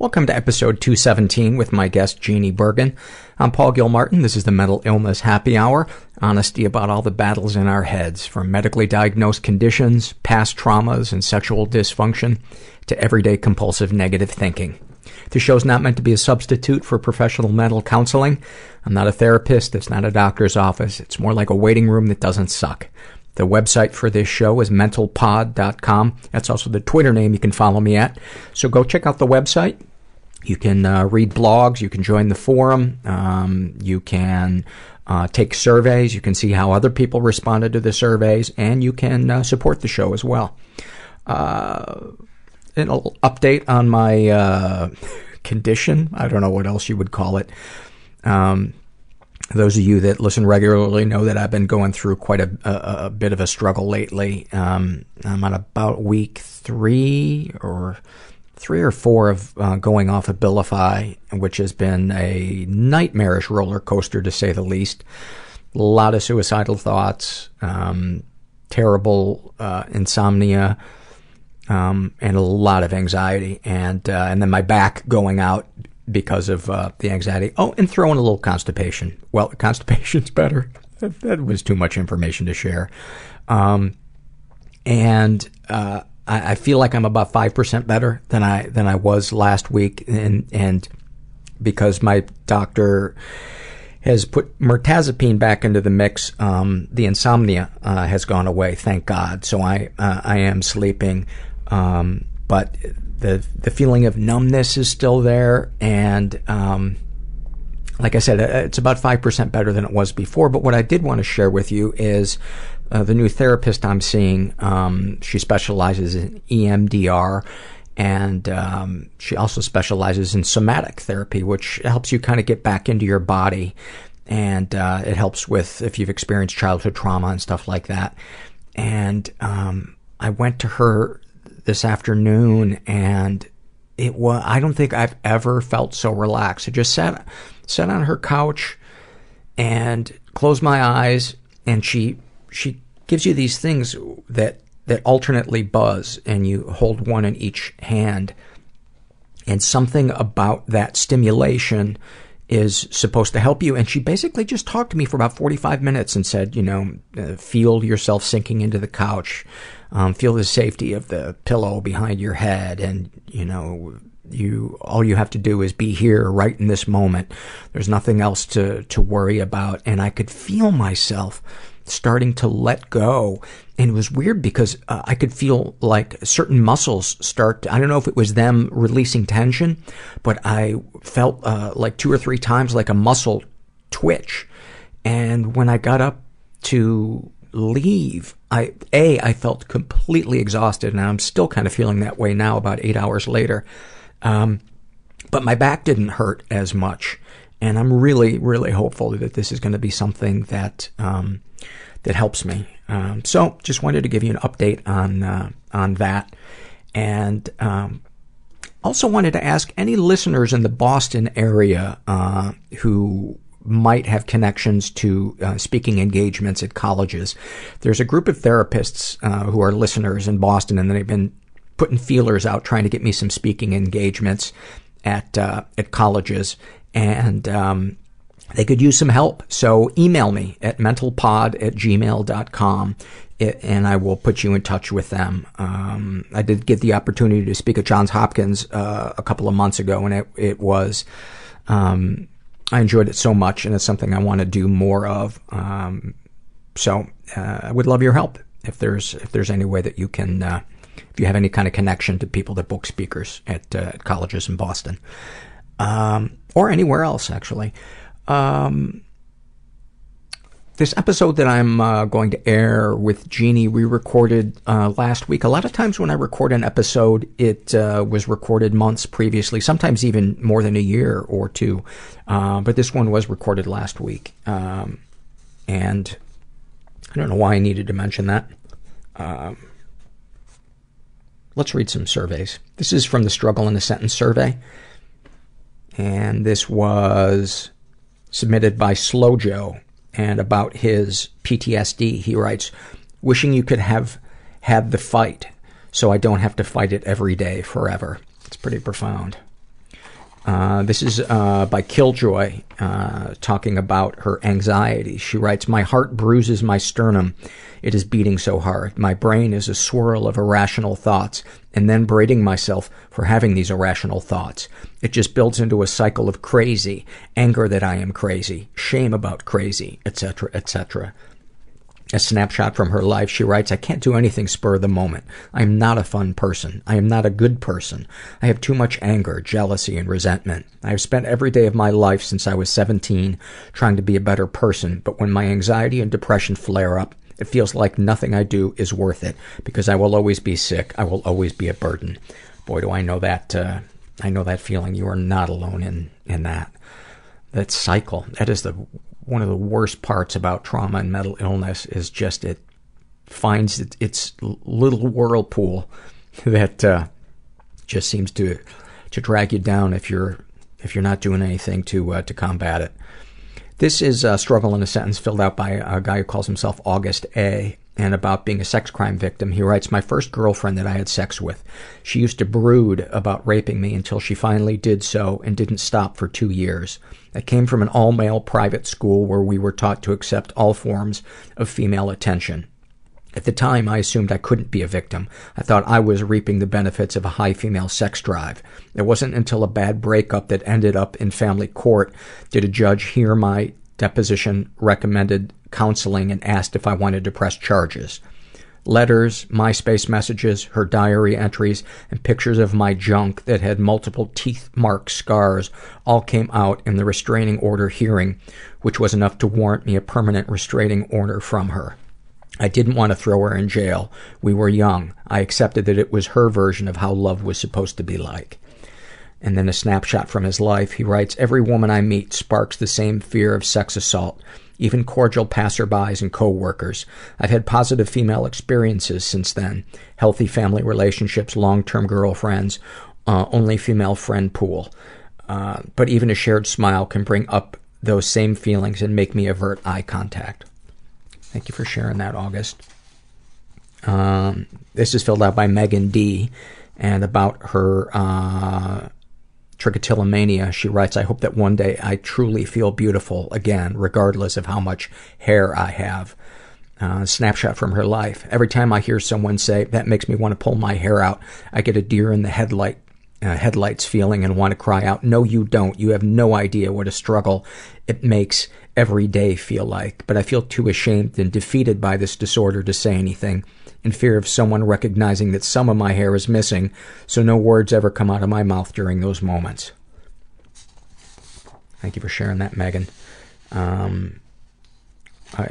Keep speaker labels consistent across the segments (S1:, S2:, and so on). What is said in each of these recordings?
S1: Welcome to episode 217 with my guest Jeannie Bergen. I'm Paul Gilmartin. This is the Mental Illness Happy Hour. Honesty about all the battles in our heads, from medically diagnosed conditions, past traumas, and sexual dysfunction, to everyday compulsive negative thinking. The show's not meant to be a substitute for professional mental counseling. I'm not a therapist. It's not a doctor's office. It's more like a waiting room that doesn't suck. The website for this show is mentalpod.com. That's also the Twitter name you can follow me at. So go check out the website. You can uh, read blogs. You can join the forum. Um, you can uh, take surveys. You can see how other people responded to the surveys, and you can uh, support the show as well. Uh, an update on my uh, condition. I don't know what else you would call it. Um, those of you that listen regularly know that I've been going through quite a, a, a bit of a struggle lately. Um, I'm on about week three or three or four of uh, going off of which has been a nightmarish roller coaster to say the least. A lot of suicidal thoughts, um, terrible uh, insomnia, um, and a lot of anxiety, and uh, and then my back going out because of uh, the anxiety. Oh, and throw in a little constipation. Well, constipation's better. That, was too much information to share. Um, and uh, I, I feel like I'm about five percent better than I than I was last week, and and because my doctor has put mirtazapine back into the mix, um, the insomnia uh, has gone away. Thank God. So I uh, I am sleeping. Um, but the the feeling of numbness is still there, and um, like I said, uh, it's about five percent better than it was before. But what I did want to share with you is uh, the new therapist I'm seeing. Um, she specializes in EMDR. And um, she also specializes in somatic therapy, which helps you kind of get back into your body, and uh, it helps with if you've experienced childhood trauma and stuff like that. And um, I went to her this afternoon and it was, I don't think I've ever felt so relaxed. I just sat, sat on her couch and closed my eyes and she, she gives you these things that, that alternately buzz and you hold one in each hand. And something about that stimulation is supposed to help you. And she basically just talked to me for about 45 minutes and said, you know, uh, feel yourself sinking into the couch. Um, feel the safety of the pillow behind your head and, you know, you, all you have to do is be here right in this moment. There's nothing else to, to worry about. And I could feel myself starting to let go. And it was weird because uh, I could feel like certain muscles start, to, I don't know if it was them releasing tension, but I felt uh, like two or three times like a muscle twitch. And when I got up to leave, I, A, I felt completely exhausted and I'm still kind of feeling that way now about eight hours later. Um, but my back didn't hurt as much. And I'm really, really hopeful that this is going to be something that, um, that helps me. Um, so just wanted to give you an update on, uh, on that. And, um, also wanted to ask any listeners in the Boston area, uh, who might have connections to uh, speaking engagements at colleges. There's a group of therapists uh, who are listeners in Boston, and they've been putting feelers out trying to get me some speaking engagements at uh, at colleges, and um, they could use some help. So email me at mentalpod at gmail.com and I will put you in touch with them. Um, I did get the opportunity to speak at Johns Hopkins uh, a couple of months ago, and it, it was um, I enjoyed it so much, and it's something I want to do more of. Um, so uh, I would love your help if there's if there's any way that you can uh, if you have any kind of connection to people that book speakers at, uh, colleges in Boston um, or anywhere else actually. Um, this episode that I'm uh, going to air with Jeannie, we recorded uh, last week. A lot of times when I record an episode, it uh, was recorded months previously, sometimes even more than a year or two. Uh, but this one was recorded last week. Um, and I don't know why I needed to mention that. Um, let's read some surveys. This is from the Struggle in a Sentence survey. And this was submitted by Slow Joe and about his PTSD, he writes, wishing you could have had the fight so I don't have to fight it every day forever. It's pretty profound. Uh, this is uh, by Killjoy, uh, talking about her anxiety. She writes, My heart bruises my sternum. It is beating so hard. My brain is a swirl of irrational thoughts, and then berating myself for having these irrational thoughts. It just builds into a cycle of crazy, anger that I am crazy, shame about crazy, etc., etc. A snapshot from her life, she writes, I can't do anything spur of the moment. I am not a fun person. I am not a good person. I have too much anger, jealousy, and resentment. I have spent every day of my life since I was 17 trying to be a better person, but when my anxiety and depression flare up, it feels like nothing I do is worth it because I will always be sick. I will always be a burden. Boy, do I know that, uh, I know that feeling. You are not alone in, in that. That cycle. That is the one of the worst parts about trauma and mental illness is just it finds its little whirlpool that uh, just seems to to drag you down if you're if you're not doing anything to uh, to combat it. This is a struggle in a sentence filled out by a guy who calls himself August A. And about being a sex crime victim, he writes, My first girlfriend that I had sex with, she used to brood about raping me until she finally did so and didn't stop for two years. I came from an all-male private school where we were taught to accept all forms of female attention. At the time, I assumed I couldn't be a victim. I thought I was reaping the benefits of a high female sex drive. It wasn't until a bad breakup that ended up in family court did a judge hear my deposition, recommended counseling, and asked if I wanted to press charges. Letters, MySpace messages, her diary entries, and pictures of my junk that had multiple teeth mark scars all came out in the restraining order hearing, which was enough to warrant me a permanent restraining order from her. I didn't want to throw her in jail. We were young. I accepted that it was her version of how love was supposed to be like. And then a snapshot from his life. He writes, Every woman I meet sparks the same fear of sex assault, even cordial passerbys and coworkers. I've had positive female experiences since then. Healthy family relationships, long-term girlfriends, uh, only female friend pool. Uh, but even a shared smile can bring up those same feelings and make me avert eye contact. Thank you for sharing that, August. Um, this is filled out by Megan D. And about her uh, trichotillomania, she writes, I hope that one day I truly feel beautiful again, regardless of how much hair I have. Uh, snapshot from her life. Every time I hear someone say, that makes me want to pull my hair out, I get a deer in the headlight uh, headlights feeling and want to cry out, no you don't. You have no idea what a struggle it makes every day feel like. But I feel too ashamed and defeated by this disorder to say anything in fear of someone recognizing that some of my hair is missing, so no words ever come out of my mouth during those moments. Thank you for sharing that, Megan. Um,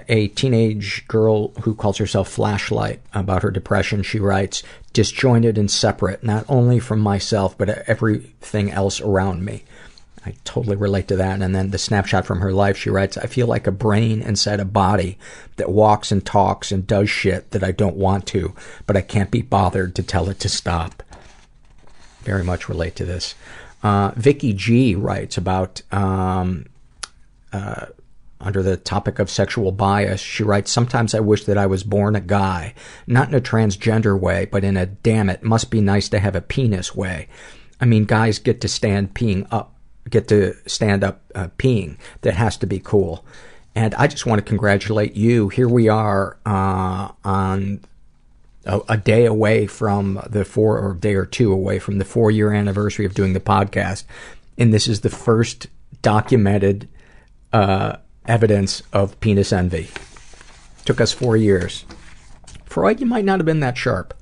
S1: a teenage girl who calls herself Flashlight about her depression. She writes, disjointed and separate, not only from myself, but everything else around me. I totally relate to that. And then the snapshot from her life, she writes, I feel like a brain inside a body that walks and talks and does shit that I don't want to, but I can't be bothered to tell it to stop. Very much relate to this. Uh, Vicky G writes about, um, uh, under the topic of sexual bias, she writes, Sometimes I wish that I was born a guy. Not in a transgender way, but in a damn it, must be nice to have a penis way. I mean, guys get to stand peeing up get to stand up uh, peeing. That has to be cool. And I just want to congratulate you. Here we are uh, on a, a, day away from the four, or day or two away from the four year anniversary of doing the podcast. And this is the first documented uh, evidence of penis envy. Took us four years. Freud, you might not have been that sharp.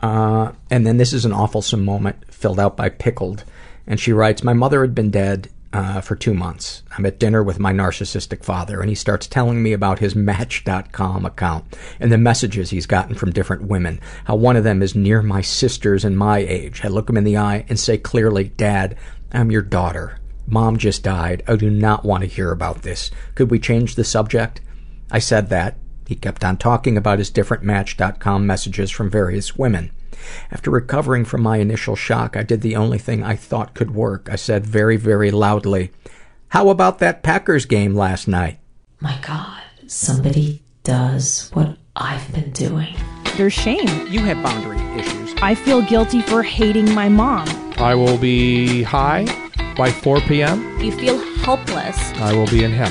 S1: Uh, and then this is an awful moment filled out by Pickled. And she writes, My mother had been dead uh, for two months. I'm at dinner with my narcissistic father, and he starts telling me about his Match.com account and the messages he's gotten from different women. How one of them is near my sisters and my age. I look him in the eye and say clearly, Dad, I'm your daughter. Mom just died. I do not want to hear about this. Could we change the subject? I said that. He kept on talking about his different Match.com messages from various women. After recovering from my initial shock, I did the only thing I thought could work. I said very, very loudly, How about that Packers game last night?
S2: My God, somebody does what I've been doing.
S3: There's shame.
S1: You have boundary issues.
S3: I feel guilty for hating my mom.
S4: I will be high by 4 p.m.
S5: You feel helpless.
S4: I will be in hell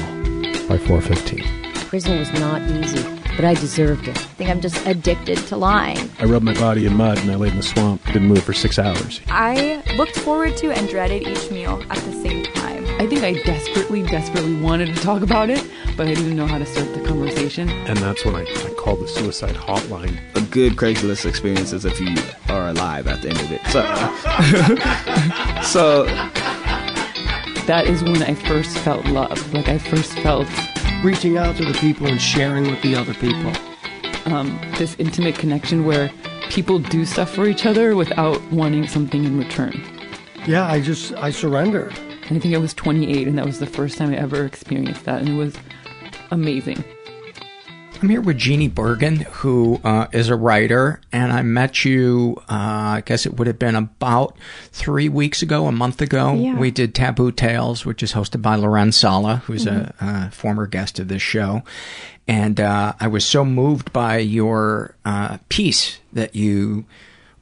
S4: by 4:15.
S5: Prison was not easy but I deserved it. I
S6: think I'm just addicted to lying.
S7: I rubbed my body in mud and I laid in the swamp. Didn't move for six hours.
S8: I looked forward to and dreaded each meal at the same time.
S9: I think I desperately, desperately wanted to talk about it, but I didn't know how to start the conversation.
S7: And that's when I, I called the suicide hotline.
S10: A good Craigslist experience is if you are alive at the end of it. So, so
S9: that is when I first felt love. Like I first felt
S11: reaching out to the people and sharing with the other people.
S9: Um, this intimate connection where people do stuff for each other without wanting something in return.
S11: Yeah, I just, I surrendered.
S9: I think I was 28 and that was the first time I ever experienced that and it was amazing.
S1: I'm here with Jeannie Bergen, who uh, is a writer, and I met you, uh, I guess it would have been about three weeks ago, a month ago.
S8: Yeah.
S1: We did Taboo Tales, which is hosted by Loren Sala, who's mm-hmm. a, a, former guest of this show. And uh, I was so moved by your uh, piece that you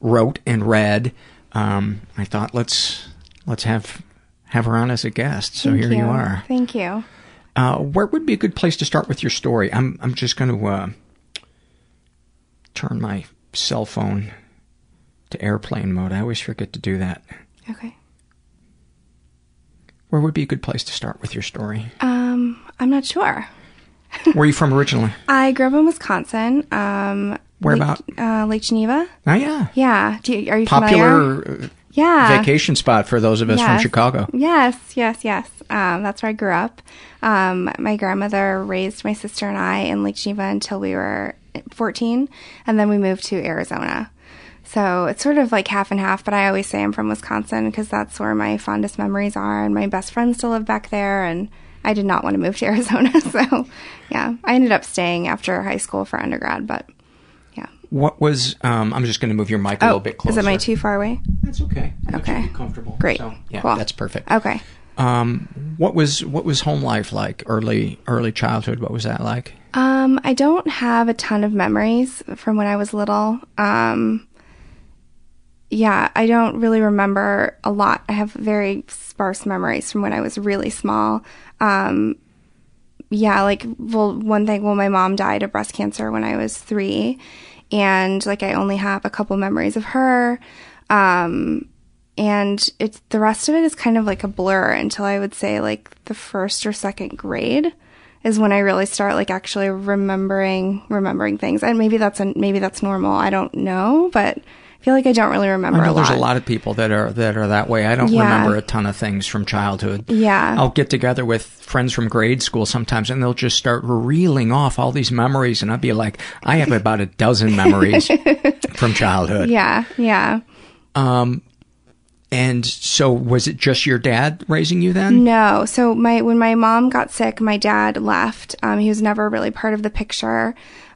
S1: wrote and read. Um, I thought let's let's have have her on as a guest. So
S8: Thank
S1: here
S8: you.
S1: you are.
S8: Thank you.
S1: Uh, where would be a good place to start with your story? I'm I'm just going to uh, turn my cell phone to airplane mode. I always forget to do that.
S8: Okay.
S1: Where would be a good place to start with your story?
S8: Um, I'm not sure.
S1: Where are you from originally?
S8: I grew up in Wisconsin. Um,
S1: Where
S8: Lake,
S1: about?
S8: Uh, Lake Geneva.
S1: Oh yeah.
S8: Yeah. You, are you
S1: popular?
S8: Familiar? Yeah.
S1: Vacation spot for those of us
S8: yes.
S1: from Chicago.
S8: Yes, yes, yes. Um, that's where I grew up. Um, my grandmother raised my sister and I in Lake Geneva until we were 14, and then we moved to Arizona. So it's sort of like half and half, but I always say I'm from Wisconsin because that's where my fondest memories are, and my best friends still live back there, and I did not want to move to Arizona. So, yeah, I ended up staying after high school for undergrad, but yeah.
S1: What was, um, I'm just going to move your mic a
S8: oh,
S1: little bit closer.
S8: Is it my too far away?
S1: That's okay.
S8: Okay.
S1: comfortable.
S8: Great.
S1: So, yeah,
S8: cool.
S1: that's perfect.
S8: Okay.
S1: Um, what was what was home life like? Early early childhood. What was that like?
S8: Um, I don't have a ton of memories from when I was little. Um, yeah, I don't really remember a lot. I have very sparse memories from when I was really small. Um, yeah, like well, one thing. Well, my mom died of breast cancer when I was three, and like I only have a couple memories of her. Um, and it's the rest of it is kind of like a blur until I would say like the first or second grade is when I really start like actually remembering remembering things. And maybe that's a, maybe that's normal. I don't know, but I feel like I don't really remember
S1: I know
S8: a
S1: there's a lot of people that are that are that way. I don't
S8: Yeah.
S1: remember a ton of things from childhood.
S8: Yeah.
S1: I'll get together with friends from grade school sometimes, and they'll just start reeling off all these memories, and I'll be like, I have about a dozen memories from childhood.
S8: Yeah, yeah.
S1: Um, and so was it just your dad raising you then?
S8: No. So my when my mom got sick, my dad left. Um, he was never really part of the picture.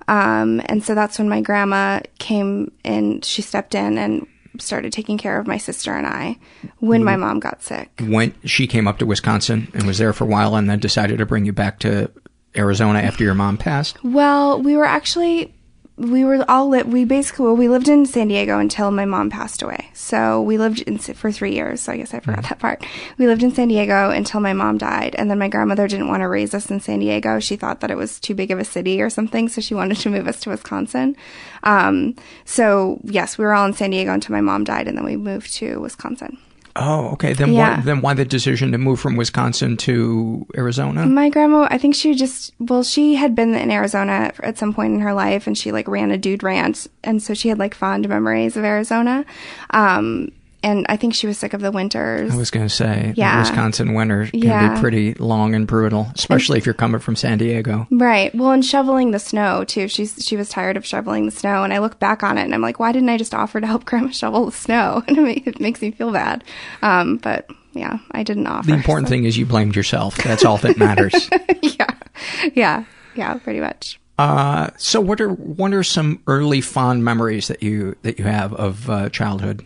S8: Um, and so that's when my grandma came and She stepped in and started taking care of my sister and I when my mom got sick.
S1: When she came up to Wisconsin and was there for a while, and then decided to bring you back to Arizona after your mom passed.
S8: Well, we were actually we were all li- we basically well, we lived in San Diego until my mom passed away. So we lived in for 3 years. So I guess I forgot that part. We lived in San Diego until my mom died and then my grandmother didn't want to raise us in San Diego. She thought that it was too big of a city or something, so she wanted to move us to Wisconsin. Um so yes, we were all in San Diego until my mom died and then we moved to Wisconsin.
S1: Oh, okay. Then
S8: Yeah.
S1: why then why the decision to move from Wisconsin to Arizona?
S8: My grandma, I think she just, well, she had been in Arizona at some point in her life and she like ran a dude ranch. And so she had like fond memories of Arizona. Um, and I think she was sick of the winters.
S1: I was going to say,
S8: Yeah.
S1: the Wisconsin winter can
S8: Yeah.
S1: be pretty long and brutal, especially if you're coming from San Diego.
S8: Right. Well, and shoveling the snow too. She's she was tired of shoveling the snow, and I look back on it and I'm like, why didn't I just offer to help Grandma shovel the snow? And it, it makes me feel bad. Um, but yeah, I didn't offer.
S1: The important
S8: so-
S1: thing is you blamed yourself. That's all that matters.
S8: Yeah, yeah, yeah, pretty much.
S1: uh, so, what are what are some early fond memories that you that you have of uh, childhood?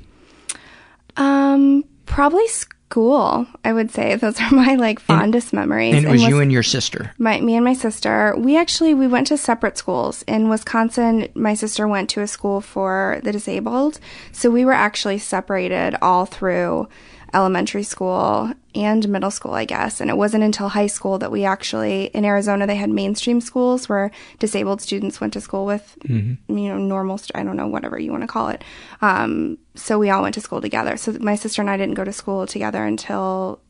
S8: Um, probably school. I would say those are my like fondest memories.
S1: And it was
S8: In
S1: you and your sister.
S8: my me and my sister. We actually we went to separate schools in Wisconsin. My sister went to a school for the disabled, so we were actually separated all through elementary school and middle school, I guess. And it wasn't until high school that we actually in Arizona they had mainstream schools where disabled students went to school with
S1: Mhm.
S8: you know normal st- I don't know whatever you want to call it. Um, so we all went to school together. So my sister and I didn't go to school together until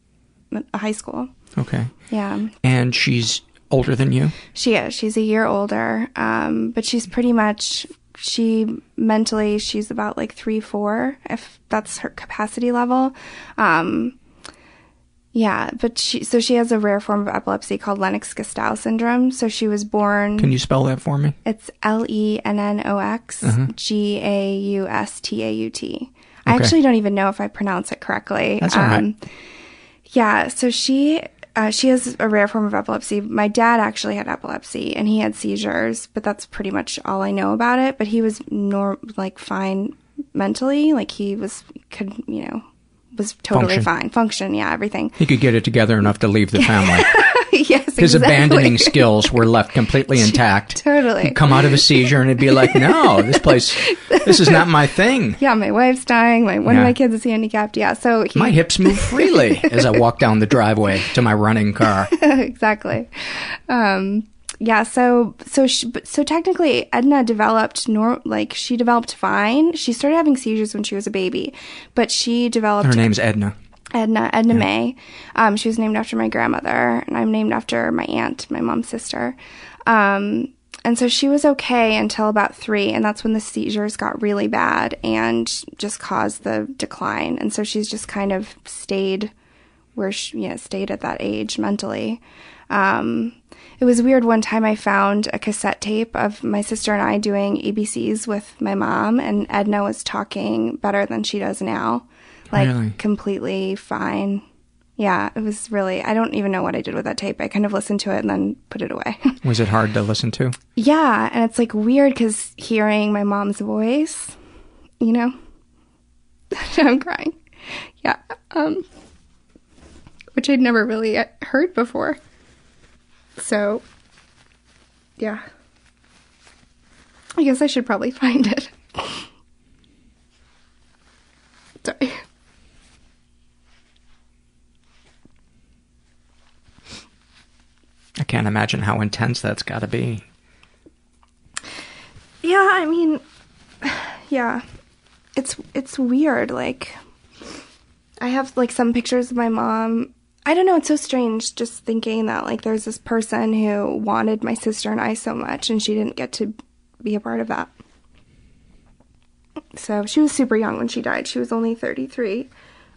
S8: high school.
S1: Okay.
S8: Yeah.
S1: And she's older than you.
S8: She is. She's a year older. Um, but she's pretty much she mentally she's about like three, four, if that's her capacity level. Um yeah, but she so she has a rare form of epilepsy called Lennox-Gastaut syndrome. So she was born
S1: Can you spell that for me?
S8: It's L E N N O X
S1: Uh-huh.
S8: G A U S T A U T. I
S1: Okay.
S8: actually don't even know if I pronounce it correctly.
S1: That's all right.
S8: Yeah, so she uh, she has a rare form of epilepsy. My dad actually had epilepsy and he had seizures, but that's pretty much all I know about it. But he was norm like fine mentally, like he was could you know was totally
S1: Function.
S8: fine, function, yeah, everything.
S1: He could get it together enough to leave the family.
S8: yes,
S1: His
S8: exactly.
S1: abandoning skills were left completely intact.
S8: Totally.
S1: He'd come out of a seizure and it'd be like, no, this place, this is not my thing.
S8: Yeah, my wife's dying. My one
S1: Yeah.
S8: of my kids is handicapped. Yeah, so he,
S1: My hips move freely as I walk down the driveway to my running car.
S8: exactly. Um, yeah. So so she, so technically, Edna developed nor like she developed fine. She started having seizures when she was a baby, but she developed.
S1: Her name's Edna.
S8: Edna Edna May. Um, she was named after my grandmother, and I'm named after my aunt, my mom's sister. Um, and so she was okay until about three, and that's when the seizures got really bad and just caused the decline. And so she's just kind of stayed where she you know, stayed at that age mentally. Um, it was weird. One time I found a cassette tape of my sister and I doing ABCs with my mom, and Edna was talking better than she does now. Like
S1: Really?
S8: completely fine. Yeah, it was really, I don't even know what I did with that tape. I kind of listened to it and then put it away.
S1: Was it hard to listen to?
S8: yeah, and it's like weird because hearing my mom's voice, you know, I'm crying. Yeah, um, which I'd never really uh, heard before. So, yeah, I guess I should probably find it. Sorry.
S1: I can't imagine how intense that's got to be.
S8: Yeah, I mean, yeah, it's it's weird. Like, I have like some pictures of my mom. I don't know. It's so strange just thinking that like there's this person who wanted my sister and I so much, and she didn't get to be a part of that. So she was super young when she died. She was only 33,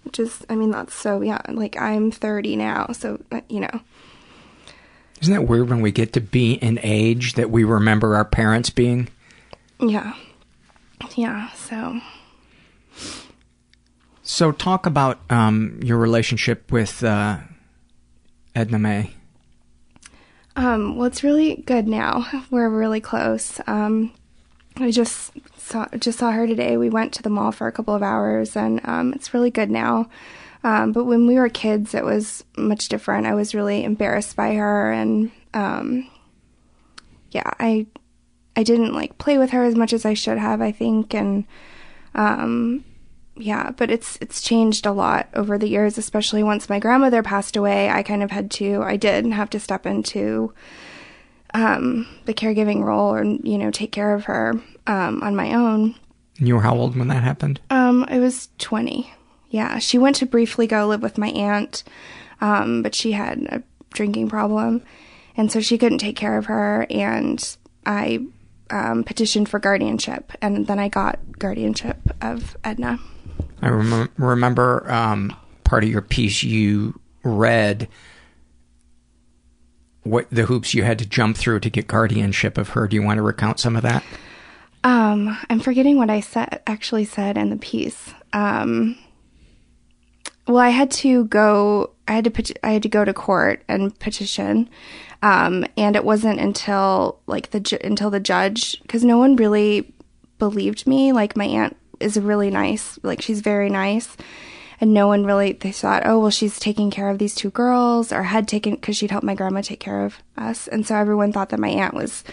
S8: which is, I mean, that's so young. Like, I'm 30 now, so, uh, you know.
S1: Isn't that weird when we get to be an age that we remember our parents being?
S8: Yeah. Yeah, so.
S1: So, talk about um, your relationship with uh, Edna May.
S8: Um, well, it's really good now. We're really close. Um, I just saw just saw her today. We went to the mall for a couple of hours, and um, it's really good now. Um, but when we were kids, it was much different. I was really embarrassed by her, and um, yeah, I I didn't like play with her as much as I should have. I think, and um, yeah, but it's it's changed a lot over the years, especially once my grandmother passed away. I kind of had to, I did have to step into um, the caregiving role, and you know, take care of her um, on my own.
S1: You were how old when that happened?
S8: Um, I was twenty. Yeah, she went to briefly go live with my aunt, um, but she had a drinking problem, and so she couldn't take care of her. And I um, petitioned for guardianship, and then I got guardianship of Edna.
S1: I rem- remember um, part of your piece you read what the hoops you had to jump through to get guardianship of her. Do you want to recount some of that?
S8: Um, I'm forgetting what I said actually said in the piece. Um, well, I had to go. I had to. I had to go to court and petition. Um, and it wasn't until like the ju- until the judge because no one really believed me. Like my aunt is really nice. Like she's very nice. And no one really, they thought, oh, well, she's taking care of these two girls or had taken, because she'd helped my grandma take care of us. And so everyone thought that my aunt was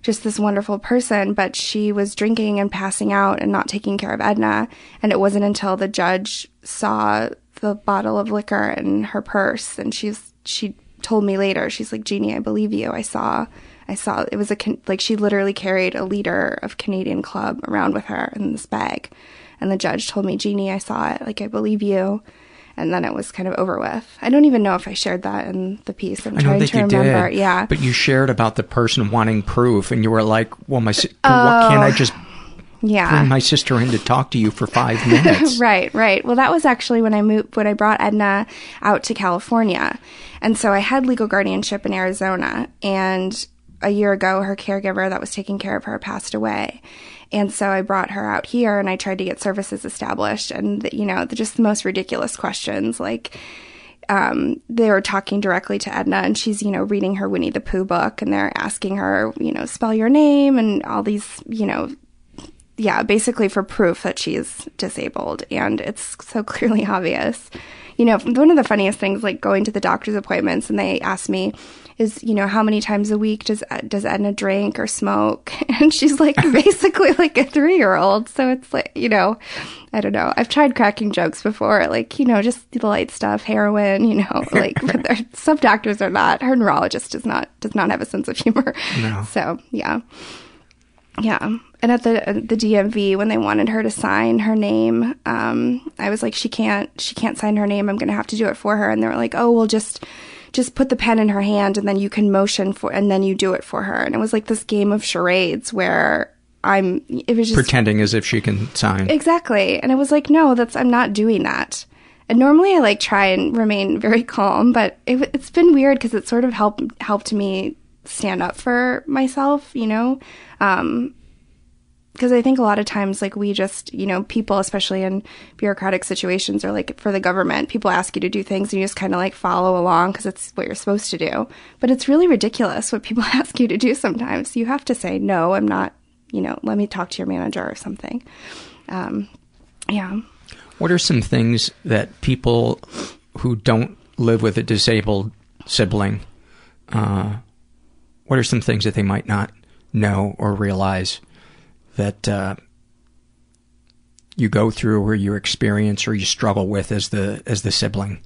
S8: just this wonderful person, but she was drinking and passing out and not taking care of Edna. And it wasn't until the judge saw the bottle of liquor in her purse and she's, she told me later, she's like, Jeannie, I believe you. I saw, I saw, it was a, like, she literally carried a liter of Canadian Club around with her in this bag. And the judge told me, Jeannie, I saw it. Like, I believe you. And then it was kind of over with. I don't even know if I shared that in the piece. I'm
S1: I
S8: trying to remember.
S1: did.
S8: Yeah.
S1: But you shared about the person wanting proof, and you were like, "Well, my si- oh. what, can't I
S8: Oh.
S1: just
S8: Yeah.
S1: bring my sister in to talk to you for five minutes?"
S8: right, right. Well, that was actually when I moved, when I brought Edna out to California. And so I had legal guardianship in Arizona. And a year ago, her caregiver that was taking care of her passed away. And so I brought her out here and I tried to get services established. And, you know, the, just the most ridiculous questions like, um, they were talking directly to Edna, and she's, you know, reading her Winnie the Pooh book, and they're asking her, you know, spell your name and all these, you know, yeah, basically for proof that she's disabled, and it's so clearly obvious. You know, one of the funniest things, like going to the doctor's appointments, and they ask me, is you know how many times a week does does Edna drink or smoke? And she's like basically like a three year old. So it's like you know, I don't know. I've tried cracking jokes before, like you know, just the light stuff, heroin, you know, like but some doctors are not. Her neurologist does not does not have a sense of humor.
S1: No.
S8: So yeah. Yeah, and at the the DMV when they wanted her to sign her name, um, I was like, she can't, she can't sign her name. I'm gonna have to do it for her. And they were like, oh, well, just just put the pen in her hand, and then you can motion for, and then you do it for her. And it was like this game of charades where I'm. It was just
S1: Pretending as if she can sign.
S8: Exactly. And it was like, no, that's, I'm not doing that. And normally I like try and remain very calm, but it, it's been weird because it sort of helped, helped me stand up for myself, you know? Um, because I think a lot of times, like, we just, you know, people, especially in bureaucratic situations or like for the government, people ask you to do things and you just kind of like follow along because it's what you're supposed to do. But it's really ridiculous what people ask you to do sometimes. You have to say, no, I'm not, you know, let me talk to your manager or something. Um, yeah.
S1: What are some things that people who don't live with a disabled sibling, uh, what are some things that they might not know or realize that uh, you go through or you experience or you struggle with as the as the sibling?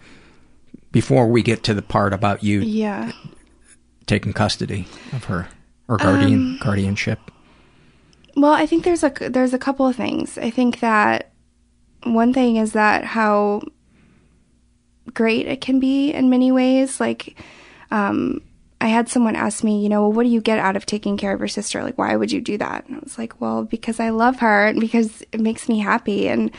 S1: Before we get to the part about you
S8: Yeah.
S1: taking custody of her or guardian
S8: Um,
S1: guardianship.
S8: Well, I think there's a there's a couple of things. I think that one thing is that how great it can be in many ways. Like, um, I had someone ask me, you know, well, what do you get out of taking care of your sister? Like, why would you do that? And I was like, well, because I love her and because it makes me happy. And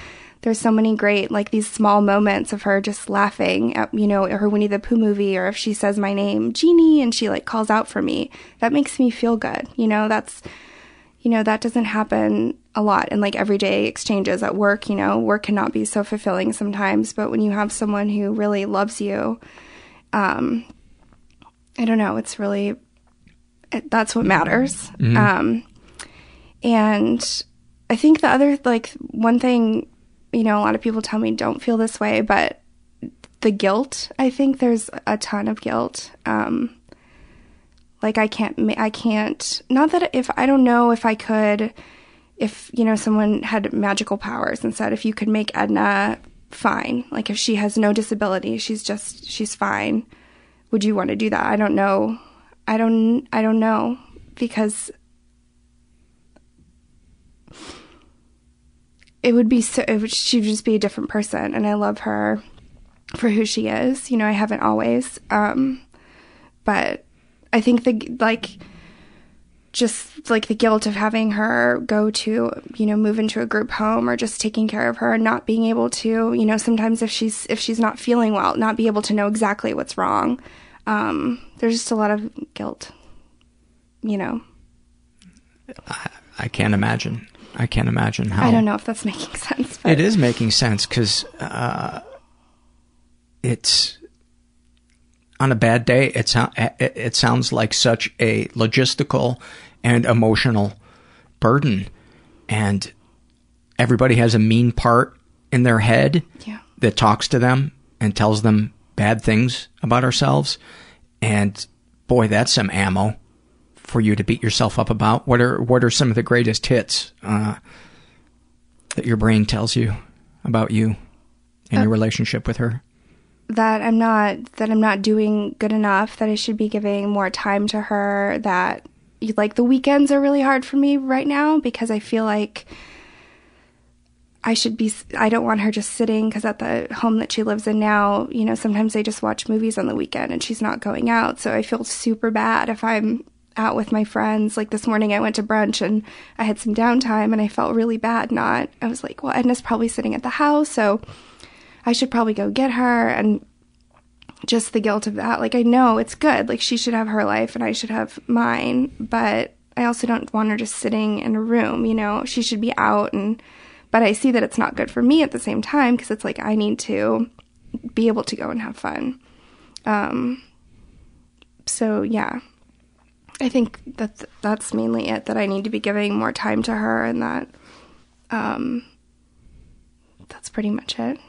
S8: there's so many great, like, these small moments of her just laughing at, you know, her Winnie the Pooh movie, or if she says my name, Jeannie, and she, like, calls out for me. That makes me feel good. You know, that's, you know, that doesn't happen a lot in like everyday exchanges at work. You know, work cannot be so fulfilling sometimes, but when you have someone who really loves you, um, I don't know, it's really, it, that's what matters.
S12: Mhm.
S8: Um, and I think the other, like, one thing, you know, a lot of people tell me don't feel this way, but the guilt, I think there's a ton of guilt. Um, like I can't, I can't, not that if, I don't know if I could, if, you know, someone had magical powers and said, if you could make Edna fine, like if she has no disability, she's just, she's fine. Would you want to do that? I don't know. I don't, I don't know because it would be so, would, she would just be a different person. And I love her for who she is. You know, I haven't always. Um, but I think the, like, just like the guilt of having her go to, you know, move into a group home or just taking care of her and not being able to, you know, sometimes if she's, if she's not feeling well, not be able to know exactly what's wrong. Um, there's just a lot of guilt, you know.
S1: I can't imagine. I can't imagine how.
S8: I don't know if that's making sense. But
S1: It is making sense because uh, it's on a bad day. It, it sounds like such a logistical and emotional burden, and everybody has a mean part in their head
S8: Yeah.
S1: that talks to them and tells them bad things about ourselves. And boy, that's some ammo for you to beat yourself up about. What are what are some of the greatest hits uh, that your brain tells you about you and your
S8: Uh,
S1: relationship with her?
S8: that I'm not that I'm not doing good enough, that I should be giving more time to her, that like the weekends are really hard for me right now because I feel like I should be I don't want her just sitting cuz at the home that she lives in now, you know, sometimes they just watch movies on the weekend and she's not going out. So I feel super bad if I'm out with my friends. Like this morning I went to brunch and I had some downtime and I felt really bad not. I was like, well, Edna's probably sitting at the house, so I should probably go get her and just the guilt of that. Like I know it's good. Like she should have her life and I should have mine, but I also don't want her just sitting in a room, you know. She should be out and but I see that it's not good for me at the same time because it's like I need to be able to go and have fun. Um so yeah. I think that that's mainly it that I need to be giving more time to her and that um that's pretty much it.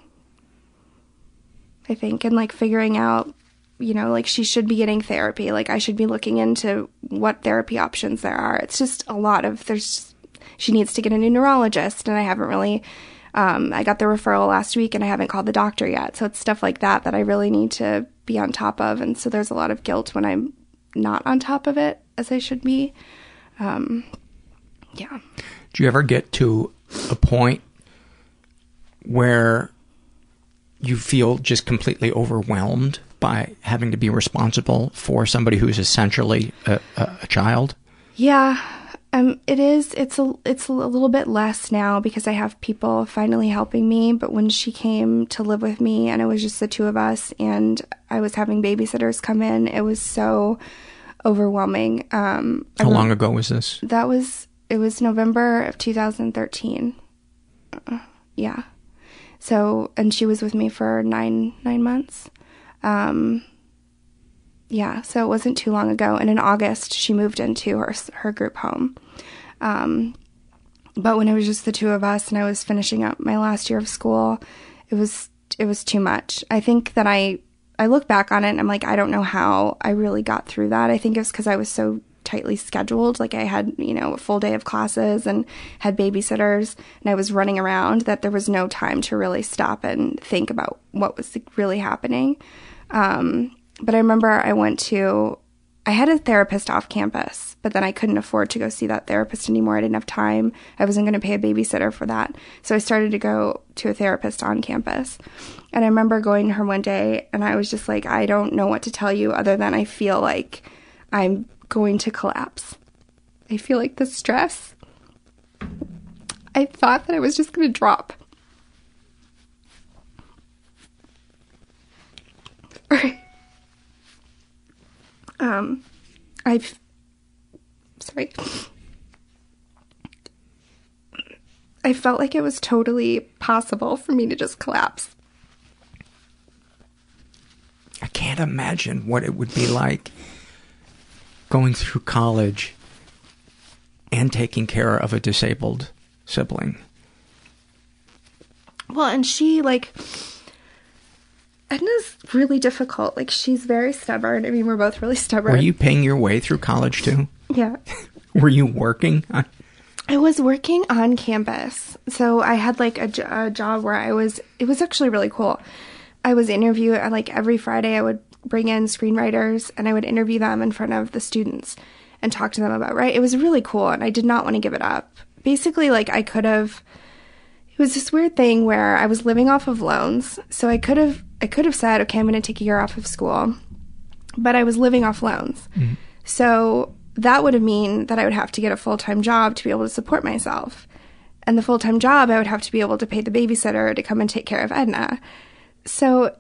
S8: I think, and like figuring out, you know, like she should be getting therapy. Like I should be looking into what therapy options there are. It's just a lot of there's. She needs to get a new neurologist, and I haven't really. Um, I got the referral last week, and I haven't called the doctor yet. So it's stuff like that that I really need to be on top of, and so there's a lot of guilt when I'm not on top of it as I should be. Um, yeah.
S1: Do you ever get to a point where you feel just completely overwhelmed by having to be responsible for somebody who's essentially a, a, child?
S8: Yeah, um, it is. It's a it's a little bit less now because I have people finally helping me. But when she came to live with me, and it was just the two of us, and I was having babysitters come in, it was so overwhelming. Um,
S1: How long ago was this?
S8: That was it was November of 2013. Uh, yeah. So and she was with me for nine nine months. Um, yeah, so it wasn't too long ago. And in August, she moved into her her group home. Um, but when it was just the two of us, and I was finishing up my last year of school, it was it was too much. I think that I I look back on it and I'm like, I don't know how I really got through that. I think it was because I was so tightly scheduled. Like I had, you know, a full day of classes and had babysitters and I was running around that there was no time to really stop and think about what was really happening. Um, but I remember I went to, I had a therapist off campus, but then I couldn't afford to go see that therapist anymore. I didn't have time. I wasn't going to pay a babysitter for that. So I started to go to a therapist on campus. And I remember going to her one day and I was just like, I don't know what to tell you other than I feel like I'm going to collapse. I feel like the stress. I thought that I was just going to drop. um, I've. Sorry. I felt like it was totally possible for me to just collapse.
S1: I can't imagine what it would be like going through college and taking care of a disabled sibling.
S8: Well, and she, like, Edna's really difficult. Like, she's very stubborn. I mean, we're both really stubborn.
S1: Were you paying your way through college too?
S8: Yeah.
S1: Were you working?
S8: I was working on campus. So I had like a, a, job where I was, it was actually really cool. I was interview like every Friday I would bring in screenwriters and I would interview them in front of the students and talk to them about, right? It was really cool and I did not want to give it up. Basically, like I could have, it was this weird thing where I was living off of loans. So I could have, I could have said, okay, I'm going to take a year off of school, but I was living off loans. Mm-hmm. So that would have mean that I would have to get a full time job to be able to support myself. And the full time job, I would have to be able to pay the babysitter to come and take care of Edna. So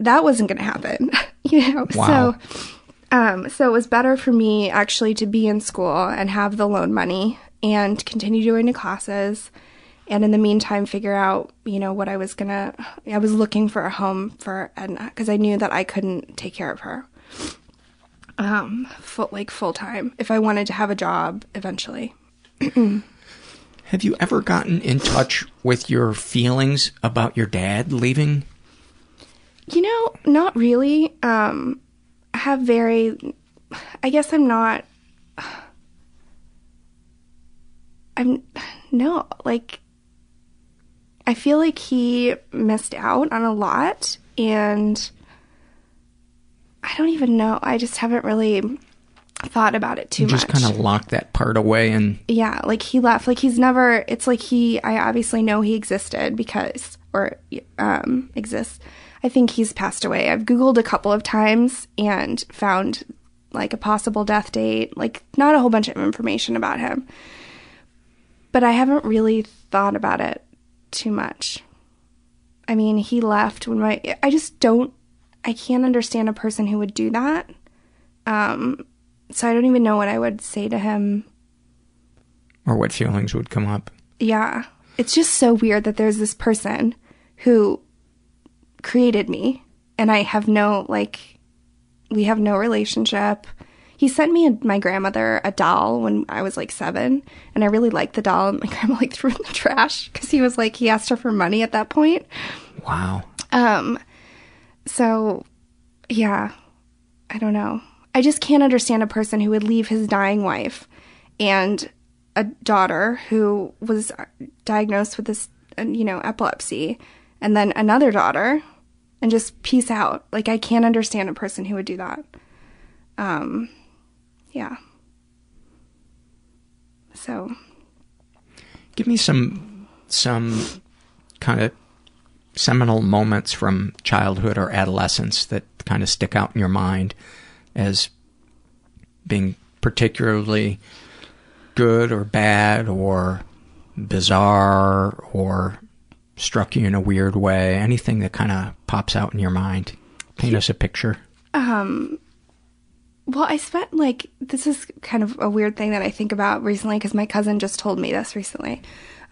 S8: that wasn't going to happen, you know.
S1: Wow.
S8: So, um, so it was better for me actually to be in school and have the loan money and continue doing the classes, and in the meantime figure out, you know, what I was gonna. I was looking for a home for Edna because I knew that I couldn't take care of her um, full, like full time if I wanted to have a job eventually.
S1: have you ever gotten in touch with your feelings about your dad leaving?
S8: You know, not really. Um, I have very, I guess I'm not, I'm, no, like, I feel like he missed out on a lot and I don't even know. I just haven't really thought about it too much.
S1: you just
S8: much.
S1: kind of locked that part away and
S8: yeah, like he left. Like he's never. It's like he. I obviously know he existed because or um exists. I think he's passed away. I've googled a couple of times and found like a possible death date. Like not a whole bunch of information about him, but I haven't really thought about it too much. I mean, he left when my. I just don't I can't understand a person who would do that. Um, so I don't even know what I would say to him.
S1: Or what feelings would come up.
S8: Yeah. It's just so weird that there's this person who created me and I have no, like, we have no relationship. He sent me and my grandmother a doll when I was like seven, and I really liked the doll. And my grandma like threw it in the trash because he was like he asked her for money at that point.
S1: Wow.
S8: Um, so, yeah, I don't know. I just can't understand a person who would leave his dying wife and a daughter who was diagnosed with this, you know, epilepsy, and then another daughter, and just peace out. Like I can't understand a person who would do that. Um, yeah. So,
S1: give me some some kind of seminal moments from childhood or adolescence that kind of stick out in your mind as being particularly good or bad or bizarre or struck you in a weird way? Anything that kind of pops out in your mind? Paint us a picture.
S8: Um, well, I spent like, this is kind of a weird thing that I think about recently because my cousin just told me this recently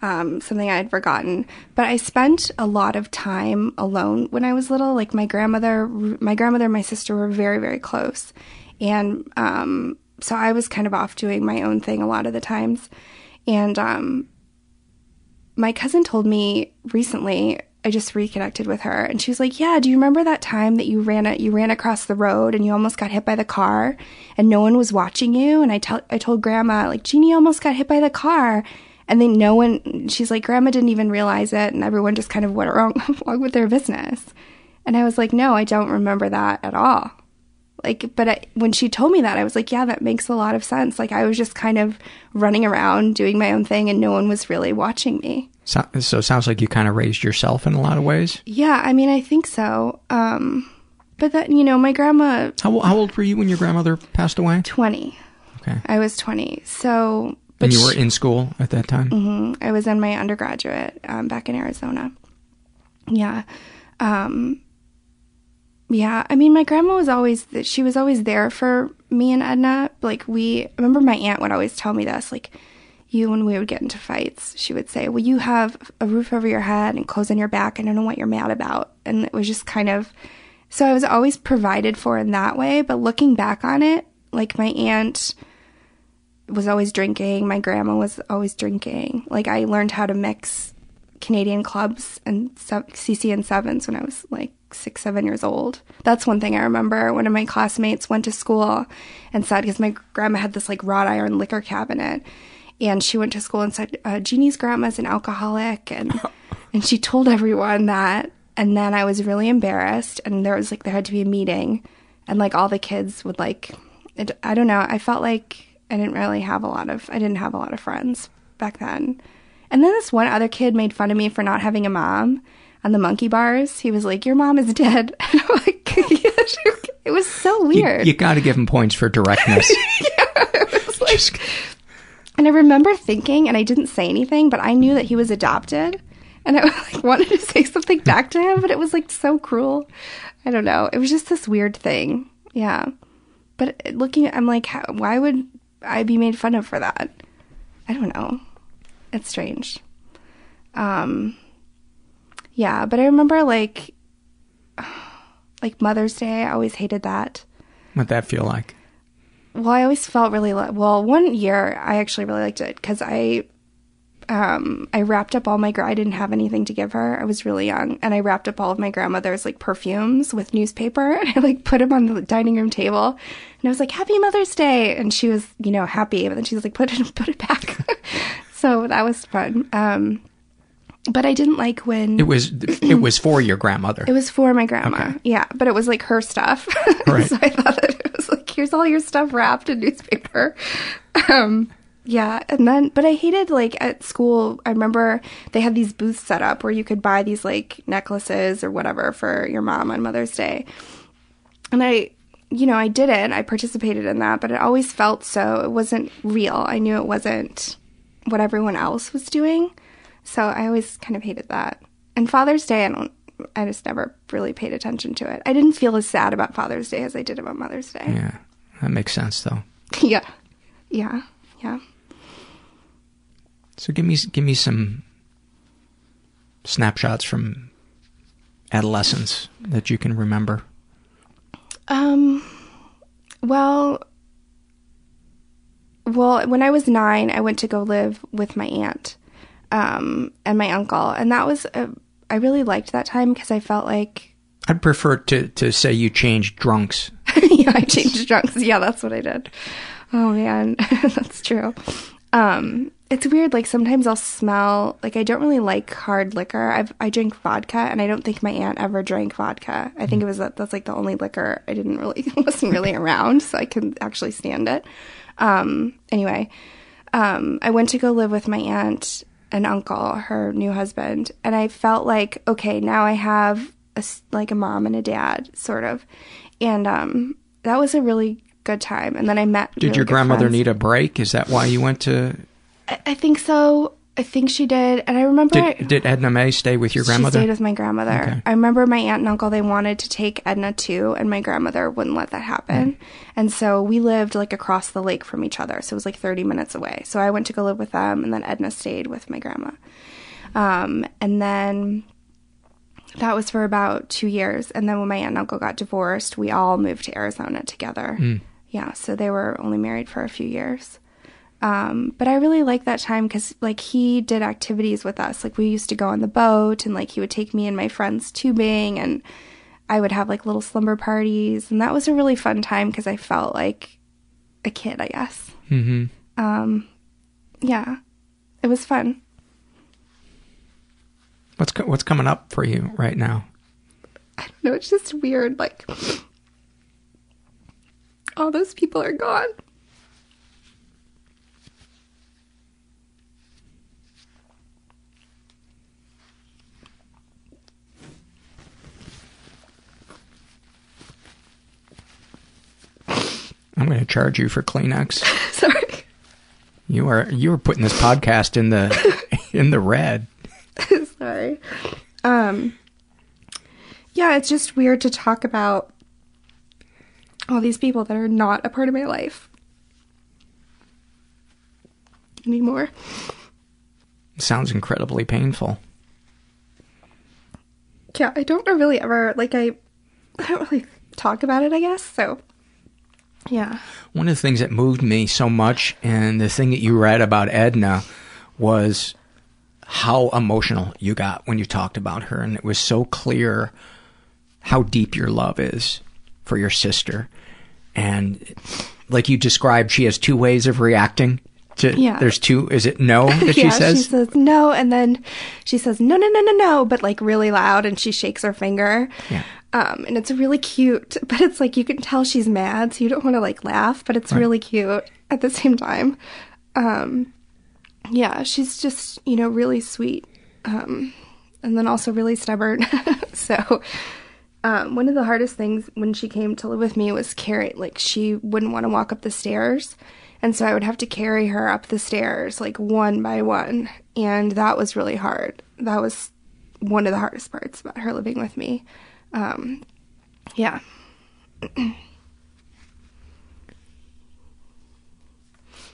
S8: um, something I had forgotten. But I spent a lot of time alone when I was little. Like my grandmother, my grandmother and my sister were very, very close. And um, so I was kind of off doing my own thing a lot of the times. And um, my cousin told me recently, I just reconnected with her, and she was like, "Yeah, do you remember that time that you ran a, you ran across the road and you almost got hit by the car, and no one was watching you?" And I tell I told Grandma like Jeannie almost got hit by the car, and then no one, she's like, Grandma didn't even realize it, and everyone just kind of went along with their business. And I was like, no, I don't remember that at all. Like, but I, when she told me that, I was like, yeah, that makes a lot of sense. Like, I was just kind of running around doing my own thing, and no one was really watching me.
S1: So, so it sounds like you kind of raised yourself in a lot of ways.
S8: Yeah, I mean, I think so. Um, but that you know, my grandma
S1: How, how old were you when your grandmother passed away?
S8: twenty.
S1: Okay.
S8: I was twenty. So, but
S1: And you were in school at that time?
S8: hmm I was in my undergraduate um, back in Arizona. Yeah. Um, yeah. I mean, my grandma was always, that she was always there for me and Edna. Like, we, remember my aunt would always tell me this, like, you, when we would get into fights, she would say, Well, you have a roof over your head and clothes on your back. I don't know what you're mad about. And it was just kind of, so I was always provided for in that way. But looking back on it, like, my aunt, was always drinking. My grandma was always drinking. Like I learned how to mix Canadian clubs and CC and sevens when I was like six, seven years old. That's one thing I remember. One of my classmates went to school and said because my grandma had this like wrought iron liquor cabinet, and she went to school and said uh, Jeannie's grandma's an alcoholic, and and she told everyone that. And then I was really embarrassed, and there was like there had to be a meeting, and like all the kids would like, it, I don't know. I felt like I didn't really have a lot of I didn't have a lot of friends back then. And then this one other kid made fun of me for not having a mom on the monkey bars. He was like, "Your mom is dead." And I'm like, yeah, it was so weird.
S1: you got to give him points for directness.
S8: It was like- and I remember thinking, and I didn't say anything, but I knew that he was adopted, and I like wanted to say something back to him, but it was like so cruel. I don't know. It was just this weird thing. Yeah. But looking, I'm like, how, why would I be made fun of for that? I don't know. It's strange. Um. Yeah, but I remember like, like Mother's Day. I always hated that.
S1: What'd that feel like?
S8: Well, I always felt really li- well. One year, I actually really liked it because I, um, I wrapped up all my. gra- I didn't have anything to give her. I was really young, and I wrapped up all of my grandmother's like perfumes with newspaper, and I like put them on the dining room table, and I was like, "Happy Mother's Day," and she was, you know, happy, but then she was like, "Put it, put it back." so that was fun. Um, but I didn't like when
S1: It was it was for your grandmother.
S8: it was for my grandma. Yeah, but it was like her stuff.
S1: Right.
S8: so I thought that it was like, here's all your stuff wrapped in newspaper. Um, yeah, and then, but I hated like at school. I remember they had these booths set up where you could buy these like necklaces or whatever for your mom on Mother's Day. And I, you know, I did it. I participated in that, but it always felt so. It wasn't real. I knew it wasn't what everyone else was doing. So I always kind of hated that. And Father's Day, I don't, I just never really paid attention to it. I didn't feel as sad about Father's Day as I did about Mother's Day.
S1: Yeah, that makes sense though.
S8: Yeah. Yeah. Yeah.
S1: So give me give me some snapshots from adolescence that you can remember.
S8: Um, well, well, when I was nine, I went to go live with my aunt, um, and my uncle, and that was, uh, I really liked that time because I felt like,
S1: I'd prefer to to say you changed drunks.
S8: yeah, I changed drunks. Yeah, that's what I did. Oh man, that's true. Um, it's weird. Like sometimes I'll smell like I don't really like hard liquor. I've I drink vodka, and I don't think my aunt ever drank vodka. I think it was that that's like the only liquor I didn't really wasn't really around, so I can actually stand it. Um, anyway, um, I went to go live with my aunt and uncle, her new husband, and I felt like okay, now I have a like a mom and a dad, sort of, and um, that was a really good time. And then I met.
S1: Did
S8: really
S1: your grandmother
S8: friends.
S1: need a break? Is that why you went to?
S8: I, I think so. I think she did, and I remember I-
S1: Did, did Edna May stay with your grandmother?
S8: She stayed with my grandmother.
S1: Okay.
S8: I remember my aunt and uncle they wanted to take Edna too, and my grandmother wouldn't let that happen.
S1: Mm.
S8: And so we lived like across the lake from each other, so it was like thirty minutes away. So I went to go live with them, and then Edna stayed with my grandma. Um, and then that was for about two years. And then when my aunt and uncle got divorced, we all moved to Arizona together.
S1: Mm.
S8: Yeah, so they were only married for a few years. Um, but I really like that time because like he did activities with us. Like we used to go on the boat and like he would take me and my friends tubing and I would have like little slumber parties. And that was a really fun time because I felt like a kid, I guess.
S1: Mm-hmm.
S8: Um, yeah, it was fun.
S1: What's co- what's coming up for you right now?
S8: No, it's just weird. Like, all those people are gone.
S1: I'm going to charge you for Kleenex.
S8: Sorry.
S1: You are you are putting this podcast in the in the red.
S8: Sorry. Um Yeah, it's just weird to talk about all these people that are not a part of my life anymore.
S1: sounds incredibly painful.
S8: Yeah, I don't really ever like I I don't really talk about it, I guess. So yeah.
S1: One of the things that moved me so much, and the thing that you read about Edna, was how emotional you got when you talked about her, and it was so clear how deep your love is for your sister. And like you described, she has two ways of reacting. To,
S8: Yeah.
S1: There's two. Is it no that
S8: yeah,
S1: she says?
S8: she says no, and then she says no, no, no, no, no, but like really loud, and she shakes her finger.
S1: Yeah.
S8: Um, and it's really cute, but it's like you can tell she's mad, so you don't want to like laugh, but it's
S1: Right.
S8: really cute at the same time. Um, yeah, she's just you know really sweet, um, and then also really stubborn. so, um, one of the hardest things when she came to live with me was carry like she wouldn't want to walk up the stairs, and so I would have to carry her up the stairs like one by one, and that was really hard. That was one of the hardest parts about her living with me. Um, yeah.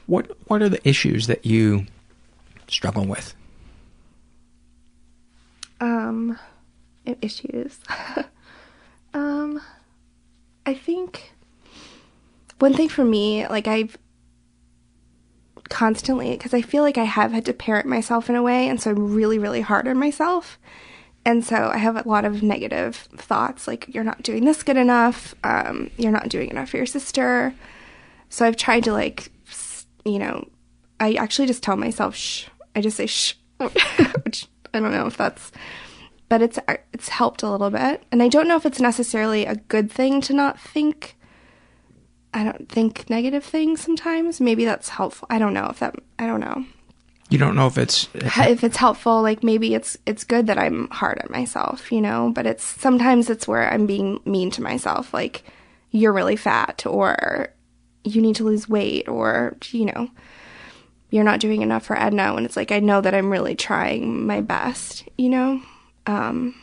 S1: What What are the issues that you struggle with?
S8: um issues um i think one thing for me like i've constantly because i feel like i have had to parent myself in a way and so i'm really really hard on myself and so i have a lot of negative thoughts like you're not doing this good enough. Um, you're not doing enough for your sister. So i've tried to like you know i actually just tell myself shh. I just say shh. Which i don't know if that's but it's it's helped a little bit. And i don't know if it's necessarily a good thing to not think i don't think negative things sometimes. Maybe that's helpful. I don't know if that i don't know
S1: You don't know if it's
S8: if it's helpful like maybe it's it's good that i'm hard on myself you know? But it's sometimes it's where i'm being mean to myself like you're really fat or you need to lose weight or you know you're not doing enough for edna and it's like i know that i'm really trying my best you know? Um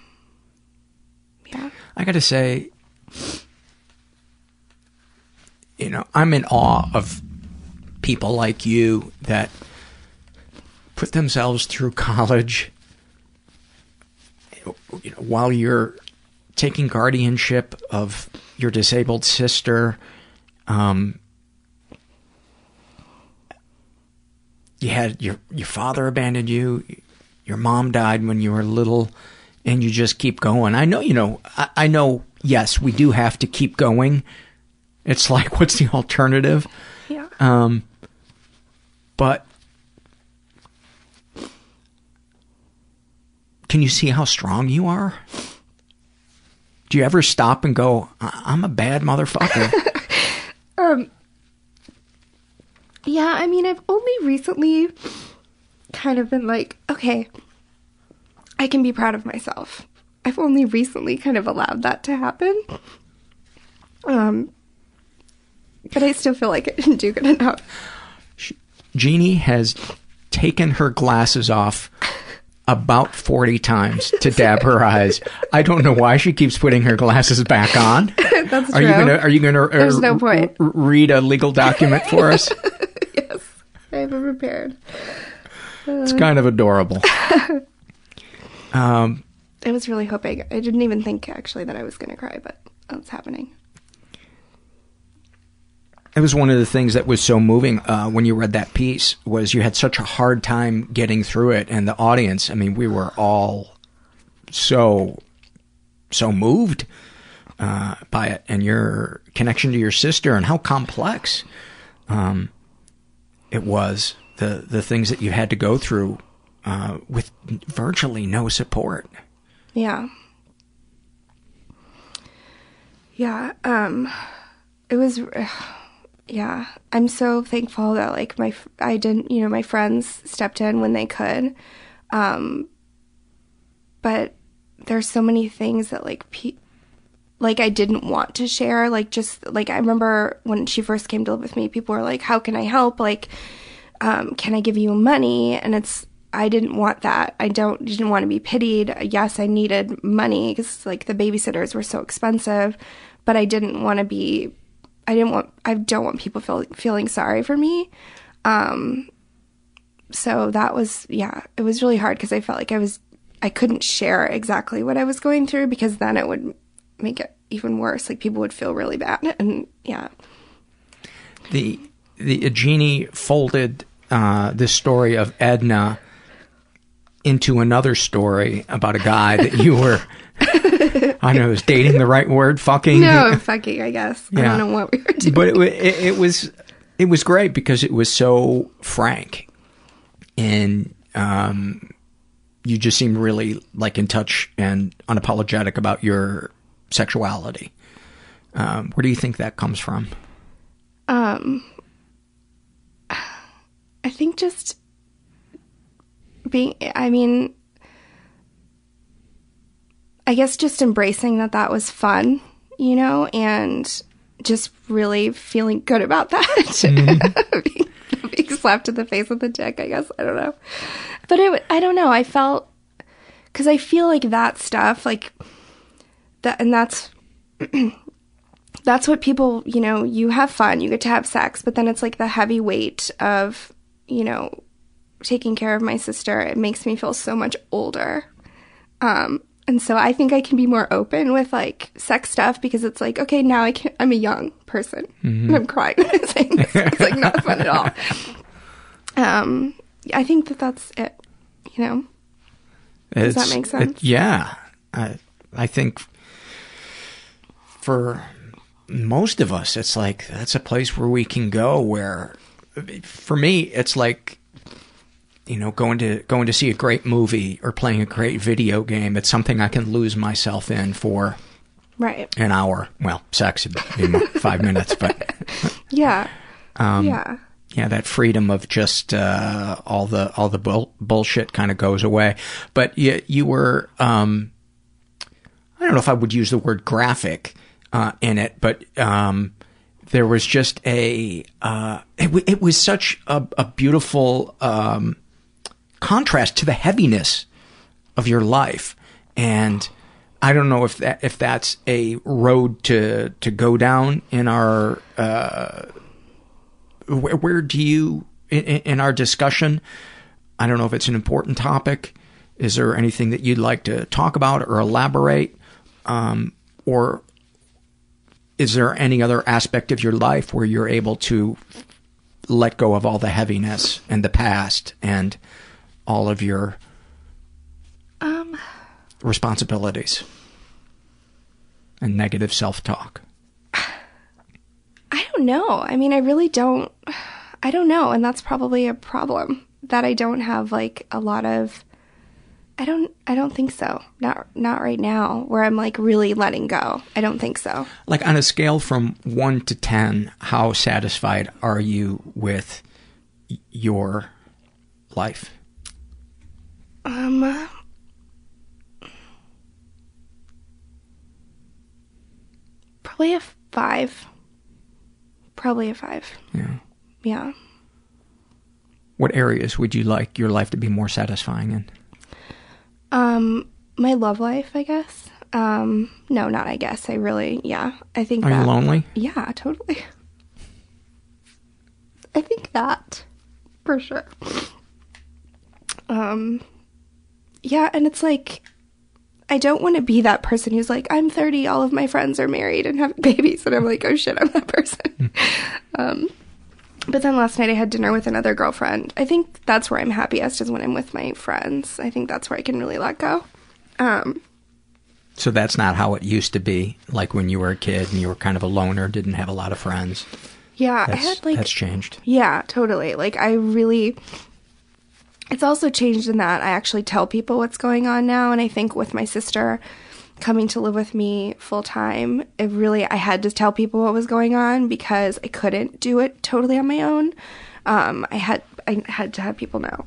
S8: yeah.
S1: I got to say, you know, I'm in awe of people like you that put themselves through college you know, while you're taking guardianship of your disabled sister. Um, you had your your father abandoned you, your mom died when you were little, and you just keep going. I know, you know, I, I know. Yes, we do have to keep going. It's like, what's the alternative?
S8: Yeah.
S1: Um, but can you see how strong you are? Do you ever stop and go, "I- I'm a bad motherfucker?
S8: Um, yeah, I mean, I've only recently kind of been like, okay, I can be proud of myself. I've only recently kind of allowed that to happen. Um, but I still feel like I didn't do good enough.
S1: Jeannie has taken her glasses off about 40 times to dab her eyes. I don't know why she keeps putting her glasses back on.
S8: That's
S1: Are you
S8: true.
S1: gonna Are you gonna uh,
S8: There's no point.
S1: r- read a legal document for us? Yes.
S8: I haven't prepared.
S1: It's kind of adorable. Um,
S8: I was really hoping. I didn't even think actually that I was going to cry, but that's happening.
S1: It was one of the things that was so moving uh, when you read that piece was you had such a hard time getting through it, and the audience. I mean, we were all so so moved uh, by it, and your connection to your sister, and how complex um, it was. The the things that you had to go through uh, with virtually no support.
S8: Yeah. Yeah, um it was yeah, I'm so thankful that like my I didn't, you know, my friends stepped in when they could. Um but there's so many things that like pe- like I didn't want to share. Like just like I remember when she first came to live with me, people were like, "How can I help? Like, um, can I give you money?" And it's I didn't want that. I don't didn't want to be pitied. Yes, I needed money because like the babysitters were so expensive, but I didn't want to be. I didn't want. I don't want people feel, feeling sorry for me. Um, so that was yeah. It was really hard because I felt like I was. I couldn't share exactly what I was going through because then it would make it even worse. Like people would feel really bad, and yeah.
S1: The the Jeannie folded uh, this story of Edna into another story about a guy that you were. I don't know, is dating the right word? Fucking.
S8: No, fucking. I guess. I don't know what we were doing.
S1: But it, it, it was it was great because it was so frank, and um, you just seemed really like in touch and unapologetic about your sexuality. Um, where do you think that comes from?
S8: Um, I think just being, I mean, I guess just embracing that that was fun, you know, and just really feeling good about that. being, being slapped in the face with a dick, I guess. I don't know. But it, I don't know. I felt, because I feel like that stuff, like, that, and that's, that's what people, you know, you have fun, you get to have sex, but then it's like the heavy weight of, you know, taking care of my sister. It makes me feel so much older. Um, and so I think I can be more open with like sex stuff because it's like, okay, now I can, I'm a young person
S1: Mhm.
S8: and I'm crying when I'm saying this. It's like not fun at all. Um, I think that that's it, you know? Does that
S1: It's-
S8: make
S1: it-
S8: sense?
S1: yeah, I I think for most of us, it's like that's a place where we can go. Where for me, it's like you know going to going to see a great movie or playing a great video game. It's something I can lose myself in for
S8: Right.
S1: an hour. Well, sex would more- five minutes, but
S8: Yeah.
S1: um,
S8: yeah.
S1: yeah, that freedom of just uh, all the all the bull- bullshit kind of goes away. But you, you were, um, I don't know if I would use the word graphic uh, in it, but um, there was just a, uh, it, w- it was such a, a beautiful um, contrast to the heaviness of your life, and I don't know if that if that's a road to to go down in our. Uh, where, where do you in, in our discussion? I don't know if it's an important topic. Is there anything that you'd like to talk about or elaborate? Um, or is there any other aspect of your life where you're able to let go of all the heaviness and the past and all of your
S8: Um,
S1: responsibilities and negative self-talk
S8: I don't know. I mean, I really don't. I don't know, and that's probably a problem that I don't have like a lot of. I don't. I don't think so. Not not right now, where I'm like really letting go. I don't think so.
S1: like on a scale from 1 to 10 how satisfied are you with your life
S8: Um. Probably a five. Probably a five.
S1: Yeah.
S8: Yeah.
S1: what areas would you like your life to be more satisfying in
S8: Um, my love life, I guess. Um, no, not I guess. I really, yeah. I think.
S1: Are you lonely?
S8: Yeah, totally. I think that for sure. Um, yeah, and it's like I don't want to be that person who's like, I'm 30, all of my friends are married and have babies, and I'm like, oh shit, I'm that person. um, but then last night I had dinner with another girlfriend. I think that's where I'm happiest is when I'm with my friends. I think that's where I can really let go. Um,
S1: so that's not how it used to be like when you were a kid and you were kind of a loner didn't have a lot of friends
S8: yeah, I had like
S1: that's changed
S8: Yeah, totally. Like I really It's also changed in that I actually tell people what's going on now and I think with my sister coming to live with me full time, it really I had to tell people what was going on because I couldn't do it totally on my own. Um I had I had to have people know.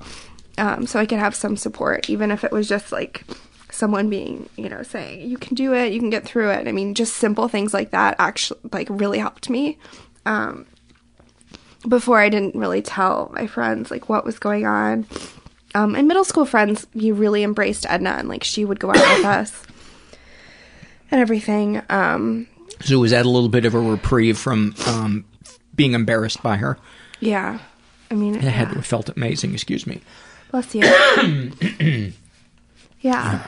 S8: Um so I could have some support even if it was just like someone being, you know, saying, you can do it, you can get through it. I mean, just simple things like that actually, like, really helped me. Um, before I didn't really tell my friends, like, what was going on. Um, and middle school friends, you really embraced Edna, and, like, she would go out with us and everything. Um,
S1: So was that a little bit of a reprieve from um, being embarrassed by her?
S8: yeah. I mean,
S1: It had felt amazing. Excuse me.
S8: Bless you. yeah.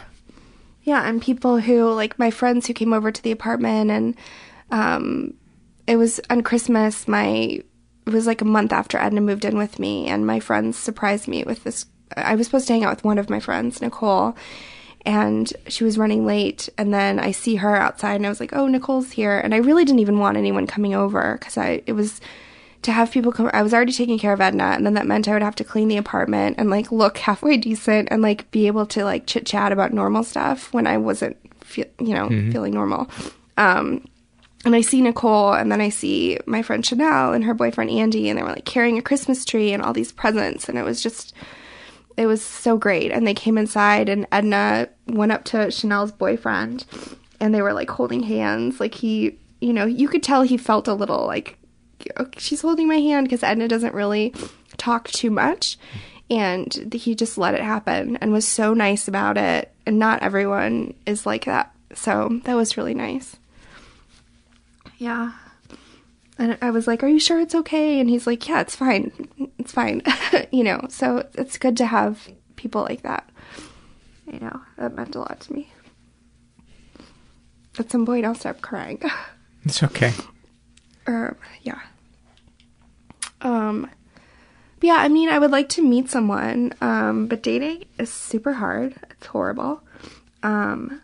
S8: Yeah, and people who like my friends who came over to the apartment and um it was on Christmas my it was like a month after Edna moved in with me and my friends surprised me with this I was supposed to hang out with one of my friends, Nicole, and she was running late and then I see her outside and I was like, "Oh, Nicole's here." And I really didn't even want anyone coming over cuz I it was to have people come I was already taking care of Edna and then that meant I would have to clean the apartment and like look halfway decent and like be able to like chit chat about normal stuff when I wasn't fe- you know
S12: Mhm.
S8: feeling normal. Um and I see Nicole and then I see my friend Chanel and her boyfriend Andy and they were like carrying a Christmas tree and all these presents and it was just it was so great and they came inside and Edna went up to Chanel's boyfriend and they were like holding hands like he you know you could tell he felt a little like oh, she's holding my hand because Edna doesn't really talk too much. And he just let it happen and was so nice about it. And not everyone is like that. So that was really nice. Yeah. And I was like, Are you sure it's okay? And he's like, Yeah, it's fine. It's fine. you know, so it's good to have people like that. You know, that meant a lot to me. At some point, I'll stop crying.
S1: It's okay.
S8: um yeah um but yeah i mean i would like to meet someone um but dating is super hard it's horrible um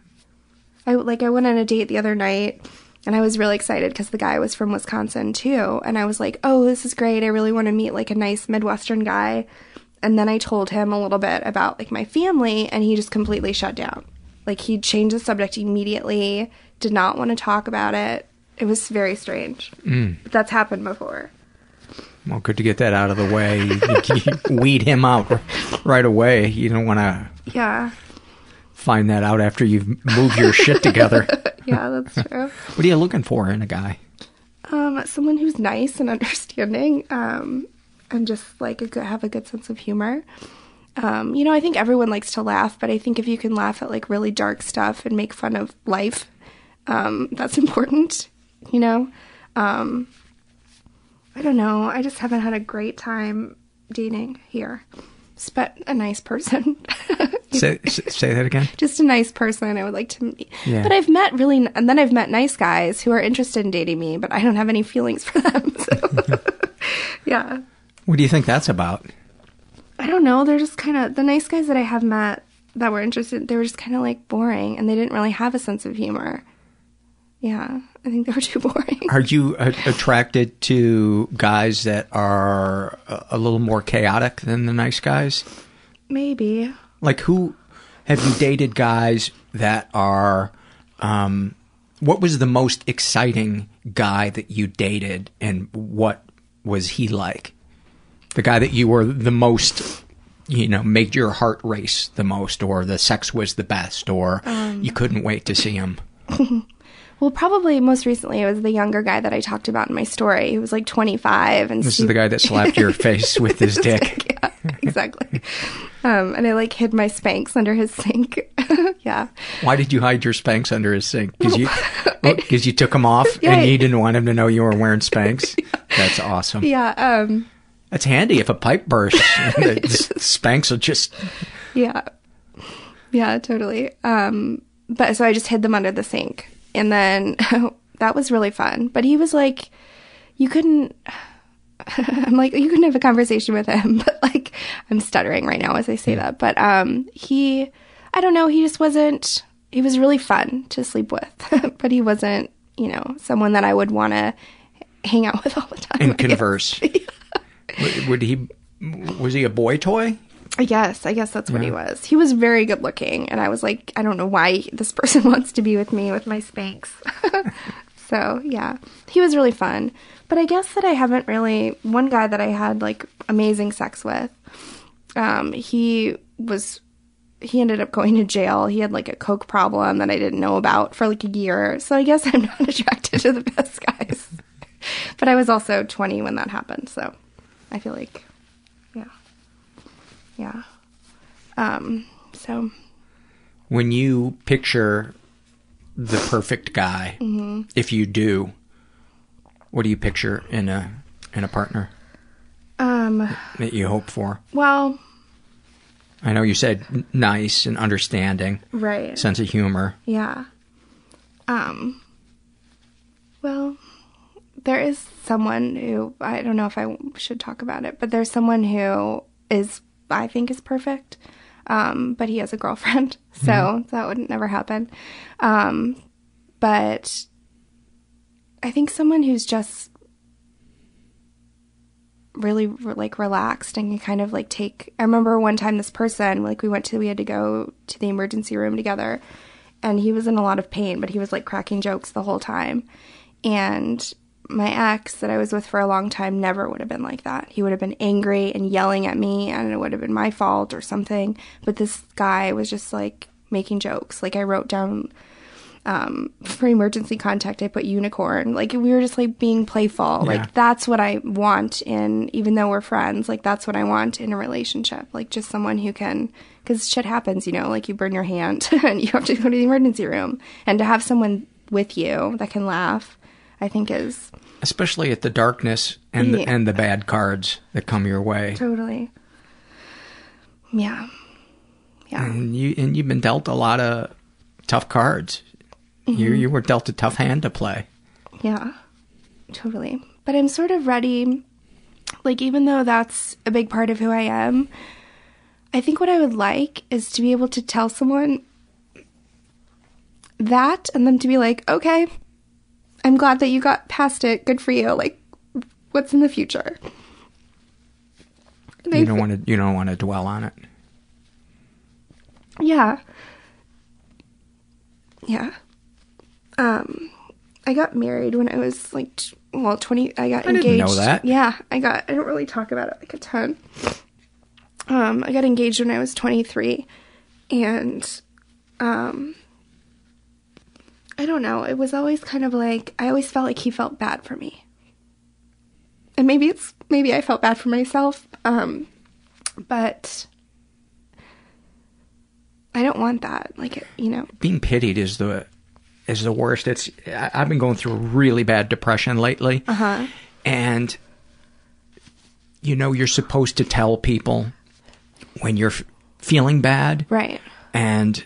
S8: i like i went on a date the other night and i was really excited because the guy was from wisconsin too and i was like oh this is great i really want to meet like a nice midwestern guy and then i told him a little bit about like my family and he just completely shut down like he changed the subject immediately did not want to talk about it it was very strange
S1: Mm.
S8: but that's happened before
S1: Well, good to get that out of the way. You, you weed him out right away. You don't want to
S8: yeah
S1: find that out after you've moved your shit together.
S8: yeah that's true.
S1: What are you looking for in a guy?
S8: um someone who's nice and understanding um and just like a good have a good sense of humor. Um you know i think everyone likes to laugh but i think if you can laugh at like really dark stuff and make fun of life um that's important you know? Um i don't know. I just haven't had a great time dating here but a nice person
S1: Say, say that again.
S8: just a nice person I would like to meet.
S1: Yeah.
S8: But I've met really, and then I've met nice guys who are interested in dating me, but I don't have any feelings for them. So, yeah.
S1: What do you think that's about?
S8: I don't know. They're just kind of, the nice guys that I have met that were interested, they were just kind of like boring and they didn't really have a sense of humor. Yeah. I think they were too boring.
S1: Are you a- attracted to guys that are a, a little more chaotic than the nice guys?
S8: Maybe.
S1: Like who have you dated guys that are um what was the most exciting guy that you dated and what was he like? The guy that you were the most you know, made your heart race the most or the sex was the best or
S8: Um.
S1: you couldn't wait to see him.
S8: well, probably most recently it was the younger guy that I talked about in my story. He was like 25 and
S1: This is the guy that slapped your face with his dick.
S8: yeah, exactly. Um, and I like hid my Spanx under his sink. yeah.
S1: Why did you hide your Spanx under his sink? Because you, because you took them off
S8: Yeah,
S1: and you didn't want him to know you were wearing Spanx. That's awesome.
S8: Yeah. Um,
S1: That's handy if a pipe bursts. the Spanx will just.
S8: yeah. Yeah, totally. Um, but so I just hid them under the sink. And then that was really fun. But he was like, you couldn't. I'm like, you couldn't have a conversation with him, but like, I'm stuttering right now as I say that. But um, he, I don't know, he just wasn't. He was really fun to sleep with, but he wasn't, you know, someone that I would want to hang out with all the time.
S1: And converse. would, would he? Was he a boy toy?
S8: I guess. I guess that's what he was. He was very good looking, and I was like, I don't know why this person wants to be with me with my Spanx. so yeah, he was really fun. But I guess that I haven't really. One guy that I had like amazing sex with, um, he was he ended up going to jail. He had like a coke problem that I didn't know about for like a year. So I guess I'm not attracted to the best guys. but I was also 20 when that happened, so I feel like yeah. Yeah. Um so
S1: When you picture the perfect guy,
S8: Mhm.
S1: if you do, what do you picture in a in a partner
S8: um
S1: that you hope for?
S8: well,
S1: I know you said nice and understanding,
S8: right.
S1: sense of humor.
S8: Yeah. Um well, there is someone who I don't know if I should talk about it, but there's someone who is I think is perfect. Um but he has a girlfriend, so that would never happen. Um but I think someone who's just really like relaxed and can kind of like take I remember one time this person like we went to we had to go to the emergency room together and he was in a lot of pain but he was like cracking jokes the whole time and my ex that I was with for a long time never would have been like that. He would have been angry and yelling at me and it would have been my fault or something. But this guy was just like making jokes. Like I wrote down um, for emergency contact, I put unicorn. Like we were just like being playful.
S1: Yeah.
S8: Like that's what I want in, even though we're friends, like that's what I want in a relationship. Like just someone who can, because shit happens, you know, like you burn your hand and you have to go to the emergency room. And to have someone with you that can laugh, I think is
S1: Especially at the darkness and the, and the bad cards that come your way.
S8: totally. Yeah. Yeah.
S1: And you and you've been dealt a lot of tough cards. You
S8: Mhm.
S1: you were dealt a tough hand to play.
S8: Yeah, totally. But I'm sort of ready. Like, even though that's a big part of who I am, I think what I would like is to be able to tell someone that and them to be like, okay, I'm glad that you got past it. Good for you. Like, what's in the future? And
S1: You don't want to you don't want to dwell on it.
S8: Yeah. Yeah. Um, I got married when I was like, t- well, 20, I got
S1: I didn't
S8: engaged.
S1: know that.
S8: Yeah, I got, I don't really talk about it like a ton. Um, I got engaged when I was 23 and, um, I don't know. It was always kind of like, I always felt like he felt bad for me. And maybe it's, maybe I felt bad for myself. Um, but I don't want that. Like, you know,
S1: Being pitied is the is the worst. It's I, I've been going through a really bad depression lately.
S8: uh huh.
S1: and you know you're supposed to tell people when you're f- feeling bad
S8: Right.
S1: and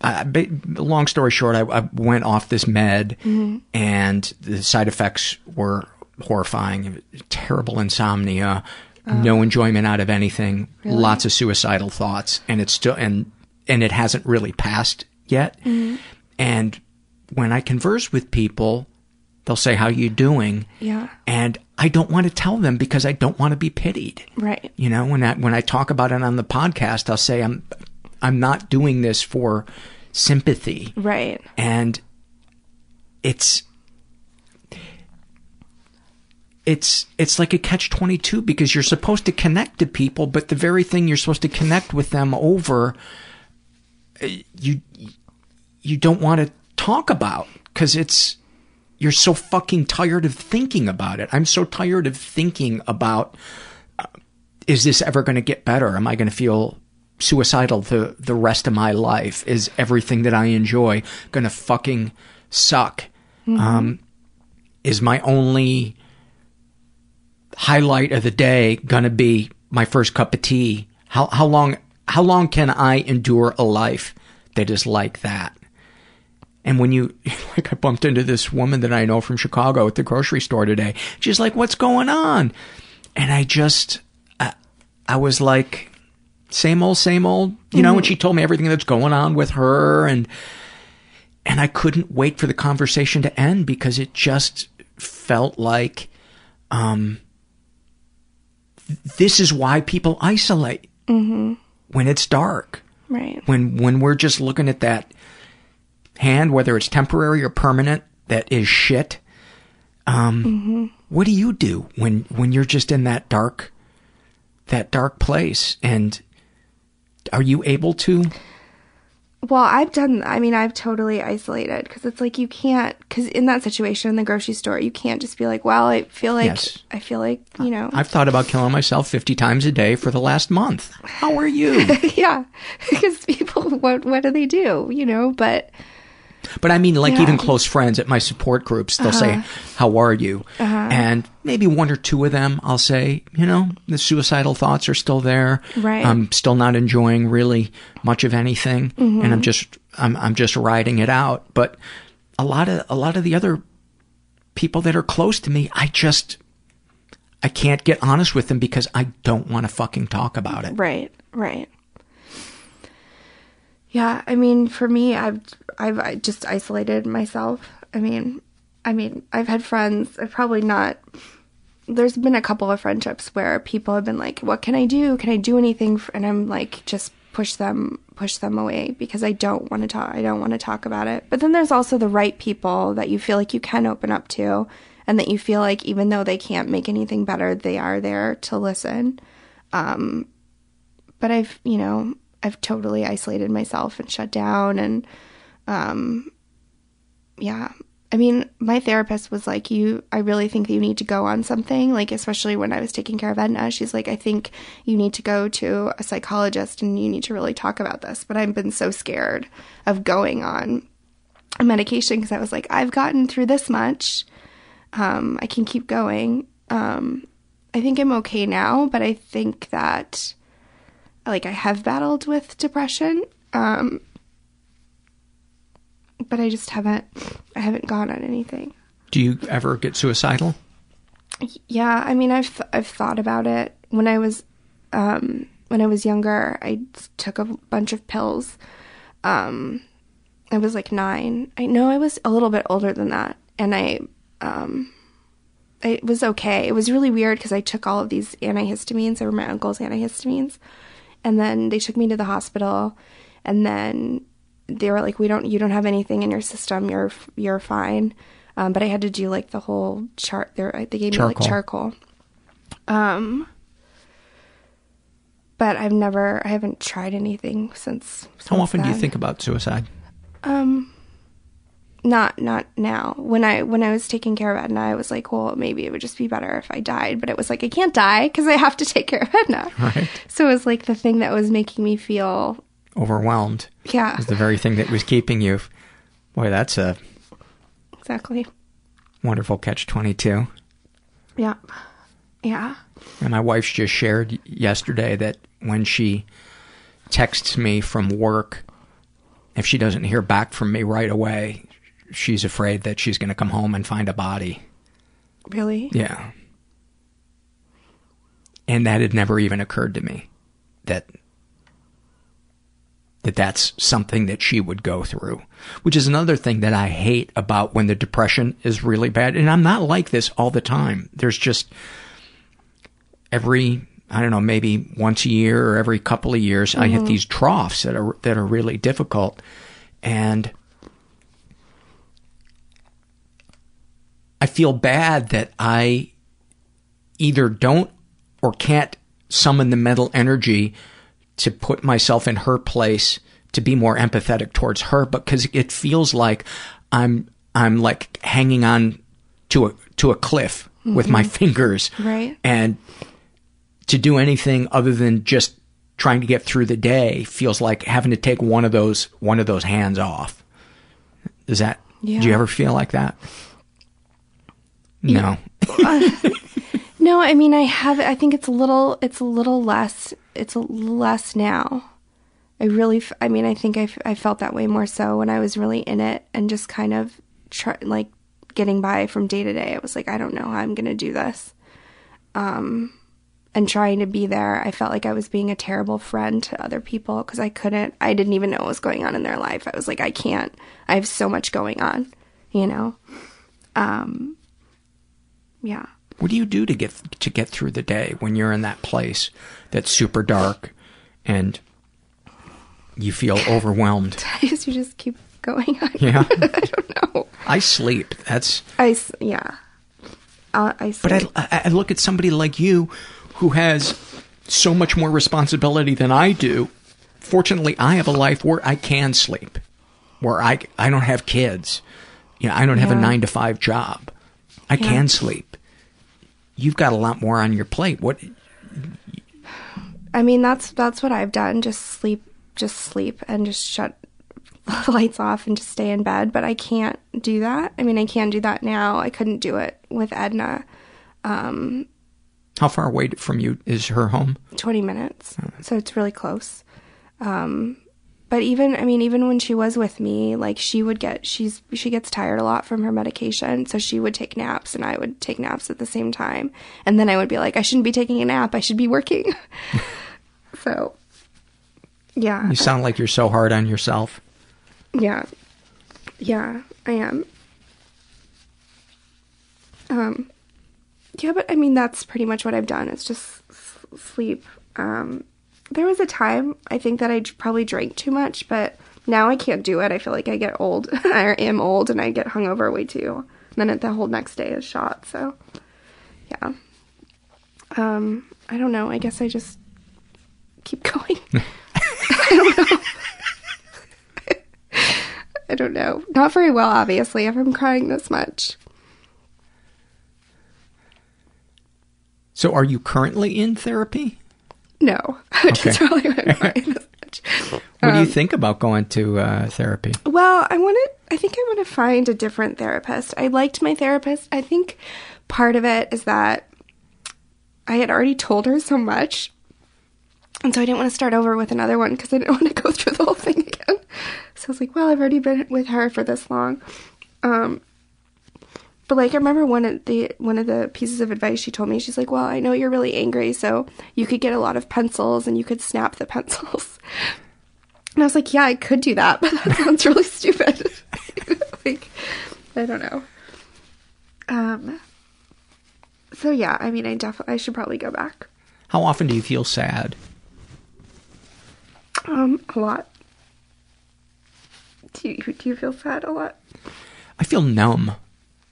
S1: uh, ba- long story short I, I went off this med
S8: Mhm.
S1: and the side effects were horrifying terrible insomnia no enjoyment out of anything
S8: Really?
S1: lots of suicidal thoughts and it's still and and it hasn't really passed yet
S8: Mhm.
S1: and when i converse with people they'll say how you doing
S8: Yeah.
S1: and I don't want to tell them because I don't want to be pitied.
S8: Right.
S1: You know, when I when I talk about it on the podcast, I'll say I'm I'm not doing this for sympathy.
S8: Right.
S1: And it's it's it's like a catch 22 because you're supposed to connect to people but the very thing you're supposed to connect with them over uh, you you don't want to talk about cuz it's you're so fucking tired of thinking about it. I'm so tired of thinking about uh, is this ever going to get better? Am I going to feel suicidal the the rest of my life? Is everything that I enjoy going to fucking suck?
S8: Mhm.
S1: Um, is my only highlight of the day going to be my first cup of tea? How how long how long can I endure a life that is like that? And when you, like, I bumped into this woman that I know from Chicago at the grocery store today. She's like, what's going on? And I just, I, I was like, same old, same old, you know, and she told me everything that's going on with her and, and I couldn't wait for the conversation to end because it just felt like, um, this is why people isolate
S8: Mm-hmm.
S1: when it's dark
S8: Right.
S1: when when we're just looking at that hand, whether it's temporary or permanent, that is shit. Um,
S8: Mhm.
S1: what do you do when when you're just in that dark, that dark place? And are you able to
S8: Well, I've done. I mean, I've totally isolated because it's like you can't. Because in that situation in the grocery store, you can't just be like, "Well, I feel like
S1: Yes.
S8: I feel like you know."
S1: I've thought about killing myself 50 times a day for the last month. How are you?
S8: yeah, because people, what what do they do? You know, but
S1: But I mean, like
S8: Yeah.
S1: even close friends at my support groups, they'll say,
S8: Uh-huh.
S1: "How are you?"
S8: Uh-huh.
S1: And maybe one or two of them, I'll say, you know, the suicidal thoughts are still there.
S8: Right.
S1: I'm still not enjoying really much of anything,
S8: Mhm.
S1: and I'm just, I'm, I'm just riding it out. But a lot of, a lot of the other people that are close to me, I just, I can't get honest with them because I don't want to fucking talk about it.
S8: Right, right. Yeah, I mean, for me, I've I've I just isolated myself. I mean, I mean, I've had friends. I've probably not. There's been a couple of friendships where people have been like, "What can I do? Can I do anything?" and I'm like, just push them, push them away because I don't want to talk. I don't want to talk about it. But then there's also the right people that you feel like you can open up to, and that you feel like even though they can't make anything better, they are there to listen. Um, but I've, you know, I've totally isolated myself and shut down and um yeah. I mean, my therapist was like, "You I really think that you need to go on something." Like especially when I was taking care of Edna, she's like, "I think you need to go to a psychologist and you need to really talk about this." But I've been so scared of going on medication because I was like, "I've gotten through this much. Um I can keep going." Um I think I'm okay now, but I think that like I have battled with depression. Um but I just haven't I haven't gone on anything.
S1: Do you ever get suicidal?
S8: Yeah, I mean I've I've thought about it. When I was um when I was younger, I took a bunch of pills. Um I was like 9. I know I was a little bit older than that and I um it was okay. It was really weird because I took all of these antihistamines. They were my uncle's antihistamines. And then they took me to the hospital and then they were like, "We don't, you don't have anything in your system. You're, you're fine." Um, but I had to do like the whole chart. There, they gave me like
S1: Charcoal.
S8: charcoal. Um, but I've never, I haven't tried anything since.
S1: How
S8: since
S1: often do you think about suicide?
S8: Um, not not now. When I when I was taking care of Edna, I was like, well, maybe it would just be better if I died. But it was like I can't die because I have to take care of Edna.
S1: Right.
S8: So it was like the thing that was making me feel
S1: Overwhelmed.
S8: Yeah.
S1: Is the very thing that was keeping you. Boy, that's a
S8: exactly.
S1: wonderful catch 22.
S8: Yeah. Yeah.
S1: And my wife's just shared yesterday that when she texts me from work, if she doesn't hear back from me right away, she's afraid that she's going to come home and find a body.
S8: Really?
S1: Yeah. And that had never even occurred to me that that that's something that she would go through, which is another thing that I hate about when the depression is really bad. And I'm not like this all the time. There's just every I don't know, maybe once a year or every couple of years, I hit
S12: mm-hmm.
S1: these troughs that are that are really difficult, and I feel bad that I either don't or can't summon the mental energy to put myself in her place to be more empathetic towards her because it feels like I'm I'm like hanging on to a to a cliff with my
S8: Mhm.
S1: fingers
S8: Right.
S1: and to do anything other than just trying to get through the day feels like having to take one of those one of those hands off. Is that yeah. do you ever feel like that? No.
S8: Uh, no, I mean I have. I think it's a little. It's a little less. It's a less now. I really. f- I mean, I think I, f- I felt that way more so when I was really in it and just kind of try like getting by from day to day. I was like, I don't know how I'm gonna do this. Um, and trying to be there, I felt like I was being a terrible friend to other people because I couldn't. I didn't even know what was going on in their life. I was like, I can't. I have so much going on, you know. Um. Yeah.
S1: What do you do to get to get through the day when you're in that place that's super dark and you feel overwhelmed?
S8: You just keep going on.
S1: Yeah.
S8: I don't know.
S1: I sleep. That's
S8: I yeah. Uh, I
S1: But I, I look at somebody like you who has so much more responsibility than I do fortunately, I have a life where I can sleep, where I I don't have kids. You know, I don't have a nine to five job. I
S8: Yeah.
S1: can sleep. You've got a lot more on your plate. What?
S8: I mean, that's that's what I've done. Just sleep, just sleep, and just shut the lights off and just stay in bed. But I can't do that. I mean, I can do that now. I couldn't do it with Edna. Um,
S1: How far away from you is her home?
S8: 20 minutes. So it's really close. Um, but even, I mean, even when she was with me, like she would get, she's, she gets tired a lot from her medication. So she would take naps and I would take naps at the same time. And then I would be like, I shouldn't be taking a nap. I should be working. so, yeah.
S1: You sound like you're so hard on yourself.
S8: Yeah. Yeah, I am. Um yeah, but I mean that's pretty much what I've done. It's just s- sleep. Um there was a time I think that I probably drank too much, but now I can't do it. I feel like I get old. I am old and I get hungover way too. And then the whole next day is shot, so yeah. Um I don't know. I guess I just keep going. I don't know. I don't know. Not very well, obviously, if I'm crying this much.
S1: So, are you currently in therapy?
S8: No. Just
S1: Okay.
S8: why I'm crying.
S1: What do you
S8: Um,
S1: think about going to uh, therapy?
S8: Well, I want to. I think I want to find a different therapist. I liked my therapist. I think part of it is that I had already told her so much, and so I didn't want to start over with another one because I didn't want to go through the whole thing again. So I was like, well, I've already been with her for this long. Um, but like, I remember one of the one of the pieces of advice she told me. She's like, well, I know you're really angry, so you could get a lot of pencils and you could snap the pencils. And I was like, yeah, I could do that, but that sounds really stupid. like, I don't know. Um. So yeah, I mean, I definitely I should probably go back.
S1: How often do you feel sad?
S8: Um, a lot. Do you do you feel sad a lot?
S1: I feel numb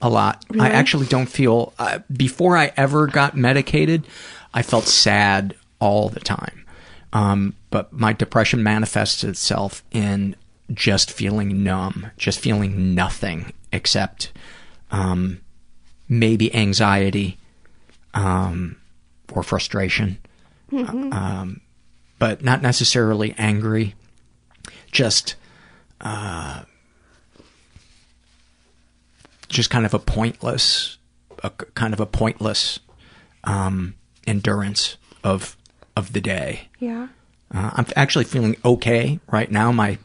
S1: a lot. I actually don't feel. Uh, before I ever got medicated, I felt sad all the time. Um, but my depression manifests itself in just feeling numb, just feeling nothing except um, maybe anxiety um, or frustration,
S8: Mhm.
S1: um, but not necessarily angry. Just uh, just kind of a pointless, a kind of a pointless um, endurance of of the day.
S8: Yeah.
S1: Uh, I'm actually feeling okay right now. My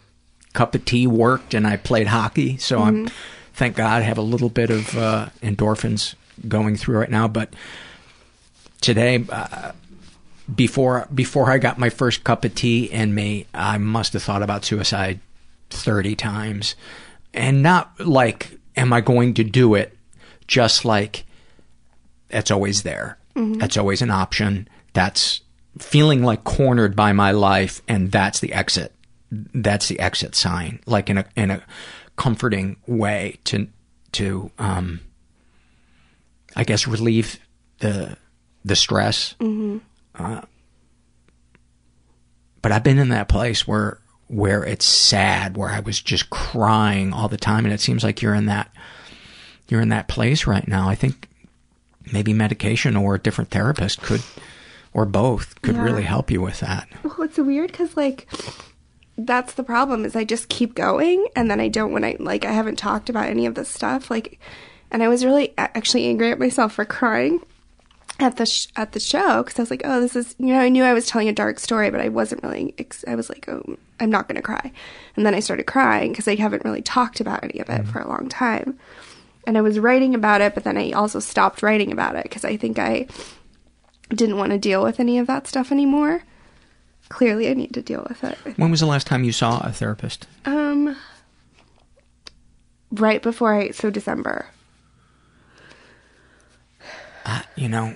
S1: cup of tea worked, and I played hockey, so I'm
S8: Mhm.
S1: thank God I have a little bit of uh, endorphins going through right now. But today, uh, before before I got my first cup of tea in me, I must have thought about suicide thirty times, and not like, am I going to do it? Just like, that's always there.
S8: Mhm.
S1: That's always an option. That's feeling like cornered by my life, and that's the exit. That's the exit sign, like in a in a comforting way to to um, I guess relieve the the stress.
S8: Mhm.
S1: Uh, but I've been in that place where where it's sad, where I was just crying all the time, and it seems like you're in that you're in that place right now. I think maybe medication or a different therapist could, or both, could
S8: Yeah.
S1: really help you with that.
S8: Well, it's weird because like that's the problem is I just keep going and then I don't when I like I haven't talked about any of this stuff like, and I was really actually angry at myself for crying at the sh- at the show because I was like, oh, this is you know I knew I was telling a dark story, but I wasn't really. Ex- I was like, oh, I'm not gonna cry, and then I started crying because I haven't really talked about any of it for a long time, and I was writing about it, but then I also stopped writing about it because I think I didn't want to deal with any of that stuff anymore. Clearly, I need to deal with it.
S1: When was the last time you saw a therapist?
S8: Um, right before I so December.
S1: Uh, you know,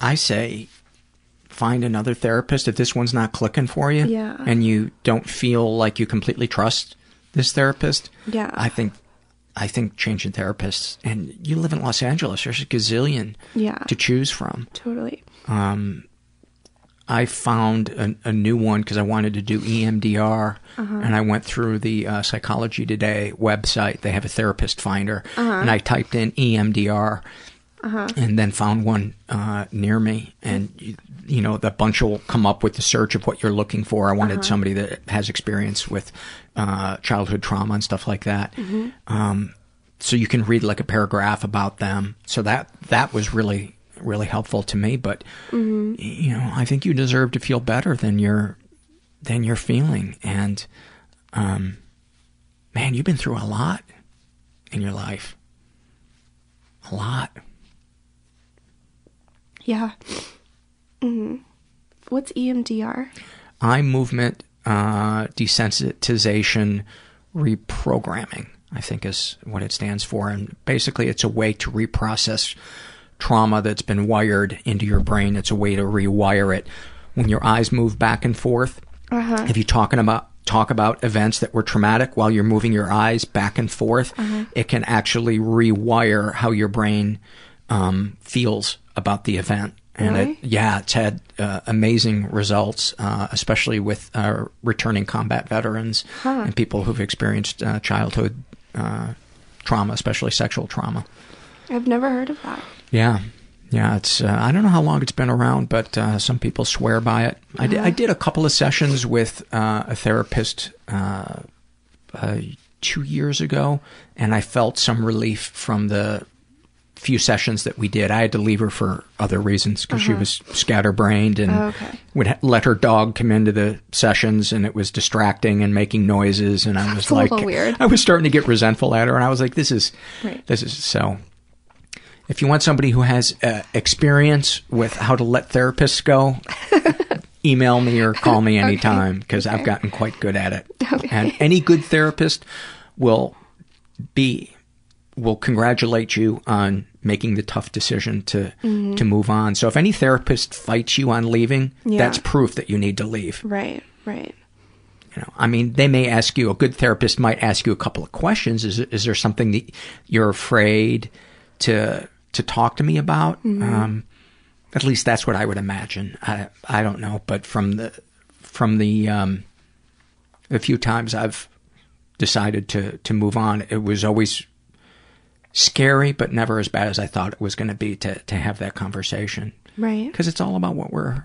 S1: I say find another therapist if this one's not clicking for you
S8: Yeah.
S1: and you don't feel like you completely trust this therapist.
S8: Yeah.
S1: I think I think changing therapists and you live in Los Angeles, there's a gazillion
S8: Yeah.
S1: to choose from.
S8: Totally.
S1: Um I found a, a new one because I wanted to do EMDR,
S8: Uh-huh.
S1: and I went through the uh, Psychology Today website. They have a therapist finder,
S8: Uh-huh.
S1: and I typed in EMDR,
S8: Uh-huh.
S1: and then found one uh, near me. And you, you know, the bunch will come up with the search of what you're looking for. I wanted
S8: Uh-huh.
S1: somebody that has experience with uh, childhood trauma and stuff like that.
S8: Mhm.
S1: Um, so you can read like a paragraph about them. So that that was really really helpful to me. But
S8: Mhm.
S1: you know, I think you deserve to feel better than you're than you're feeling. And um, man, you've been through a lot in your life. A lot.
S8: Yeah. hmm What's EMDR?
S1: eye movement uh, desensitization reprogramming, I think is what it stands for. And basically, it's a way to reprocess trauma that's been wired into your brain. It's a way to rewire it. When your eyes move back and forth,
S8: Uh-huh.
S1: if you talking about talk about events that were traumatic while you're moving your eyes back and forth,
S8: Uh-huh.
S1: it can actually rewire how your brain um, feels about the event. And
S8: Really?
S1: it, yeah, it's had uh, amazing results, uh, especially with uh, returning combat veterans
S8: Huh.
S1: and people who've experienced uh, childhood uh, trauma, especially sexual trauma.
S8: I've never heard of that.
S1: Yeah. Yeah, it's. Uh, I don't know how long it's been around, but uh, some people swear by it. I, did, I did a couple of sessions with uh, a therapist uh, uh, two years ago, and I felt some relief from the few sessions that we did. I had to leave her for other reasons because she
S8: Uh-huh.
S1: was scatterbrained and
S8: Oh, okay.
S1: would ha- let her dog come into the sessions, and it was distracting and making noises. And I was
S8: That's
S1: like,
S8: weird.
S1: I was starting to get resentful at her, and I was like, this is
S8: Right.
S1: this is so. If you want somebody who has uh, experience with how to let therapists go, email me or call me anytime because I've gotten quite good at it.
S8: Okay.
S1: And any good therapist will be will congratulate you on making the tough decision to
S8: Mhm.
S1: to move on. So if any therapist fights you on leaving,
S8: Yeah.
S1: that's proof that you need to leave.
S8: Right, right.
S1: You know, I mean, they may ask you. A good therapist might ask you a couple of questions. Is is there something that you're afraid to to talk to me about?
S8: Mhm.
S1: Um, at least that's what I would imagine. I I don't know, but from the from the um, the few times I've decided to to move on, it was always scary, but never as bad as I thought it was going to be to to have that conversation.
S8: Right.
S1: Because it's all about what we're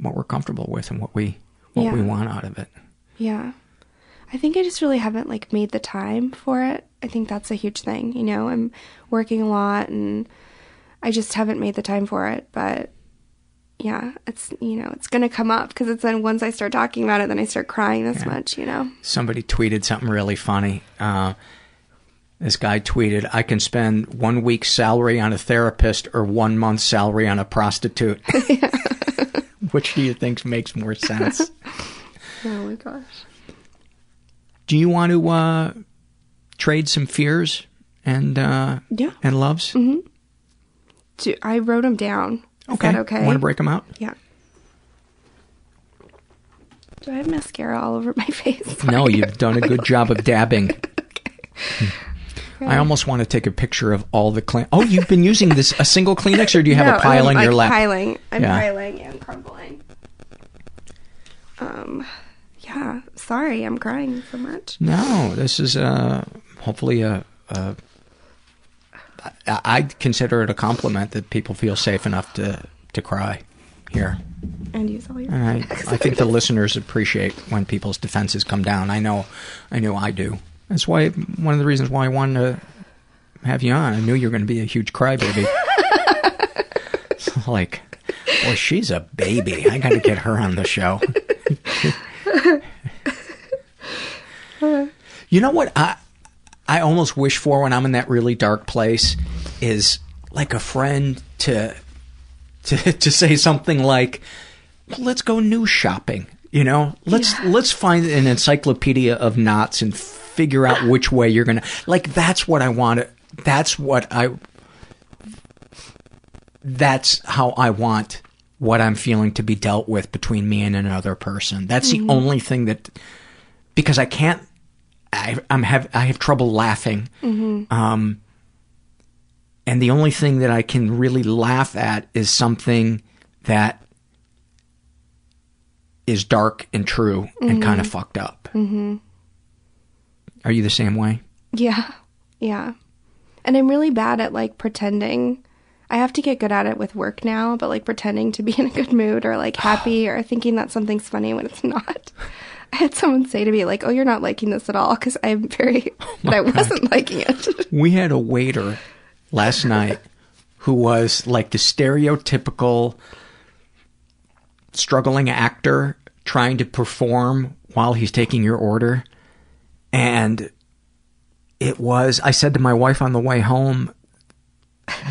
S1: what we're comfortable with and what we what we want out of it.
S8: Yeah. I think I just really haven't like made the time for it. I think that's a huge thing, you know. I'm working a lot and I just haven't made the time for it, but yeah, it's you know, it's going to come up because it's then once I start talking about it then I start crying this
S1: Yeah.
S8: much, you know.
S1: somebody tweeted something really funny. Uh, this guy tweeted, I can spend one week's salary on a therapist or one month's salary on a prostitute. Which do you think makes more sense?
S8: Oh my gosh.
S1: Do you want to uh, trade some fears and uh,
S8: Yeah.
S1: and loves?
S8: Mhm. Do, I wrote them down. Is
S1: Okay.
S8: okay?
S1: Want to break them out?
S8: Yeah. Do I have mascara all over my face?
S1: No, you've done a good job of dabbing. I almost want to take a picture of all the clean. Oh, you've been using this a single Kleenex, or do you have
S8: No,
S1: a pile
S8: I'm,
S1: on your lap?
S8: Piling. I'm
S1: Yeah.
S8: piling and crumbling. Um, yeah. Sorry, I'm crying so much.
S1: No, this is uh, hopefully a. a I- I'd consider it a compliment that people feel safe enough to to cry here.
S8: And use all your.
S1: And I, I think the listeners appreciate when people's defenses come down. I know, I know I do. That's why one of the reasons why I wanted to have you on. I knew you were going to be a huge crybaby. Like, boy, she's a baby. I got to get her on the show. You know what I I almost wish for when I'm in that really dark place is like a friend to to to say something like let's go news shopping, you know? Let's let's find an encyclopedia of knots and figure out which way you're going to like that's what I want to that's what I that's how I want what I'm feeling to be dealt with between me and another person. That's
S8: Mhm.
S1: the only thing that because I can't I I'm have I have trouble laughing.
S8: Mhm.
S1: Um and the only thing that I can really laugh at is something that is dark and true and
S8: Mhm.
S1: kind of fucked up.
S8: Mhm.
S1: Are you the same way?
S8: Yeah. Yeah. And I'm really bad at like pretending. I have to get good at it with work now, but like pretending to be in a good mood or like happy or thinking that something's funny when it's not. I had someone say to me like, "Oh, you're not liking this at all," because I'm very, oh but I wasn't liking it.
S1: We had a waiter last night who was like the stereotypical struggling actor trying to perform while he's taking your order. And it was, I said to my wife on the way home,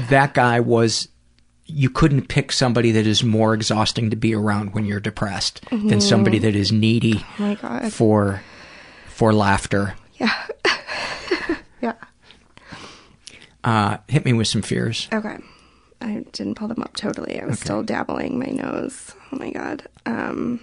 S1: that guy was, you couldn't pick somebody that is more exhausting to be around when you're depressed than
S8: Mhm.
S1: somebody that is needy
S8: Oh my God.
S1: for, for laughter.
S8: yeah. yeah.
S1: Uh, hit me with some fears.
S8: Okay. I didn't pull them up totally. I was still dabbling my nose. Oh my god. Um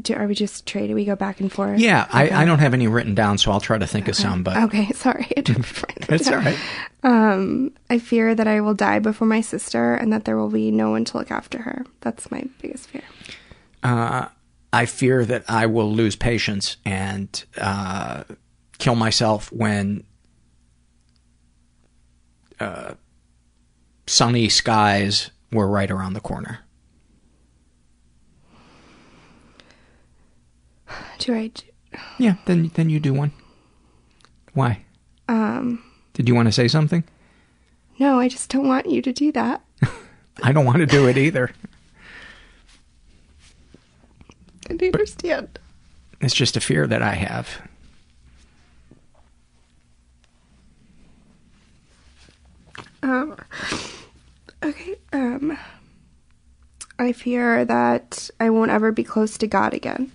S8: do, are we just trading? We go back and forth.
S1: Yeah, I,
S8: Okay.
S1: I don't have any written down, so I'll try to think of some. But
S8: okay, sorry, I didn't them
S1: all right.
S8: Um, I fear that I will die before my sister, and that there will be no one to look after her. That's my biggest fear.
S1: uh, I fear that I will lose patience and uh, kill myself when uh, sunny skies were right around the corner.
S8: Do I? Do,
S1: Yeah, then then you do one. Why?
S8: um,
S1: Did you want to say something?
S8: no, I just don't want you to do that.
S1: I don't want to do it either.
S8: I do understand.
S1: It's just a fear that I have.
S8: Um, okay. Um, I fear that I won't ever be close to God again.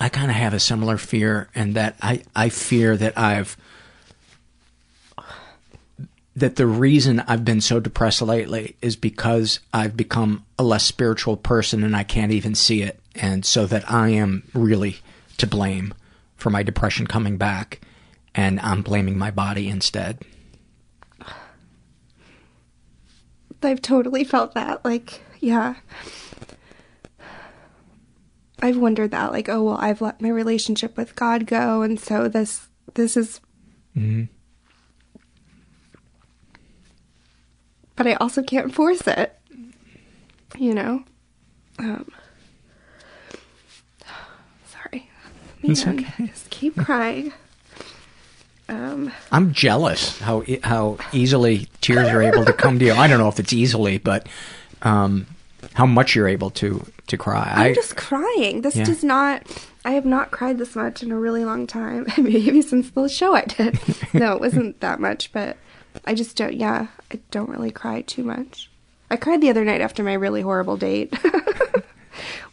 S1: I kind of have a similar fear, and that I, I fear that I've that the reason I've been so depressed lately is because I've become a less spiritual person and I can't even see it, and so that I am really to blame for my depression coming back, and I'm blaming my body instead.
S8: I've totally felt that. Like, yeah. I've wondered that. Like, oh well, I've let my relationship with God go, and so this this is.
S1: Mm-hmm.
S8: But I also can't force it. You know. Um. Sorry.
S1: It's okay.
S8: Just keep crying. Um.
S1: I'm jealous how how easily tears are able to come to you. I don't know if it's easily, but um, how much you're able to to cry.
S8: I'm
S1: I,
S8: just crying. This
S1: Yeah.
S8: does not. I have not cried this much in a really long time. Maybe since the show I did. no, it wasn't that much, but I just don't. Yeah, I don't really cry too much. I cried the other night after my really horrible date. With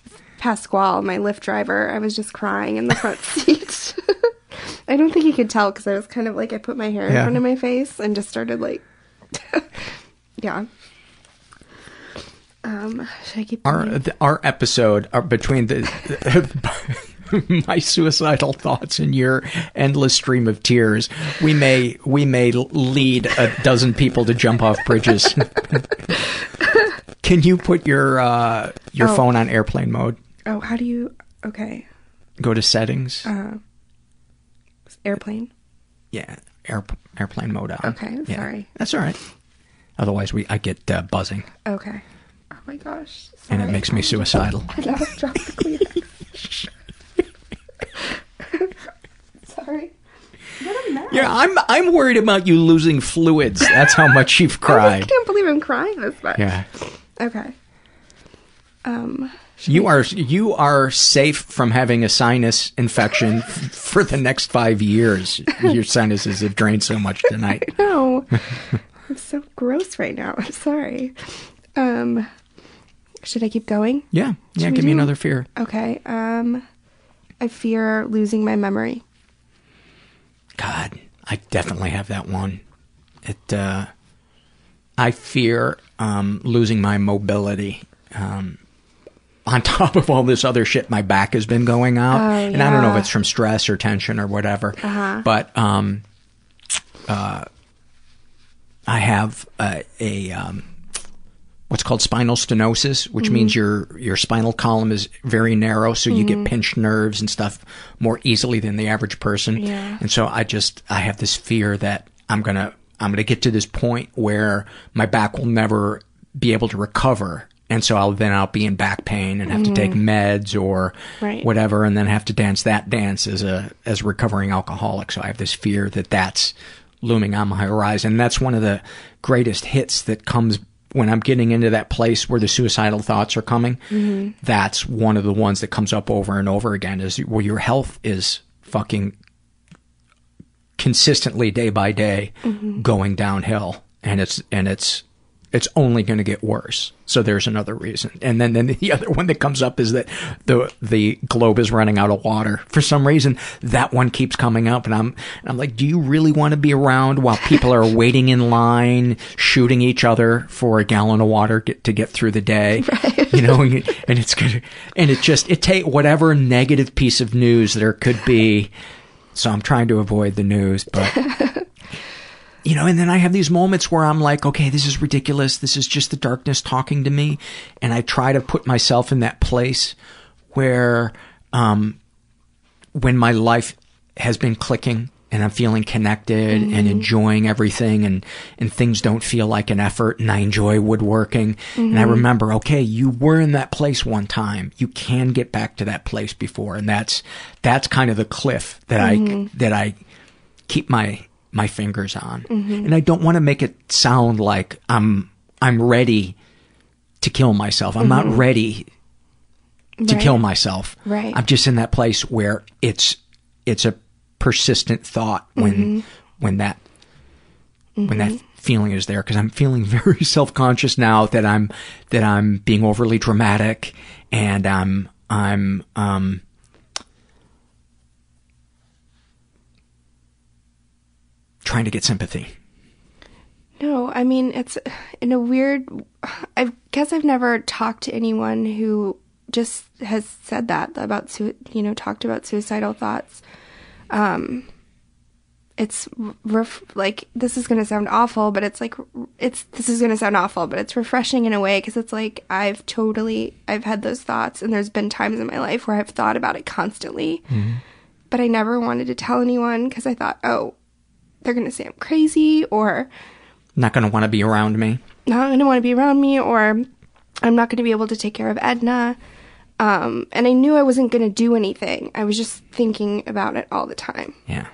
S8: Pasquale, my Lyft driver, I was just crying in the front seat. I don't think he could tell because I was kind of like I put my hair in
S1: Yeah.
S8: front of my face and just started like, yeah. Um, should I keep
S1: our
S8: going?
S1: th- our episode are between the, my suicidal thoughts and your endless stream of tears. We may we may lead a dozen people to jump off bridges. Can you put your uh, your
S8: Oh.
S1: phone on airplane mode?
S8: Oh, how do you? Okay.
S1: Go to settings.
S8: Uh, airplane.
S1: Yeah, air, airplane mode on.
S8: Okay,
S1: Yeah.
S8: sorry.
S1: That's all right. Otherwise, we I get uh, buzzing,
S8: Okay. Oh my gosh.
S1: and it makes me suicidal.
S8: I almost dropped the Kleenex. sorry.
S1: Yeah, I'm I'm worried about you losing fluids. That's how much you've cried.
S8: I can't believe I'm crying this much.
S1: Yeah.
S8: Okay. Um.
S1: You are you are safe from having a sinus infection for the next five years. Your sinuses have drained so much tonight.
S8: No. I'm so gross right now. I'm sorry. Um. Should I keep going?
S1: Yeah, yeah.
S8: Should
S1: Give me
S8: do-
S1: another fear.
S8: Okay. Um. I fear losing my memory.
S1: God, I definitely have that one. It. uh I fear um, losing my mobility. Um, on top of all this other shit, my back has been going out,
S8: Oh,
S1: and I don't know if it's from stress or tension or whatever.
S8: Uh-huh.
S1: But um, uh, I have a, a um, what's called spinal stenosis, which
S8: Mhm.
S1: means your your spinal column is very narrow, so you
S8: Mhm.
S1: get pinched nerves and stuff more easily than the average person.
S8: Yeah.
S1: And so I just I have this fear that I'm gonna I'm gonna get to this point where my back will never be able to recover. And so I'll then I'll be in back pain and have to take
S8: Mhm.
S1: meds or
S8: Right.
S1: whatever, and then have to dance that dance as a as a recovering alcoholic. So I have this fear that that's looming on my horizon. And that's one of the greatest hits that comes when I'm getting into that place where the suicidal thoughts are coming.
S8: Mhm.
S1: That's one of the ones that comes up over and over again is where your health is fucking consistently day by day
S8: Mhm.
S1: going downhill and it's and it's it's only going to get worse. So there's another reason. And then, then the other one that comes up is that the the globe is running out of water. For some reason, that one keeps coming up, and I'm and I'm like, do you really want to be around while people are waiting in line, shooting each other for a gallon of water get, to get through the day? You know, and, and it's gonna and it just it take whatever negative piece of news there could be. So I'm trying to avoid the news, but you know, and then I have these moments where I'm like, okay, this is ridiculous. This is just the darkness talking to me. And I try to put myself in that place where, um, when my life has been clicking and I'm feeling connected and
S8: Mhm.
S1: enjoying everything and, and things don't feel like an effort and I enjoy woodworking. And I
S8: Mhm.
S1: remember, okay, you were in that place one time. You can get back to that place before. And that's, that's kind of the cliff that I,
S8: Mhm.
S1: that I keep my my fingers on.
S8: Mhm.
S1: And I don't want to make it sound like I'm I'm ready to kill myself. I'm not
S8: Mhm.
S1: ready to
S8: Right.
S1: kill myself.
S8: Right.
S1: I'm just in that place where it's it's a persistent thought when
S8: Mhm.
S1: when that when that
S8: Mhm.
S1: feeling is there because I'm feeling very self-conscious now that I'm that I'm being overly dramatic and I'm I'm um trying to get sympathy.
S8: No, I mean it's in a weird. I guess I've never talked to anyone who just has said that about you know talked about suicidal thoughts. Um, it's ref- like this is gonna sound awful, but it's like it's this is gonna sound awful, but it's refreshing in a way because it's like I've totally I've had those thoughts, and there's been times in my life where I've thought about it constantly, but I never wanted to tell anyone because I thought, oh, they're gonna say I'm crazy or
S1: Not going to want to be around me.
S8: not going to want to be around me or I'm not going to be able to take care of Edna. Um, and I knew I wasn't going to do anything. I was just thinking about it all the time.
S1: Yeah,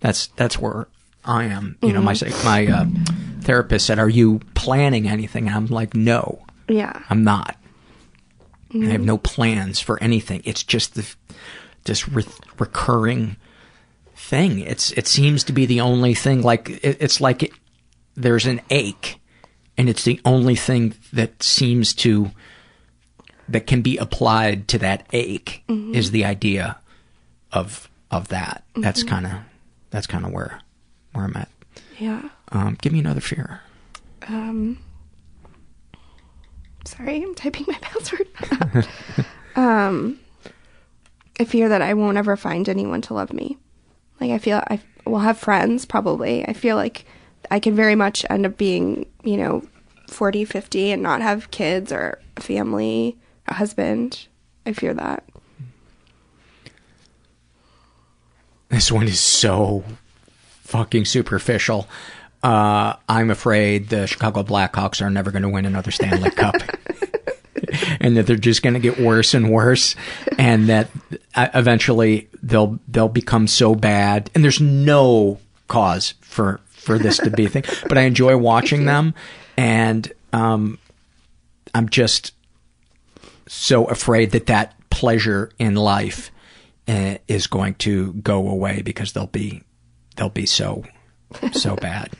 S1: that's that's where I am. You know, my
S8: Mhm.
S1: psych- my uh, therapist said, "Are you planning anything?" And I'm like, "No,
S8: Yeah.
S1: I'm not. I have
S8: Mhm.
S1: no plans for anything. It's just the this re- recurring thing. It's it seems to be the only thing. Like it, it's like it, there's an ache, and it's the only thing that seems to that can be applied to that ache
S8: Mhm.
S1: is the idea of of that. That's
S8: Mhm.
S1: kind of that's kind of where where I'm at.
S8: Yeah.
S1: Um, give me another fear.
S8: Um, sorry, I'm typing my password. um, I fear that I won't ever find anyone to love me. Like I feel I will have friends probably. I feel like I could very much end up being, you know, 40, 50 and not have kids or a family, a husband. I fear that.
S1: This one is so fucking superficial. Uh, I'm afraid the Chicago Blackhawks are never going to win another Stanley Cup. and that they're just going to get worse and worse and that uh, eventually they'll they'll become so bad. And there's no cause for for this to be a thing. But I enjoy watching them and um I'm just so afraid that that pleasure in life uh, is going to go away because they'll be they'll be so so bad.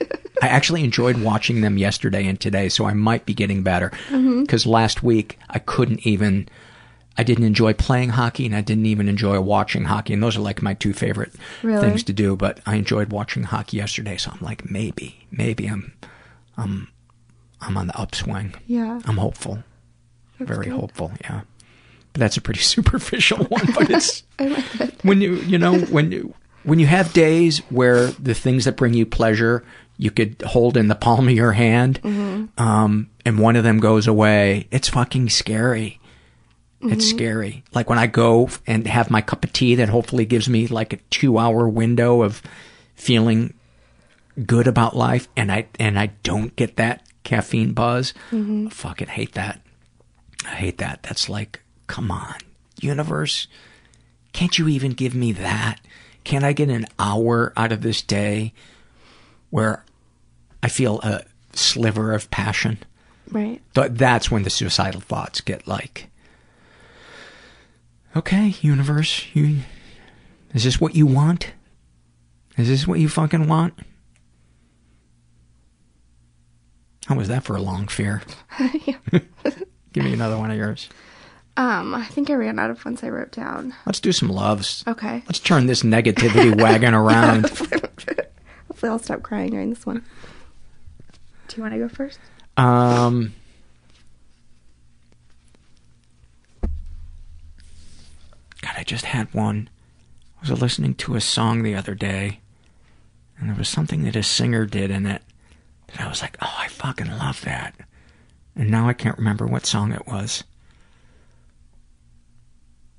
S1: I actually enjoyed watching them yesterday and today, so I might be getting better.
S8: Mm-hmm.
S1: Because last week I couldn't even, I didn't enjoy playing hockey and I didn't even enjoy watching hockey, and those are like my two favorite
S8: Really?
S1: things to do. But I enjoyed watching hockey yesterday, so I'm like, maybe, maybe I'm, I'm, I'm on the upswing.
S8: Yeah.
S1: I'm hopeful,
S8: That's
S1: very
S8: good.
S1: hopeful. Yeah, but that's a pretty superficial one. But it's
S8: I like it.
S1: when you you know when you when you have days where the things that bring you pleasure you could hold in the palm of your hand,
S8: Mhm.
S1: um, and one of them goes away. It's fucking scary. It's
S8: Mhm.
S1: scary. Like when I go and have my cup of tea that hopefully gives me like a two hour window of feeling good about life and I and I don't get that caffeine buzz.
S8: Mhm.
S1: I fucking hate that. I hate that. That's like, come on, universe. Can't you even give me that? Can't I get an hour out of this day where I feel a sliver of passion?
S8: Right.
S1: But that's when the suicidal thoughts get like, okay, universe, you, is this what you want? Is this what you fucking want? How was that for a long fear? Give me another one of yours.
S8: Um, I think I ran out of ones I wrote down.
S1: Let's do some loves.
S8: Okay.
S1: Let's turn this negativity wagon around.
S8: Hopefully, I'll stop crying during this one. Do you want to go first?
S1: Um, God, I just had one. I was listening to a song the other day, and there was something that a singer did in it that I was like, oh, I fucking love that. And now I can't remember what song it was.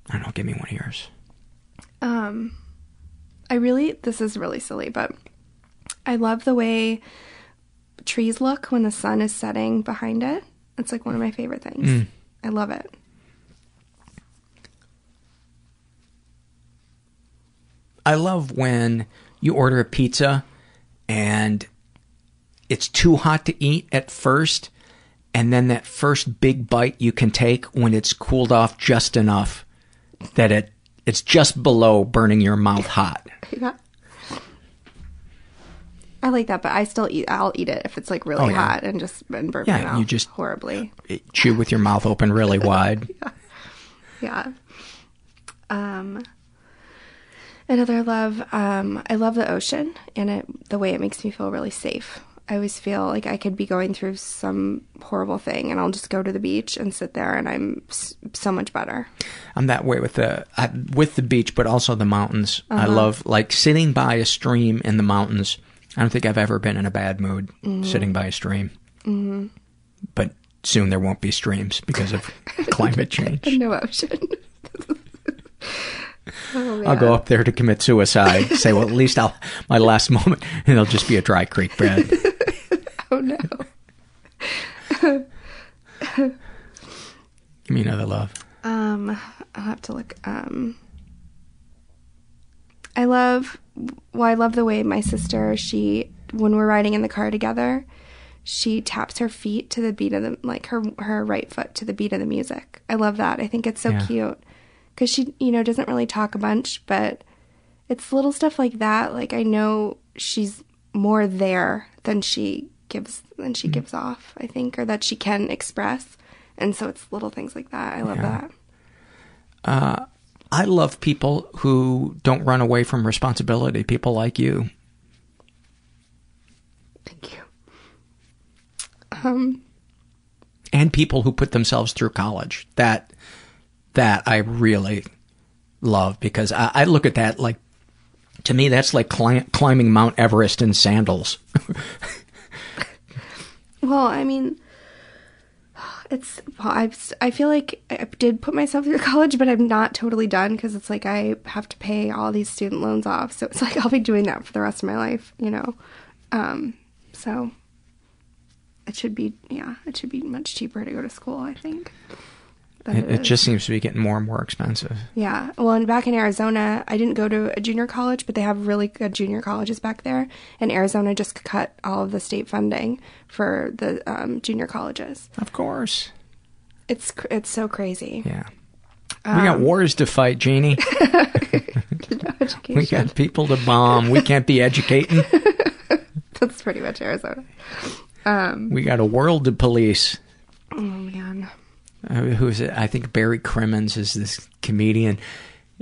S1: I don't know, give me one of yours.
S8: Um, I really, this is really silly, but I love the way trees look when the sun is setting behind it. It's like one of my favorite things.
S1: Mm.
S8: I love it.
S1: I love when you order a pizza and it's too hot to eat at first, and then that first big bite you can take when it's cooled off just enough that it it's just below burning your mouth hot.
S8: Yeah. I like that, but I still eat. I'll eat it if it's like really
S1: Oh, yeah.
S8: hot and just and burn
S1: Yeah,
S8: my mouth
S1: you just-
S8: horribly.
S1: Chew with your mouth open really wide.
S8: Yeah. Um. Another love. Um. I love the ocean and it the way it makes me feel really safe. I always feel like I could be going through some horrible thing, and I'll just go to the beach and sit there, and I'm s- so much better.
S1: I'm that way with the I, with the beach, but also the mountains. I
S8: Uh-huh.
S1: love like sitting by a stream in the mountains. I don't think I've ever been in a bad mood
S8: Mhm.
S1: sitting by a stream.
S8: Mm-hmm.
S1: But soon there won't be streams because of climate change.
S8: no ocean. oh,
S1: I'll go up there to commit suicide. Say, well, at least I'll my last moment, and it'll just be a dry creek bed.
S8: Oh no.
S1: Give me another love.
S8: Um, I'll have to look. Um, I love. Well, I love the way my sister. She when we're riding in the car together, she taps her feet to the beat of the like her her right foot to the beat of the music. I love that. I think it's so
S12: Yeah.
S8: cute because she you know doesn't really talk a bunch, but it's little stuff like that. Like I know she's more there than she gives than she gives off. I think or that she can express. And so it's little things like that. I love that.
S1: Uh, I love people who don't run away from responsibility. People like you. Thank you.
S8: Um,
S1: and people who put themselves through college. That that I really love because I, I look at that like to me that's like cli- climbing Mount Everest in sandals.
S8: well, I mean, it's well, I I feel like I did put myself through college, but I'm not totally done because it's like I have to pay all these student loans off. So it's like I'll be doing that for the rest of my life, you know. Um, so it should be yeah, it should be much cheaper to go to school. I think.
S1: It, it just seems to be getting more and more expensive.
S8: Yeah. Well, and back in Arizona, I didn't go to a junior college, but they have really good junior colleges back there. And Arizona just cut all of the state funding for the um, junior colleges.
S1: Of course.
S8: It's it's so crazy.
S1: Yeah. we got
S8: Um,
S1: wars to fight, Jeannie. we got people to bomb. We can't be educating.
S8: That's pretty much Arizona. Um,
S1: We got a world to police.
S8: oh man.
S1: Uh, who is it? I think Barry Crimmins is this comedian.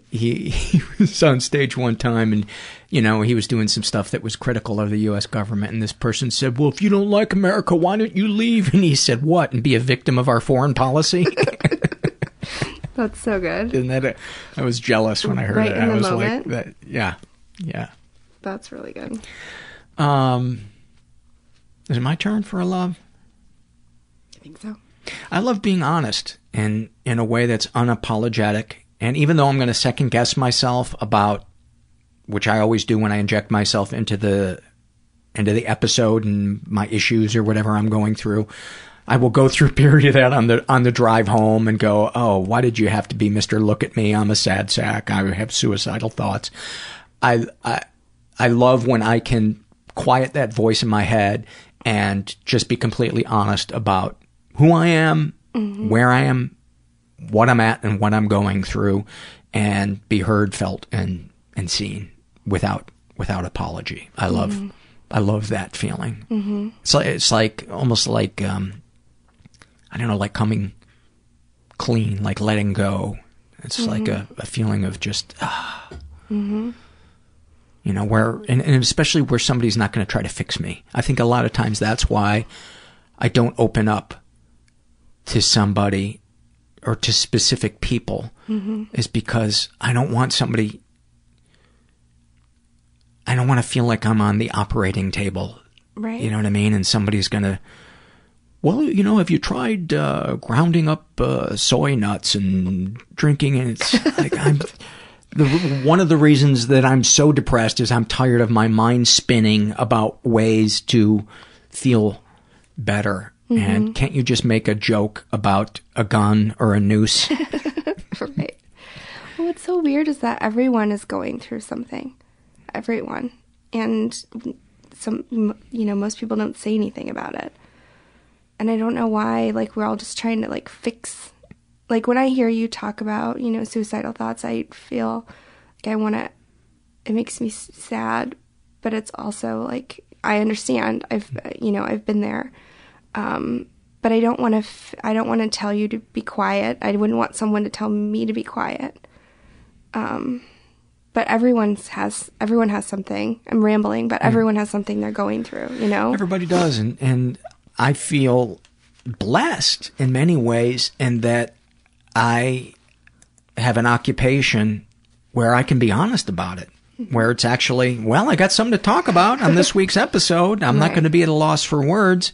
S1: He, he was on stage one time and, you know, he was doing some stuff that was critical of the U.S. government. And this person said, Well, if you don't like America, why don't you leave? And he said, What? And be a victim of our foreign policy?
S8: That's so good.
S1: Isn't that a, I was jealous when I heard
S8: Right
S1: it.
S8: in
S1: I
S8: the
S1: was
S8: moment?
S1: like, that, Yeah. Yeah.
S8: That's really good.
S1: Um, Is it my turn for a love?
S8: I think so.
S1: I love being honest and in a way that's unapologetic. And even though I'm going to second guess myself about, which I always do when I inject myself into the into the episode and my issues or whatever I'm going through, I will go through a period of that on the on the drive home and go, oh, why did you have to be Mister? Look at me, I'm a sad sack. I have suicidal thoughts. I I I love when I can quiet that voice in my head and just be completely honest about who I am,
S8: Mm-hmm.
S1: where I am, what I'm at, and what I'm going through, and be heard, felt, and and seen without without apology. I love
S8: Mhm.
S1: I love that feeling.
S8: Mhm.
S1: It's like it's like almost like um, I don't know, like coming clean, like letting go. It's like a, a feeling of just ah,
S8: Mm-hmm.
S1: you know, where and, and especially where somebody's not going to try to fix me. I think a lot of times that's why I don't open up to somebody or to specific people
S8: Mhm.
S1: is because I don't want somebody I don't want to feel like I'm on the operating table.
S8: Right.
S1: You know what I mean? And somebody's going to well, you know, have you tried uh, grounding up uh, soy nuts and drinking? And it's like I'm the one of the reasons that I'm so depressed is I'm tired of my mind spinning about ways to feel better.
S8: Mhm.
S1: And can't you just make a joke about a gun or a noose?
S8: right. Well, what's so weird is that everyone is going through something. Everyone. And some, you know, most people don't say anything about it. And I don't know why, like, we're all just trying to, like, fix. Like, when I hear you talk about, you know, suicidal thoughts, I feel like I want to. It makes me sad, but it's also, like, I understand. I've, you know, I've been there. Um, but I don't want to. F- I don't want to tell you to be quiet. I wouldn't want someone to tell me to be quiet. Um, but everyone's has everyone has something. I'm rambling, but everyone has something they're going through. You know.
S1: Everybody does, and and I feel blessed in many ways in that I have an occupation where I can be honest about it. Where it's actually, well, I got something to talk about on this week's episode. I'm not going to be at a loss for words,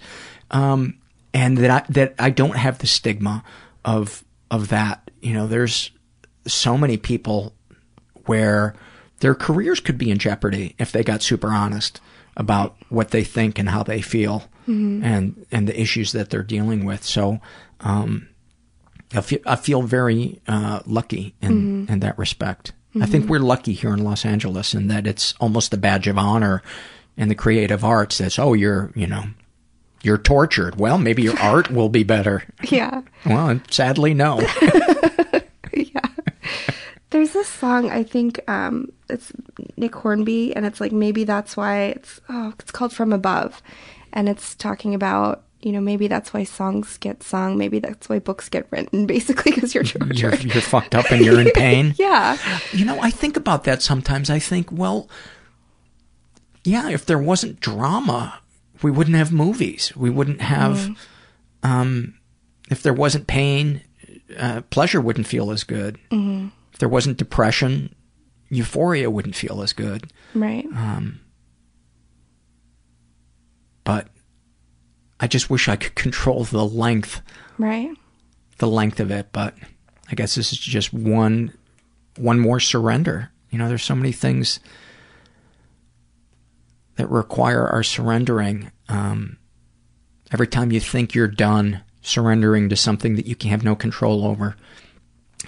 S1: um, and that I, that I don't have the stigma of of that. You know, there's so many people where their careers could be in jeopardy if they got super honest about what they think and how they feel
S8: Mhm.
S1: and and the issues that they're dealing with. So um, I feel I feel very uh, lucky in
S8: Mhm.
S1: in that respect. I think
S8: Mhm.
S1: we're lucky here in Los Angeles in that it's almost a badge of honor in the creative arts. That's oh you're you know you're tortured. Well, maybe your art will be better.
S8: Yeah.
S1: Well, sadly, no. Yeah.
S8: There's this song I think um, it's Nick Hornby, and it's like maybe that's why it's oh it's called From Above, and it's talking about you know maybe that's why songs get sung, maybe that's why books get written, basically because you're tortured.
S1: you're, you're fucked up and you're in pain.
S8: yeah.
S1: You know, I think about that sometimes. I think, well, yeah, if there wasn't drama, we wouldn't have movies. We wouldn't have,
S8: Mhm.
S1: um, if there wasn't pain, uh, pleasure wouldn't feel as good.
S8: Mhm.
S1: If there wasn't depression, euphoria wouldn't feel as good.
S8: Right.
S1: Um, but I just wish I could control the length
S8: Right.
S1: the length of it, but I guess this is just one one more surrender. You know, there's so many things that require our surrendering. Um, every time you think you're done surrendering to something that you can have no control over,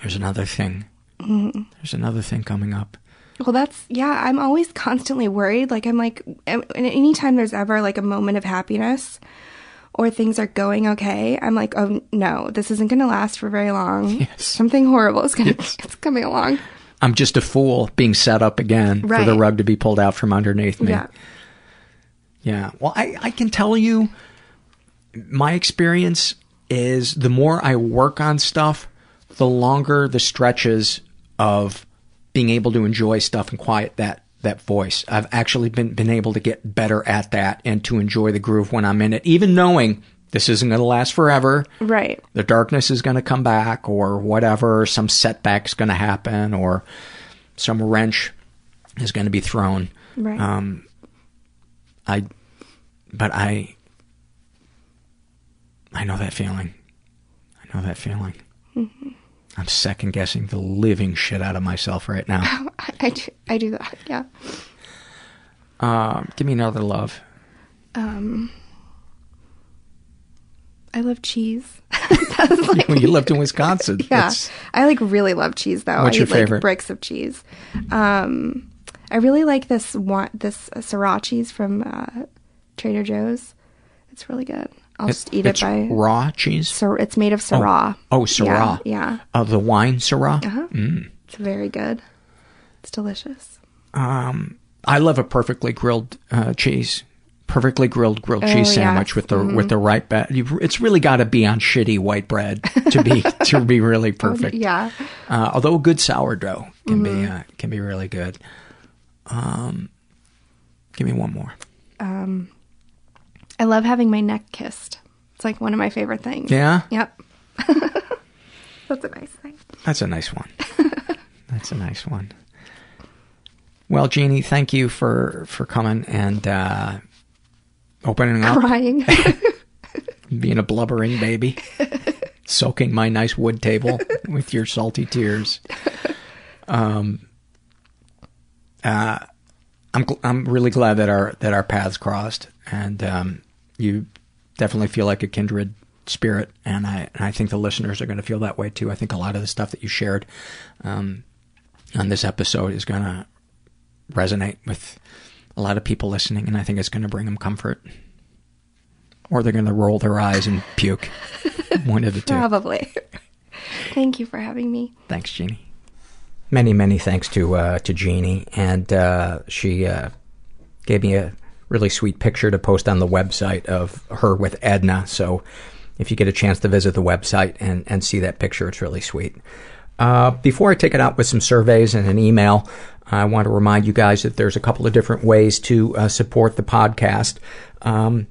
S1: there's another thing.
S8: Mhm.
S1: There's another thing coming up.
S8: Well, that's yeah. I'm always constantly worried. Like I'm like, and anytime there's ever like a moment of happiness, or things are going okay, I'm like, oh no, this isn't going to last for very long.
S1: Yes.
S8: Something horrible is going to it's coming along.
S1: I'm just a fool being set up again for the rug to be pulled out from underneath me.
S8: Yeah.
S1: Yeah. Well, I, I can tell you my experience is the more I work on stuff, the longer the stretches of being able to enjoy stuff and quiet that that voice. I've actually been been able to get better at that and to enjoy the groove when I'm in it, even knowing this isn't going to last forever.
S8: Right.
S1: The darkness is going to come back or whatever, some setback's going to happen or some wrench is going to be thrown.
S8: Right.
S1: Um, I, but I, I know that feeling. I know that feeling.
S8: hmm
S1: I'm second guessing the living shit out of myself right now.
S8: I, I do, I do that. Yeah.
S1: Um, give me another love.
S8: Um, I love cheese.
S1: when you lived in Wisconsin.
S8: yeah, I like really love cheese though.
S1: What's
S8: I
S1: your
S8: eat, like,
S1: favorite?
S8: bricks of cheese. Um, I really like this one, this uh, from uh, Trader Joe's. It's really good. I'll
S1: It-
S8: just eat it by
S1: raw cheese.
S8: So it's made of Syrah.
S1: Oh, Syrah.
S8: Yeah, yeah.
S1: Uh, the wine Syrah.
S8: Uh-huh.
S1: Mm.
S8: It's very good. It's delicious.
S1: Um, I love a perfectly grilled uh, cheese, perfectly grilled grilled
S8: Oh,
S1: cheese sandwich with the
S8: Mhm.
S1: with the right bread. It's really got to be on shitty white bread to be to be really perfect.
S8: yeah.
S1: Uh, although a good sourdough can be
S8: Mhm.
S1: uh, can be really good. Um, give me one more.
S8: Um, I love having my neck kissed. It's like one of my favorite things.
S1: Yeah?
S8: Yep. That's a nice thing.
S1: That's a nice one. That's a nice one. Well, Jeannie, thank you for for coming and uh, opening up,
S8: Crying.
S1: being a blubbering baby, soaking my nice wood table with your salty tears. Um, uh, I'm gl- I'm really glad that our that our paths crossed, and um, you definitely feel like a kindred spirit, and I and I think the listeners are going to feel that way too. I think a lot of the stuff that you shared um, on this episode is going to resonate with a lot of people listening, and I think it's going to bring them comfort, or they're going to roll their eyes and puke. One of the two.
S8: Probably. Thank you for having me.
S1: Thanks, Jeannie. Many, many thanks to uh, to Jeannie, and uh, she uh, gave me a really sweet picture to post on the website of her with Edna. So, if you get a chance to visit the website and and see that picture, it's really sweet. Uh, before I take it out with some surveys and an email, I want to remind you guys that there's a couple of different ways to uh, support the podcast. Um,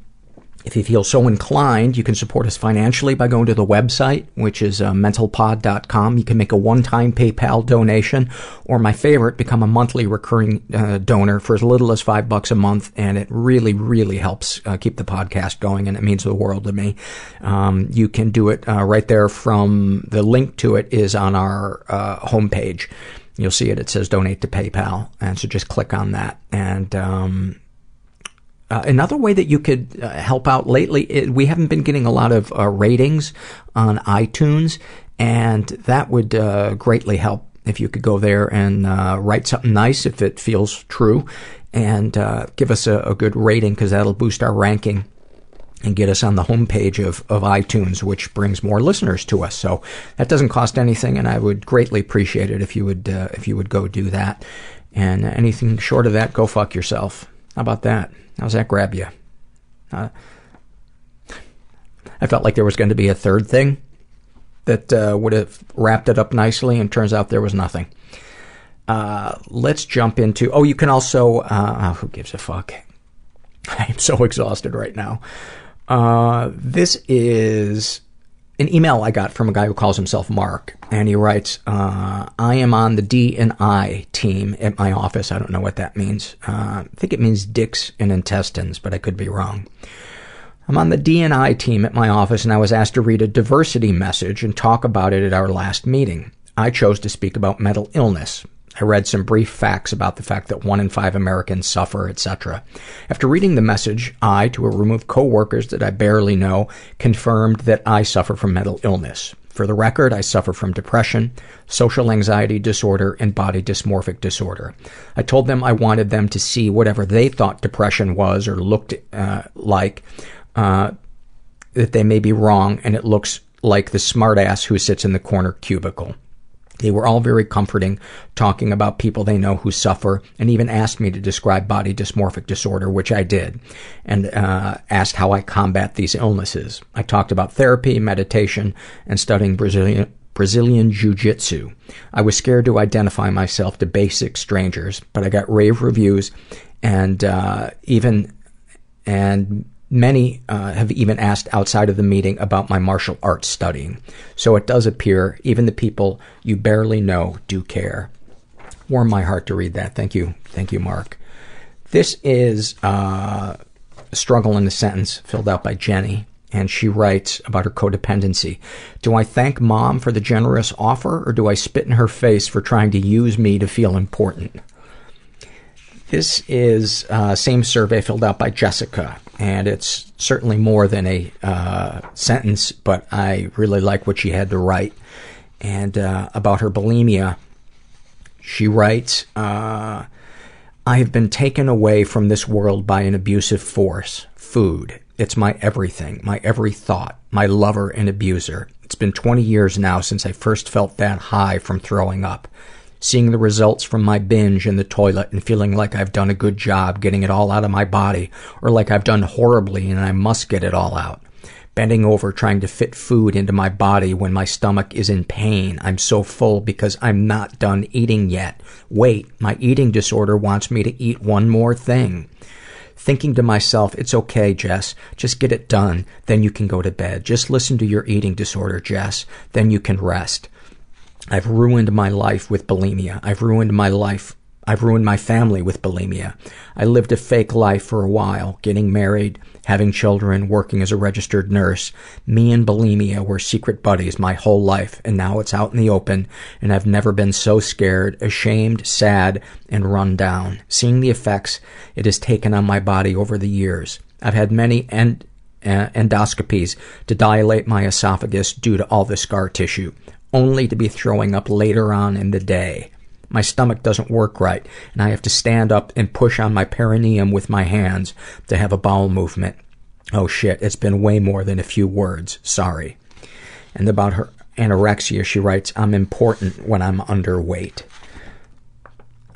S1: if you feel so inclined, you can support us financially by going to the website, which is uh, mentalpod.com. You can make a one-time PayPal donation, or my favorite, become a monthly recurring uh, donor for as little as five bucks a month, and it really, really helps uh, keep the podcast going, and it means the world to me. Um, you can do it uh, right there from the link to it is on our uh, homepage. You'll see it. It says donate to PayPal, and so just click on that, and um, uh, another way that you could uh, help out lately, we haven't been getting a lot of uh, ratings on iTunes, and that would uh, greatly help if you could go there and uh, write something nice if it feels true, and give us a, a good rating because that'll boost our ranking and get us on the homepage of, of iTunes, which brings more listeners to us. So that doesn't cost anything, and I would greatly appreciate it if you would if you would go do that. And anything short of that, go fuck yourself. How about that? How's that grab you? Uh, I felt like there was going to be a third thing that uh, would have wrapped it up nicely, and turns out there was nothing. Uh, let's jump into. Oh, you can also. Uh, oh, who gives a fuck? I am so exhausted right now. Uh, this is an email I got from a guy who calls himself Mark, and he writes, uh, "I am on the D and I team at my office. I don't know what that means. Uh, I think it means dicks and intestines, but I could be wrong." I'm on the D&I team at my office and I was asked to read a diversity message and talk about it at our last meeting. I chose to speak about mental illness. I read some brief facts about the fact that one in five Americans suffer, etc. After reading the message, I, to a room of coworkers that I barely know, confirmed that I suffer from mental illness. For the record, I suffer from depression, social anxiety disorder, and body dysmorphic disorder. I told them I wanted them to see whatever they thought depression was or looked uh, like, uh, that they may be wrong, and it looks like the smartass who sits in the corner cubicle. They were all very comforting, talking about people they know who suffer, and even asked me to describe body dysmorphic disorder, which I did, and uh, asked how I combat these illnesses. I talked about therapy, meditation, and studying Brazilian Brazilian Jiu-Jitsu. I was scared to identify myself to basic strangers, but I got rave reviews, and uh, even and Many uh, have even asked outside of the meeting about my martial arts studying. So it does appear even the people you barely know do care. Warm my heart to read that. Thank you. Thank you, Mark. This is uh, a struggle in a sentence filled out by Jenny. And she writes about her codependency. Do I thank mom for the generous offer, or do I spit in her face for trying to use me to feel important? This is uh, same survey filled out by Jessica, and it's certainly more than a uh, sentence, but I really like what she had to write. And uh, about her bulimia, she writes, uh, I have been taken away from this world by an abusive force, food. It's my everything, my every thought, my lover and abuser. It's been 20 years now since I first felt that high from throwing up. Seeing the results from my binge in the toilet and feeling like I've done a good job getting it all out of my body, or like I've done horribly and I must get it all out. Bending over trying to fit food into my body when my stomach is in pain. I'm so full because I'm not done eating yet. Wait, my eating disorder wants me to eat one more thing. Thinking to myself, it's okay, Jess. Just get it done. Then you can go to bed. Just listen to your eating disorder, Jess. Then you can rest. I've ruined my life with bulimia. I've ruined my life. I've ruined my family with bulimia. I lived a fake life for a while, getting married, having children, working as a registered nurse. Me and bulimia were secret buddies my whole life, and now it's out in the open, and I've never been so scared, ashamed, sad, and run down. Seeing the effects it has taken on my body over the years. I've had many end, uh, endoscopies to dilate my esophagus due to all the scar tissue only to be throwing up later on in the day. My stomach doesn't work right, and I have to stand up and push on my perineum with my hands to have a bowel movement. Oh shit, it's been way more than a few words. Sorry. And about her anorexia, she writes, I'm important when I'm underweight.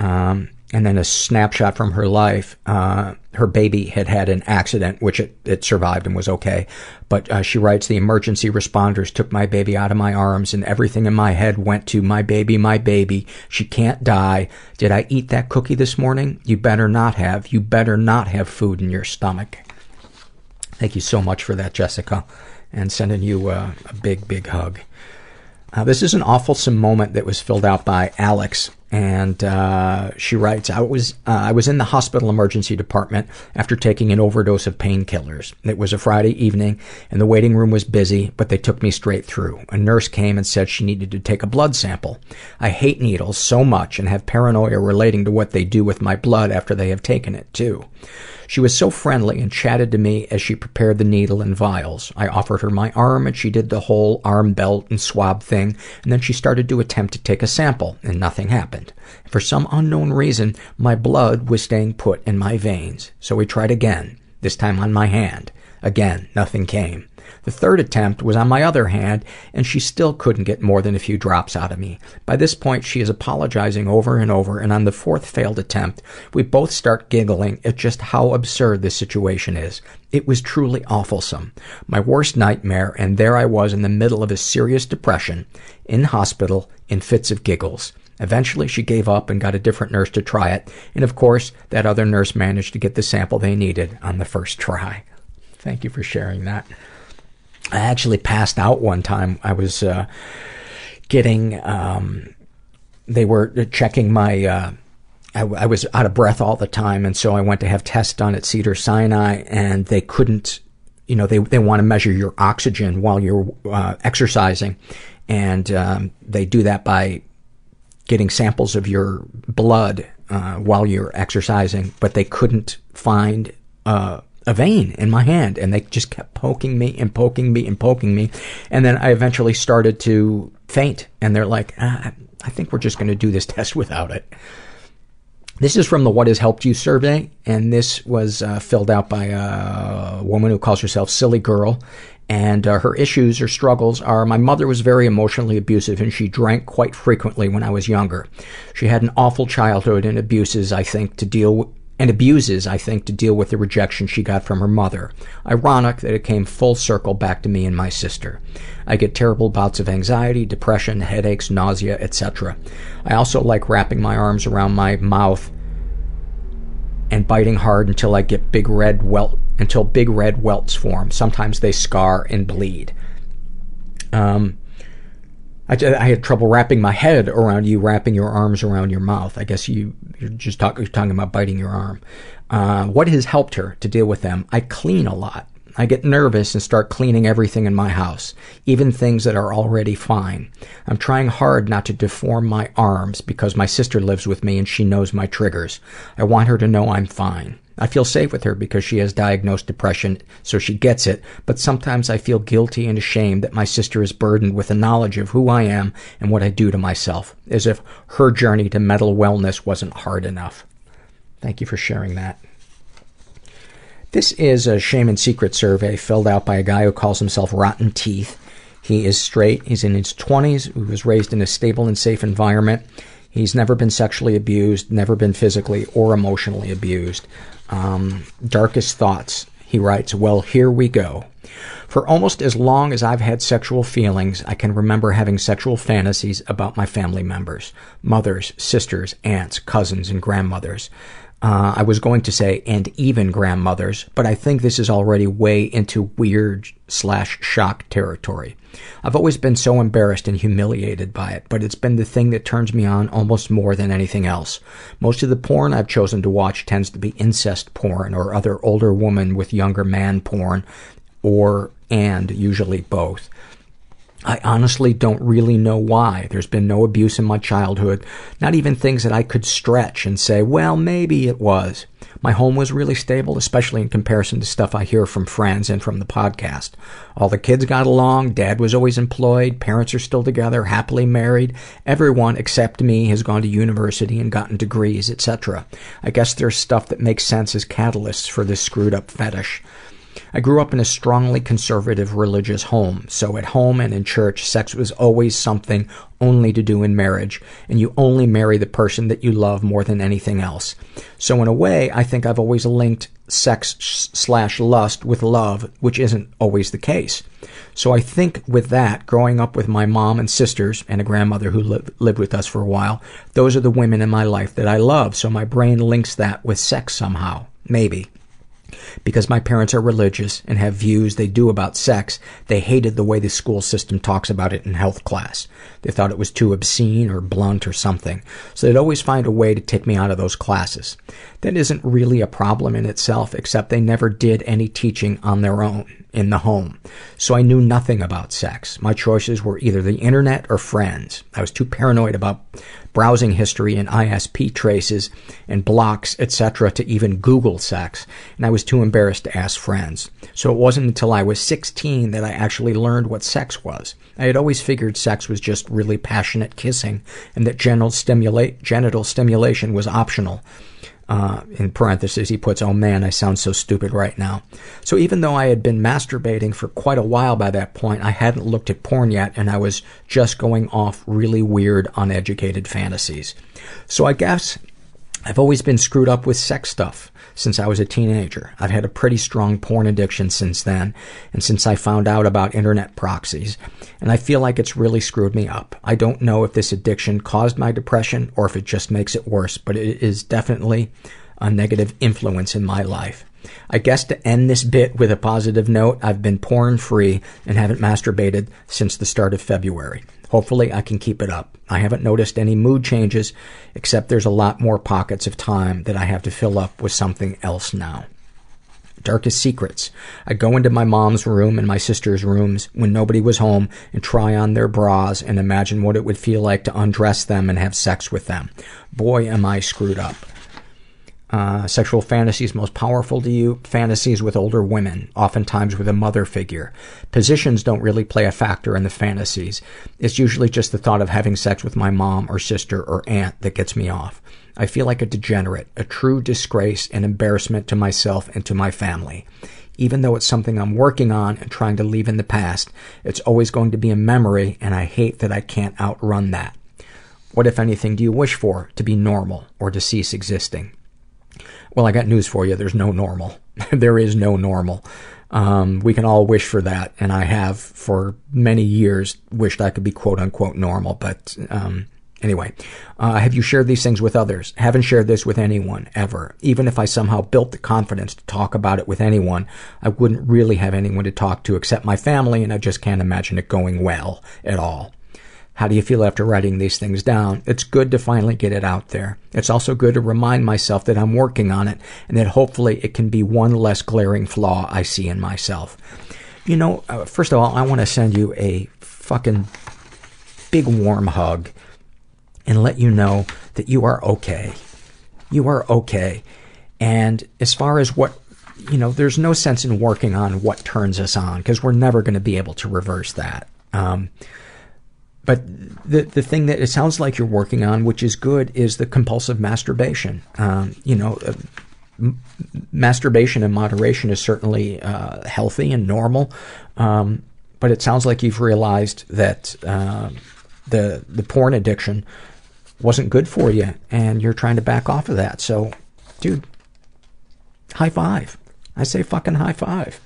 S1: Um, and then a snapshot from her life. Uh, her baby had had an accident, which it, it survived and was okay. But uh, she writes, the emergency responders took my baby out of my arms and everything in my head went to my baby, my baby. She can't die. Did I eat that cookie this morning? You better not have. You better not have food in your stomach. Thank you so much for that, Jessica, and sending you uh, a big, big hug. Uh, this is an awful moment that was filled out by Alex and uh, she writes, I was uh, I was in the hospital emergency department after taking an overdose of painkillers. It was a Friday evening, and the waiting room was busy, but they took me straight through. A nurse came and said she needed to take a blood sample. I hate needles so much and have paranoia relating to what they do with my blood after they have taken it too. She was so friendly and chatted to me as she prepared the needle and vials. I offered her my arm and she did the whole arm belt and swab thing, and then she started to attempt to take a sample, and nothing happened. For some unknown reason, my blood was staying put in my veins. So we tried again, this time on my hand. Again, nothing came. The third attempt was on my other hand, and she still couldn't get more than a few drops out of me. By this point, she is apologizing over and over, and on the fourth failed attempt, we both start giggling at just how absurd this situation is. It was truly awfulsome. My worst nightmare, and there I was in the middle of a serious depression, in hospital, in fits of giggles. Eventually, she gave up and got a different nurse to try it, and of course, that other nurse managed to get the sample they needed on the first try. Thank you for sharing that. I actually passed out one time. I was uh, getting, um, they were checking my, uh, I, I was out of breath all the time, and so I went to have tests done at Cedar Sinai, and they couldn't, you know, they they want to measure your oxygen while you're uh, exercising, and um, they do that by getting samples of your blood uh, while you're exercising, but they couldn't find uh, a vein in my hand, and they just kept poking me and poking me and poking me, and then I eventually started to faint, and they're like, ah, "I think we're just going to do this test without it." This is from the What Has Helped You survey, and this was uh, filled out by a woman who calls herself Silly Girl. And uh, her issues or struggles are my mother was very emotionally abusive and she drank quite frequently when I was younger. She had an awful childhood and abuses, I think, to deal with and abuses, I think, to deal with the rejection she got from her mother. Ironic that it came full circle back to me and my sister. I get terrible bouts of anxiety, depression, headaches, nausea, etc. I also like wrapping my arms around my mouth and biting hard until I get big red welt until big red welts form. Sometimes they scar and bleed. Um, I, I had trouble wrapping my head around you wrapping your arms around your mouth. I guess you, you're just talk, you're talking about biting your arm. Uh, what has helped her to deal with them? I clean a lot. I get nervous and start cleaning everything in my house, even things that are already fine. I'm trying hard not to deform my arms because my sister lives with me and she knows my triggers. I want her to know I'm fine. I feel safe with her because she has diagnosed depression, so she gets it, but sometimes I feel guilty and ashamed that my sister is burdened with the knowledge of who I am and what I do to myself, as if her journey to mental wellness wasn't hard enough. Thank you for sharing that. This is a shame and secret survey filled out by a guy who calls himself Rotten Teeth. He is straight. He's in his 20s. He was raised in a stable and safe environment. He's never been sexually abused, never been physically or emotionally abused. Um, darkest thoughts. He writes, Well, here we go. For almost as long as I've had sexual feelings, I can remember having sexual fantasies about my family members mothers, sisters, aunts, cousins, and grandmothers. Uh, I was going to say, and even grandmothers, but I think this is already way into weird slash shock territory. I've always been so embarrassed and humiliated by it, but it's been the thing that turns me on almost more than anything else. Most of the porn I've chosen to watch tends to be incest porn or other older woman with younger man porn, or and usually both. I honestly don't really know why. There's been no abuse in my childhood, not even things that I could stretch and say, well, maybe it was. My home was really stable, especially in comparison to stuff I hear from friends and from the podcast. All the kids got along, dad was always employed, parents are still together, happily married. Everyone except me has gone to university and gotten degrees, etc. I guess there's stuff that makes sense as catalysts for this screwed up fetish. I grew up in a strongly conservative religious home, so at home and in church, sex was always something only to do in marriage, and you only marry the person that you love more than anything else. So in a way, I think I've always linked sex slash lust with love, which isn't always the case. So I think with that, growing up with my mom and sisters and a grandmother who li- lived with us for a while, those are the women in my life that I love, so my brain links that with sex somehow. Maybe. Because my parents are religious and have views they do about sex, they hated the way the school system talks about it in health class. They thought it was too obscene or blunt or something. So they'd always find a way to take me out of those classes. That isn't really a problem in itself, except they never did any teaching on their own in the home. So I knew nothing about sex. My choices were either the internet or friends. I was too paranoid about browsing history and ISP traces and blocks, etc. to even Google sex, and I was too embarrassed to ask friends. So it wasn't until I was 16 that I actually learned what sex was. I had always figured sex was just really passionate kissing and that genital, stimulate, genital stimulation was optional. Uh, in parentheses, he puts, oh man, I sound so stupid right now. So even though I had been masturbating for quite a while by that point, I hadn't looked at porn yet, and I was just going off really weird, uneducated fantasies. So I guess I've always been screwed up with sex stuff since I was a teenager. I've had a pretty strong porn addiction since then, and since I found out about internet proxies, and I feel like it's really screwed me up. I don't know if this addiction caused my depression or if it just makes it worse, but it is definitely a negative influence in my life. I guess to end this bit with a positive note, I've been porn free and haven't masturbated since the start of February. Hopefully I can keep it up. I haven't noticed any mood changes, except there's a lot more pockets of time that I have to fill up with something else now. Darkest secrets. I go into my mom's room and my sister's rooms when nobody was home and try on their bras and imagine what it would feel like to undress them and have sex with them. Boy, am I screwed up. Uh, sexual fantasies most powerful to you, fantasies with older women, oftentimes with a mother figure. Positions don't really play a factor in the fantasies. It's usually just the thought of having sex with my mom or sister or aunt that gets me off. I feel like a degenerate, a true disgrace and embarrassment to myself and to my family. Even though it's something I'm working on and trying to leave in the past, it's always going to be a memory and I hate that I can't outrun that. What, if anything, do you wish for? To be normal or to cease existing? Well, I got news for you. There's no normal. there is no normal. Um, we can all wish for that, and I have for many years wished I could be quote unquote normal, but um, anyway. Uh, have you shared these things with others? Haven't shared this with anyone, ever. Even if I somehow built the confidence to talk about it with anyone, I wouldn't really have anyone to talk to except my family, and I just can't imagine it going well at all. How do you feel after writing these things down? It's good to finally get it out there. It's also good to remind myself that I'm working on it and that hopefully it can be one less glaring flaw I see in myself. You know, uh, first of all, I want to send you a fucking big warm hug and let you know that you are okay. You are okay. And as far as what, you know, there's no sense in working on what turns us on because we're never going to be able to reverse that. Um, but the the thing that it sounds like you're working on, which is good, is the compulsive masturbation. Um, you know, uh, m- masturbation in moderation is certainly uh, healthy and normal, um, but it sounds like you've realized that uh, the the porn addiction wasn't good for you, and you're trying to back off of that. So, dude, high five! I say fucking high five.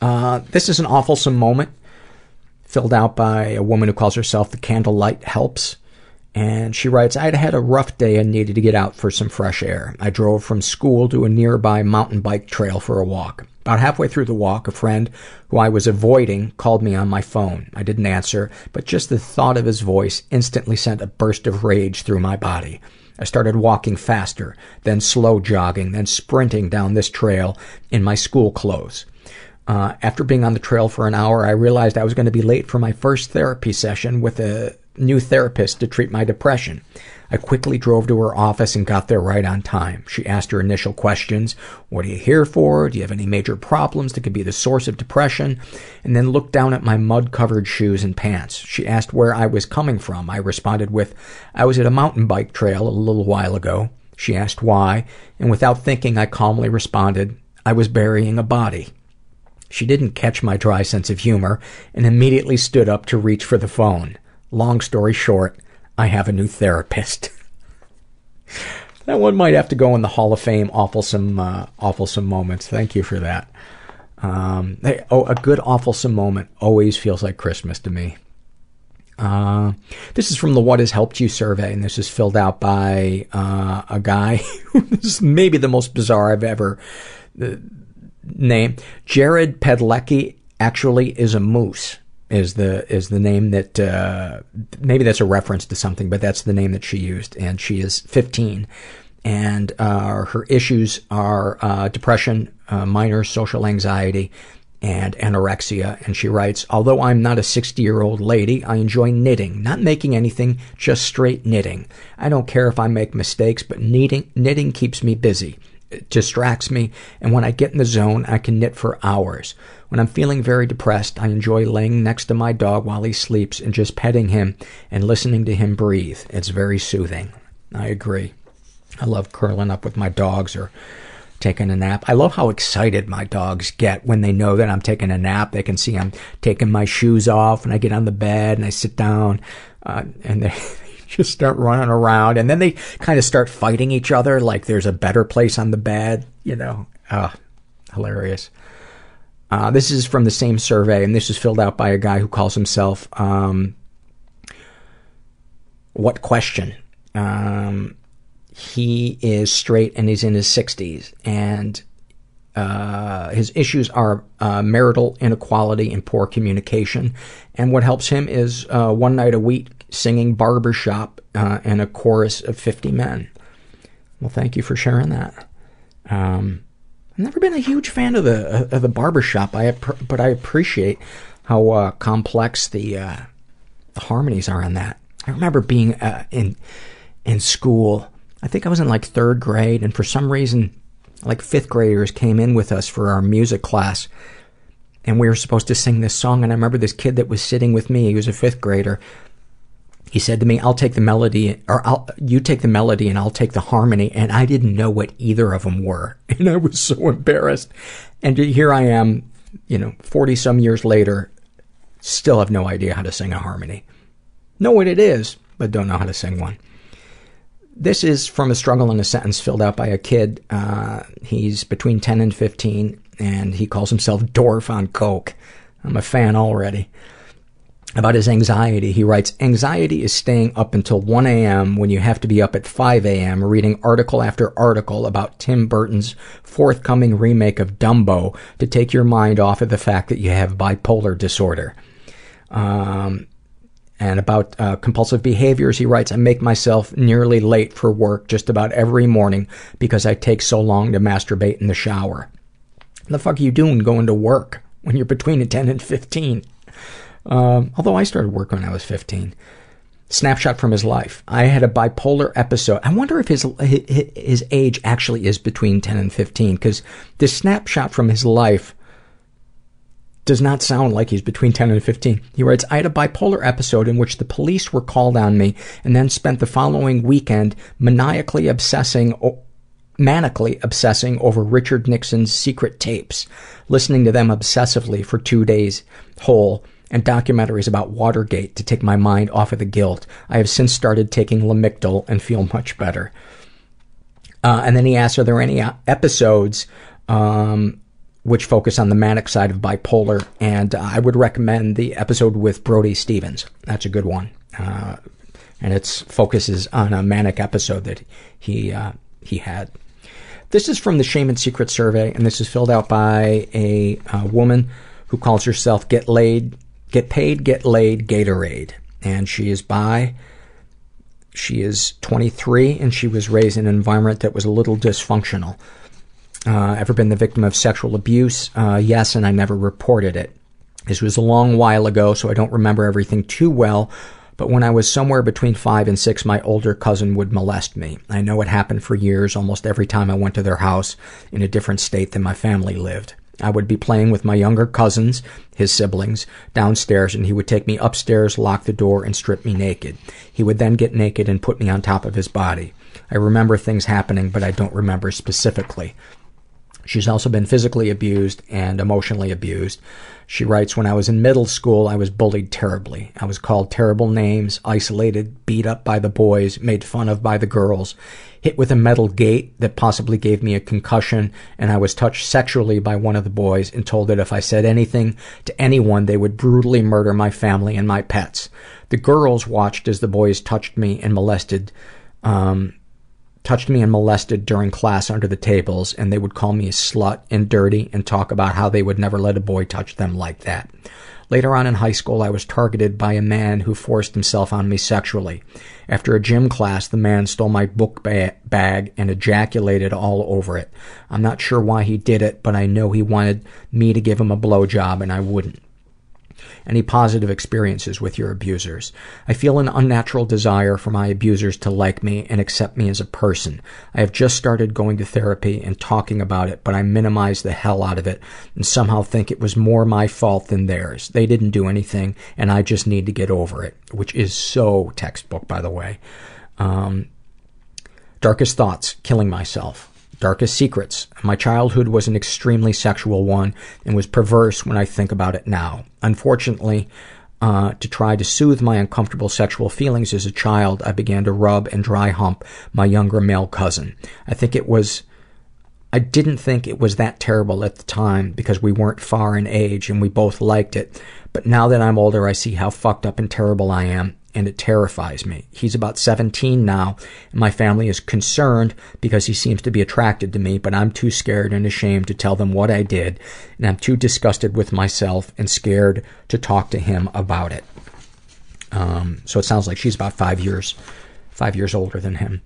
S1: Uh, this is an awful moment filled out by a woman who calls herself the Candlelight Helps. And she writes, I'd had a rough day and needed to get out for some fresh air. I drove from school to a nearby mountain bike trail for a walk. About halfway through the walk, a friend who I was avoiding called me on my phone. I didn't answer, but just the thought of his voice instantly sent a burst of rage through my body. I started walking faster, then slow jogging, then sprinting down this trail in my school clothes. Uh, after being on the trail for an hour, I realized I was going to be late for my first therapy session with a new therapist to treat my depression. I quickly drove to her office and got there right on time. She asked her initial questions. What are you here for? Do you have any major problems that could be the source of depression? And then looked down at my mud covered shoes and pants. She asked where I was coming from. I responded with, I was at a mountain bike trail a little while ago. She asked why, and without thinking, I calmly responded, I was burying a body. She didn't catch my dry sense of humor and immediately stood up to reach for the phone. Long story short, I have a new therapist. that one might have to go in the Hall of Fame awfulsome, uh, awfulsome moments. Thank you for that. Um, oh, a good awfulsome moment always feels like Christmas to me. Uh, this is from the What Has Helped You survey, and this is filled out by uh, a guy. this is maybe the most bizarre I've ever name. Jared Padalecki actually is a moose. Is the is the name that uh, maybe that's a reference to something, but that's the name that she used, and she is 15, and uh, her issues are uh, depression, uh, minor social anxiety, and anorexia. And she writes, although I'm not a 60 year old lady, I enjoy knitting. Not making anything, just straight knitting. I don't care if I make mistakes, but knitting, knitting keeps me busy. Distracts me, and when I get in the zone, I can knit for hours. When I'm feeling very depressed, I enjoy laying next to my dog while he sleeps and just petting him and listening to him breathe. It's very soothing. I agree. I love curling up with my dogs or taking a nap. I love how excited my dogs get when they know that I'm taking a nap. They can see I'm taking my shoes off and I get on the bed and I sit down uh, and they just start running around and then they kind of start fighting each other like there's a better place on the bed, you know. Uh, hilarious. Uh, this is from the same survey, and this is filled out by a guy who calls himself, um, What Question? Um, he is straight and he's in his 60s, and uh, his issues are uh, marital inequality and poor communication. And what helps him is uh, one night a week singing barbershop uh, and a chorus of 50 men. Well, thank you for sharing that. Um, I've never been a huge fan of the of the barbershop, I but I appreciate how uh, complex the uh, the harmonies are in that. I remember being uh, in in school. I think I was in like third grade, and for some reason, like fifth graders came in with us for our music class, and we were supposed to sing this song. And I remember this kid that was sitting with me. He was a fifth grader, he said to me, I'll take the melody, or I'll, you take the melody and I'll take the harmony. And I didn't know what either of them were. And I was so embarrassed. And here I am, you know, 40 some years later, still have no idea how to sing a harmony. Know what it is, but don't know how to sing one. This is from a struggle in a sentence filled out by a kid. Uh, he's between 10 and 15, and he calls himself Dorf on Coke. I'm a fan already about his anxiety. He writes, Anxiety is staying up until 1 a.m. when you have to be up at 5 a.m. reading article after article about Tim Burton's forthcoming remake of Dumbo to take your mind off of the fact that you have bipolar disorder. Um, And about uh, compulsive behaviors, he writes, I make myself nearly late for work just about every morning because I take so long to masturbate in the shower. What the fuck are you doing going to work when you're between 10 and 15? Um, although I started work when I was 15. Snapshot from his life. I had a bipolar episode. I wonder if his his age actually is between 10 and 15 because this snapshot from his life does not sound like he's between 10 and 15. He writes, I had a bipolar episode in which the police were called on me and then spent the following weekend maniacally obsessing, manically obsessing over Richard Nixon's secret tapes, listening to them obsessively for two days whole and documentaries about Watergate to take my mind off of the guilt. I have since started taking Lamictal and feel much better. Uh, and then he asks, are there any episodes um, which focus on the manic side of bipolar? And uh, I would recommend the episode with Brody Stevens. That's a good one. Uh, and it focuses on a manic episode that he uh, he had. This is from the Shame and Secret survey, and this is filled out by a uh, woman who calls herself Get Laid Get Paid, Get Laid, Gatorade. And she is by. She is 23 and she was raised in an environment that was a little dysfunctional. Uh, ever been the victim of sexual abuse? Uh, yes, and I never reported it. This was a long while ago, so I don't remember everything too well. But when I was somewhere between five and six, my older cousin would molest me. I know it happened for years, almost every time I went to their house in a different state than my family lived. I would be playing with my younger cousins, his siblings, downstairs, and he would take me upstairs, lock the door, and strip me naked. He would then get naked and put me on top of his body. I remember things happening, but I don't remember specifically. She's also been physically abused and emotionally abused. She writes, When I was in middle school, I was bullied terribly. I was called terrible names, isolated, beat up by the boys, made fun of by the girls hit with a metal gate that possibly gave me a concussion, and I was touched sexually by one of the boys and told that if I said anything to anyone, they would brutally murder my family and my pets. The girls watched as the boys touched me and molested, um, touched me and molested during class under the tables, and they would call me a slut and dirty and talk about how they would never let a boy touch them like that. Later on in high school, I was targeted by a man who forced himself on me sexually. After a gym class, the man stole my book ba- bag and ejaculated all over it. I'm not sure why he did it, but I know he wanted me to give him a blowjob and I wouldn't. Any positive experiences with your abusers? I feel an unnatural desire for my abusers to like me and accept me as a person. I have just started going to therapy and talking about it, but I minimize the hell out of it and somehow think it was more my fault than theirs. They didn't do anything and I just need to get over it, which is so textbook, by the way. Um, darkest thoughts, killing myself darkest secrets. My childhood was an extremely sexual one and was perverse when I think about it now. Unfortunately, uh, to try to soothe my uncomfortable sexual feelings as a child, I began to rub and dry hump my younger male cousin. I think it was, I didn't think it was that terrible at the time because we weren't far in age and we both liked it. But now that I'm older, I see how fucked up and terrible I am and it terrifies me. He's about 17 now, and my family is concerned because he seems to be attracted to me, but I'm too scared and ashamed to tell them what I did, and I'm too disgusted with myself and scared to talk to him about it. Um, so it sounds like she's about five years, five years older than him.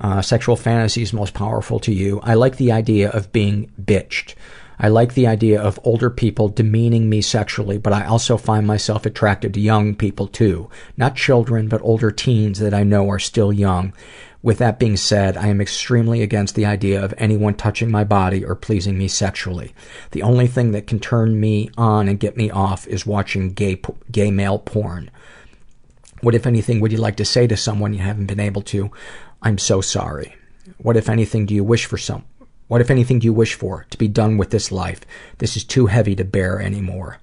S1: Uh, sexual fantasies most powerful to you. I like the idea of being bitched. I like the idea of older people demeaning me sexually, but I also find myself attracted to young people too. Not children, but older teens that I know are still young. With that being said, I am extremely against the idea of anyone touching my body or pleasing me sexually. The only thing that can turn me on and get me off is watching gay, gay male porn. What, if anything, would you like to say to someone you haven't been able to? I'm so sorry. What, if anything, do you wish for some, what, if anything, do you wish for? To be done with this life. This is too heavy to bear anymore.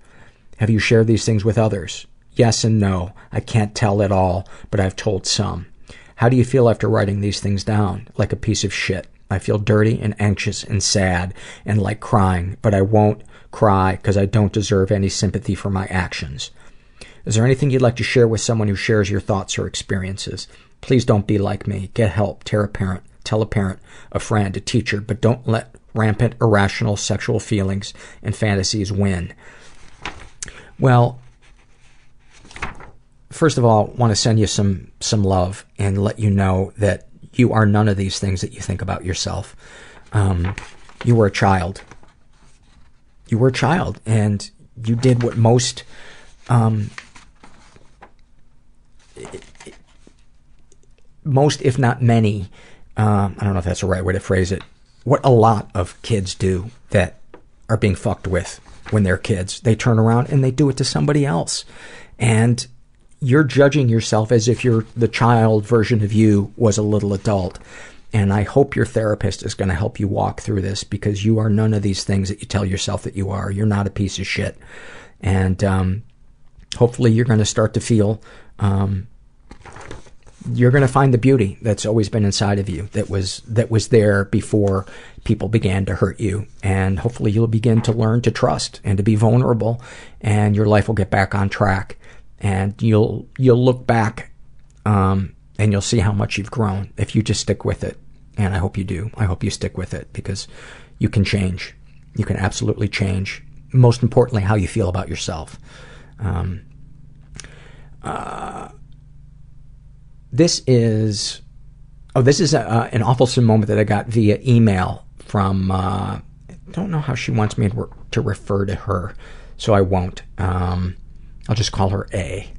S1: Have you shared these things with others? Yes and no. I can't tell it all, but I've told some. How do you feel after writing these things down? Like a piece of shit. I feel dirty and anxious and sad and like crying, but I won't cry because I don't deserve any sympathy for my actions. Is there anything you'd like to share with someone who shares your thoughts or experiences? Please don't be like me. Get help. Tell a parent. Tell a parent, a friend, a teacher, but don't let rampant irrational sexual feelings and fantasies win. Well, first of all, want to send you some some love and let you know that you are none of these things that you think about yourself. Um, you were a child. You were a child, and you did what most um, most, if not many, um, I don't know if that's the right way to phrase it, what a lot of kids do that are being fucked with when they're kids. They turn around and they do it to somebody else. And you're judging yourself as if you're the child version of you was a little adult. And I hope your therapist is going to help you walk through this because you are none of these things that you tell yourself that you are. You're not a piece of shit. And um, hopefully you're going to start to feel um, you're going to find the beauty that's always been inside of you that was that was there before people began to hurt you. And hopefully you'll begin to learn to trust and to be vulnerable and your life will get back on track. And you'll you'll look back um, and you'll see how much you've grown if you just stick with it. And I hope you do. I hope you stick with it because you can change. You can absolutely change. Most importantly how you feel about yourself. Um, uh, this is, oh, this is a, an awful moment that I got via email from, uh, I don't know how she wants me to, re- to refer to her, so I won't. Um, I'll just call her A.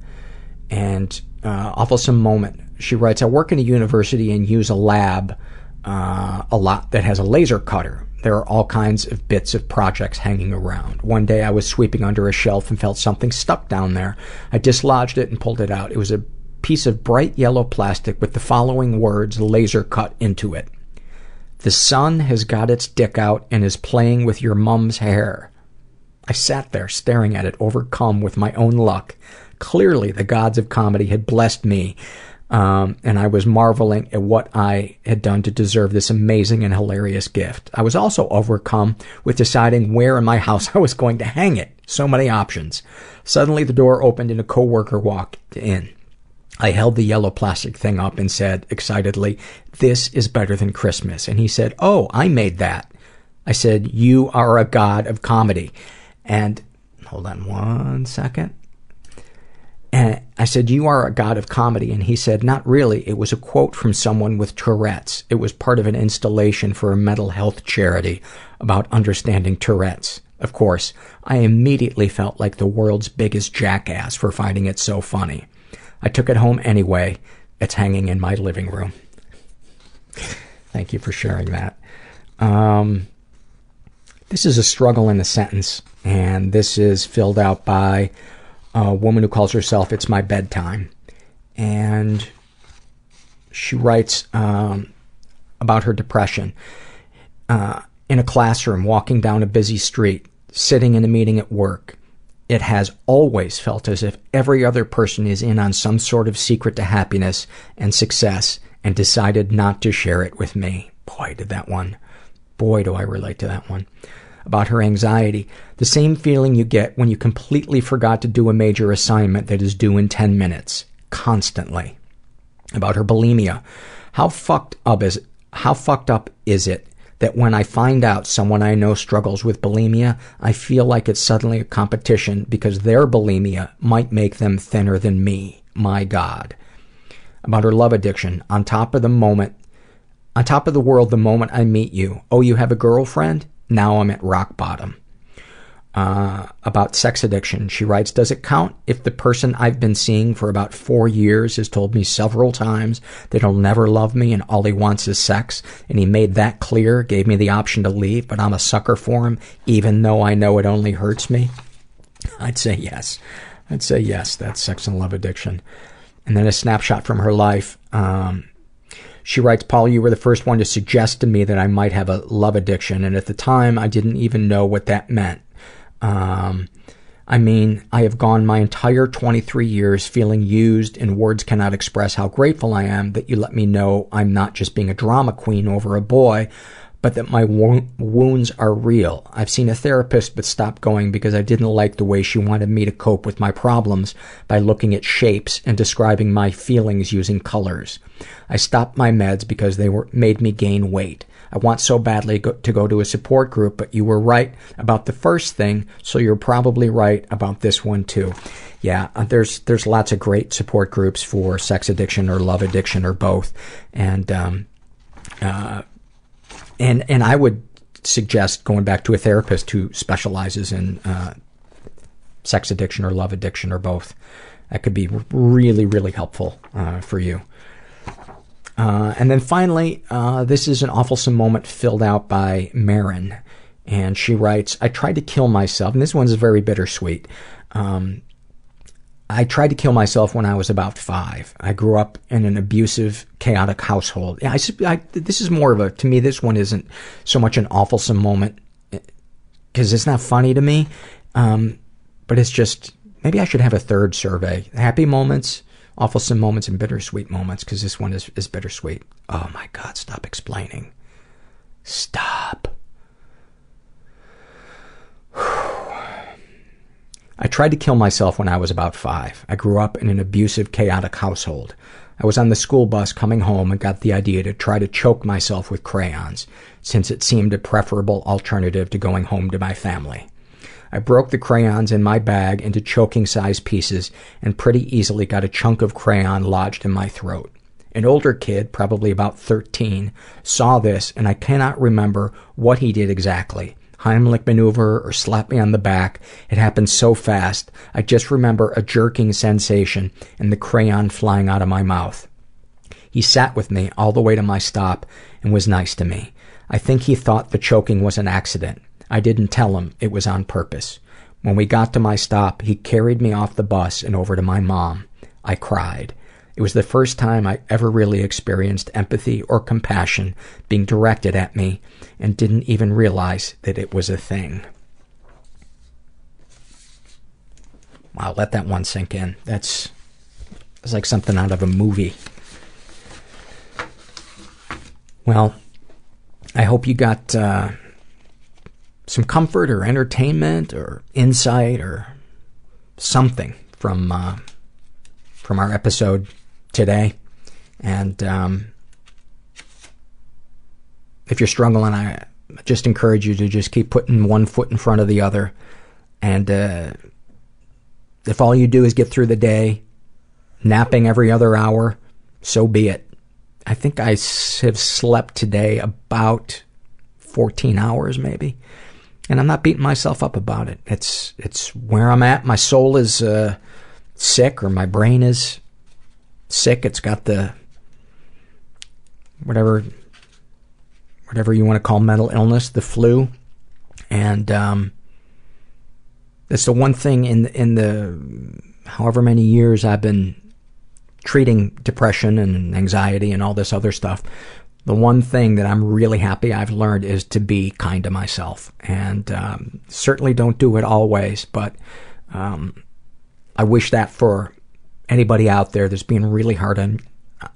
S1: And, uh, awful moment. She writes, I work in a university and use a lab, uh, a lot that has a laser cutter. There are all kinds of bits of projects hanging around. One day I was sweeping under a shelf and felt something stuck down there. I dislodged it and pulled it out. It was a piece of bright yellow plastic with the following words laser cut into it. The sun has got its dick out and is playing with your mum's hair. I sat there staring at it, overcome with my own luck. Clearly, the gods of comedy had blessed me, um, and I was marveling at what I had done to deserve this amazing and hilarious gift. I was also overcome with deciding where in my house I was going to hang it. So many options. Suddenly, the door opened and a coworker walked in. I held the yellow plastic thing up and said excitedly, This is better than Christmas. And he said, Oh, I made that. I said, You are a god of comedy. And hold on one second. And I said, You are a god of comedy. And he said, Not really. It was a quote from someone with Tourette's. It was part of an installation for a mental health charity about understanding Tourette's. Of course, I immediately felt like the world's biggest jackass for finding it so funny. I took it home anyway. It's hanging in my living room. Thank you for sharing that. Um, this is a struggle in a sentence, and this is filled out by a woman who calls herself It's My Bedtime. And she writes um, about her depression. Uh, in a classroom, walking down a busy street, sitting in a meeting at work, it has always felt as if every other person is in on some sort of secret to happiness and success and decided not to share it with me. Boy, did that one. Boy, do I relate to that one. About her anxiety. The same feeling you get when you completely forgot to do a major assignment that is due in 10 minutes. Constantly. About her bulimia. How fucked up is, how fucked up is it that when I find out someone I know struggles with bulimia, I feel like it's suddenly a competition because their bulimia might make them thinner than me. My God. About her love addiction. On top of the moment, on top of the world the moment I meet you. Oh, you have a girlfriend? Now I'm at rock bottom about sex addiction. She writes, Does it count if the person I've been seeing for about four years has told me several times that he'll never love me and all he wants is sex? And he made that clear, gave me the option to leave, but I'm a sucker for him, even though I know it only hurts me? I'd say yes. I'd say yes, that's sex and love addiction. And then a snapshot from her life. Um, she writes, Paul, you were the first one to suggest to me that I might have a love addiction, and at the time I didn't even know what that meant. Um, I mean, I have gone my entire 23 years feeling used and words cannot express how grateful I am that you let me know I'm not just being a drama queen over a boy, but that my wo- wounds are real. I've seen a therapist but stopped going because I didn't like the way she wanted me to cope with my problems by looking at shapes and describing my feelings using colors. I stopped my meds because they were made me gain weight. I want so badly go- to go to a support group, but you were right about the first thing, so you're probably right about this one too. Yeah, uh, there's there's lots of great support groups for sex addiction or love addiction or both, and um, uh, and and I would suggest going back to a therapist who specializes in uh, sex addiction or love addiction or both. That could be really, really helpful uh, for you. Uh, and then finally, uh, this is an awful moment filled out by Marin. And she writes, I tried to kill myself, and this one's very bittersweet. Um, I tried to kill myself when I was about five. I grew up in an abusive, chaotic household. I, I, this is more of a, to me, this one isn't so much an awful moment because it's not funny to me. Um, but it's just, maybe I should have a third survey. Happy moments, awful moments, and bittersweet moments because this one is, is bittersweet. Oh my God, stop explaining. Stop. I tried to kill myself when I was about five. I grew up in an abusive, chaotic household. I was on the school bus coming home and got the idea to try to choke myself with crayons, since it seemed a preferable alternative to going home to my family. I broke the crayons in my bag into choking sized pieces and pretty easily got a chunk of crayon lodged in my throat. An older kid, probably about 13, saw this and I cannot remember what he did exactly. Heimlich maneuver or slap me on the back. It happened so fast. I just remember a jerking sensation and the crayon flying out of my mouth. He sat with me all the way to my stop and was nice to me. I think he thought the choking was an accident. I didn't tell him it was on purpose. When we got to my stop, he carried me off the bus and over to my mom. I cried. It was the first time I ever really experienced empathy or compassion being directed at me and didn't even realize that it was a thing. Wow, let that one sink in. That's it's like something out of a movie. Well, I hope you got uh, some comfort or entertainment or insight or something from uh, from our episode today. And um, if you're struggling, I just encourage you to just keep putting one foot in front of the other. And uh, if all you do is get through the day, napping every other hour, so be it. I think I have slept today about 14 hours, maybe. And I'm not beating myself up about it. It's it's where I'm at. My soul is uh, sick, or my brain is sick. It's got the whatever whatever you want to call mental illness, the flu, and um, that's the one thing in in the however many years I've been treating depression and anxiety and all this other stuff. The one thing that I'm really happy I've learned is to be kind to myself, and um, certainly don't do it always, but um, I wish that for anybody out there that's being really hard on uh,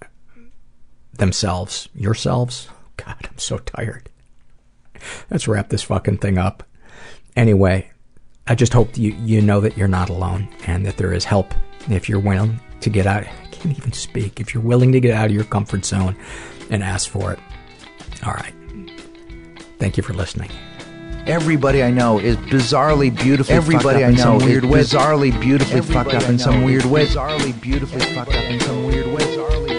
S1: themselves, yourselves. God, I'm so tired. Let's wrap this fucking thing up. Anyway, I just hope you you know that you're not alone and that there is help if you're willing to get out. I can't even speak. If you're willing to get out of your comfort zone and ask for it. All right. Thank you for listening.
S12: Everybody I know is bizarrely beautifully Everybody I know weird is bizarrely beautifully fucked up in some weird way. Bizarrely beautifully fucked up in some weird way.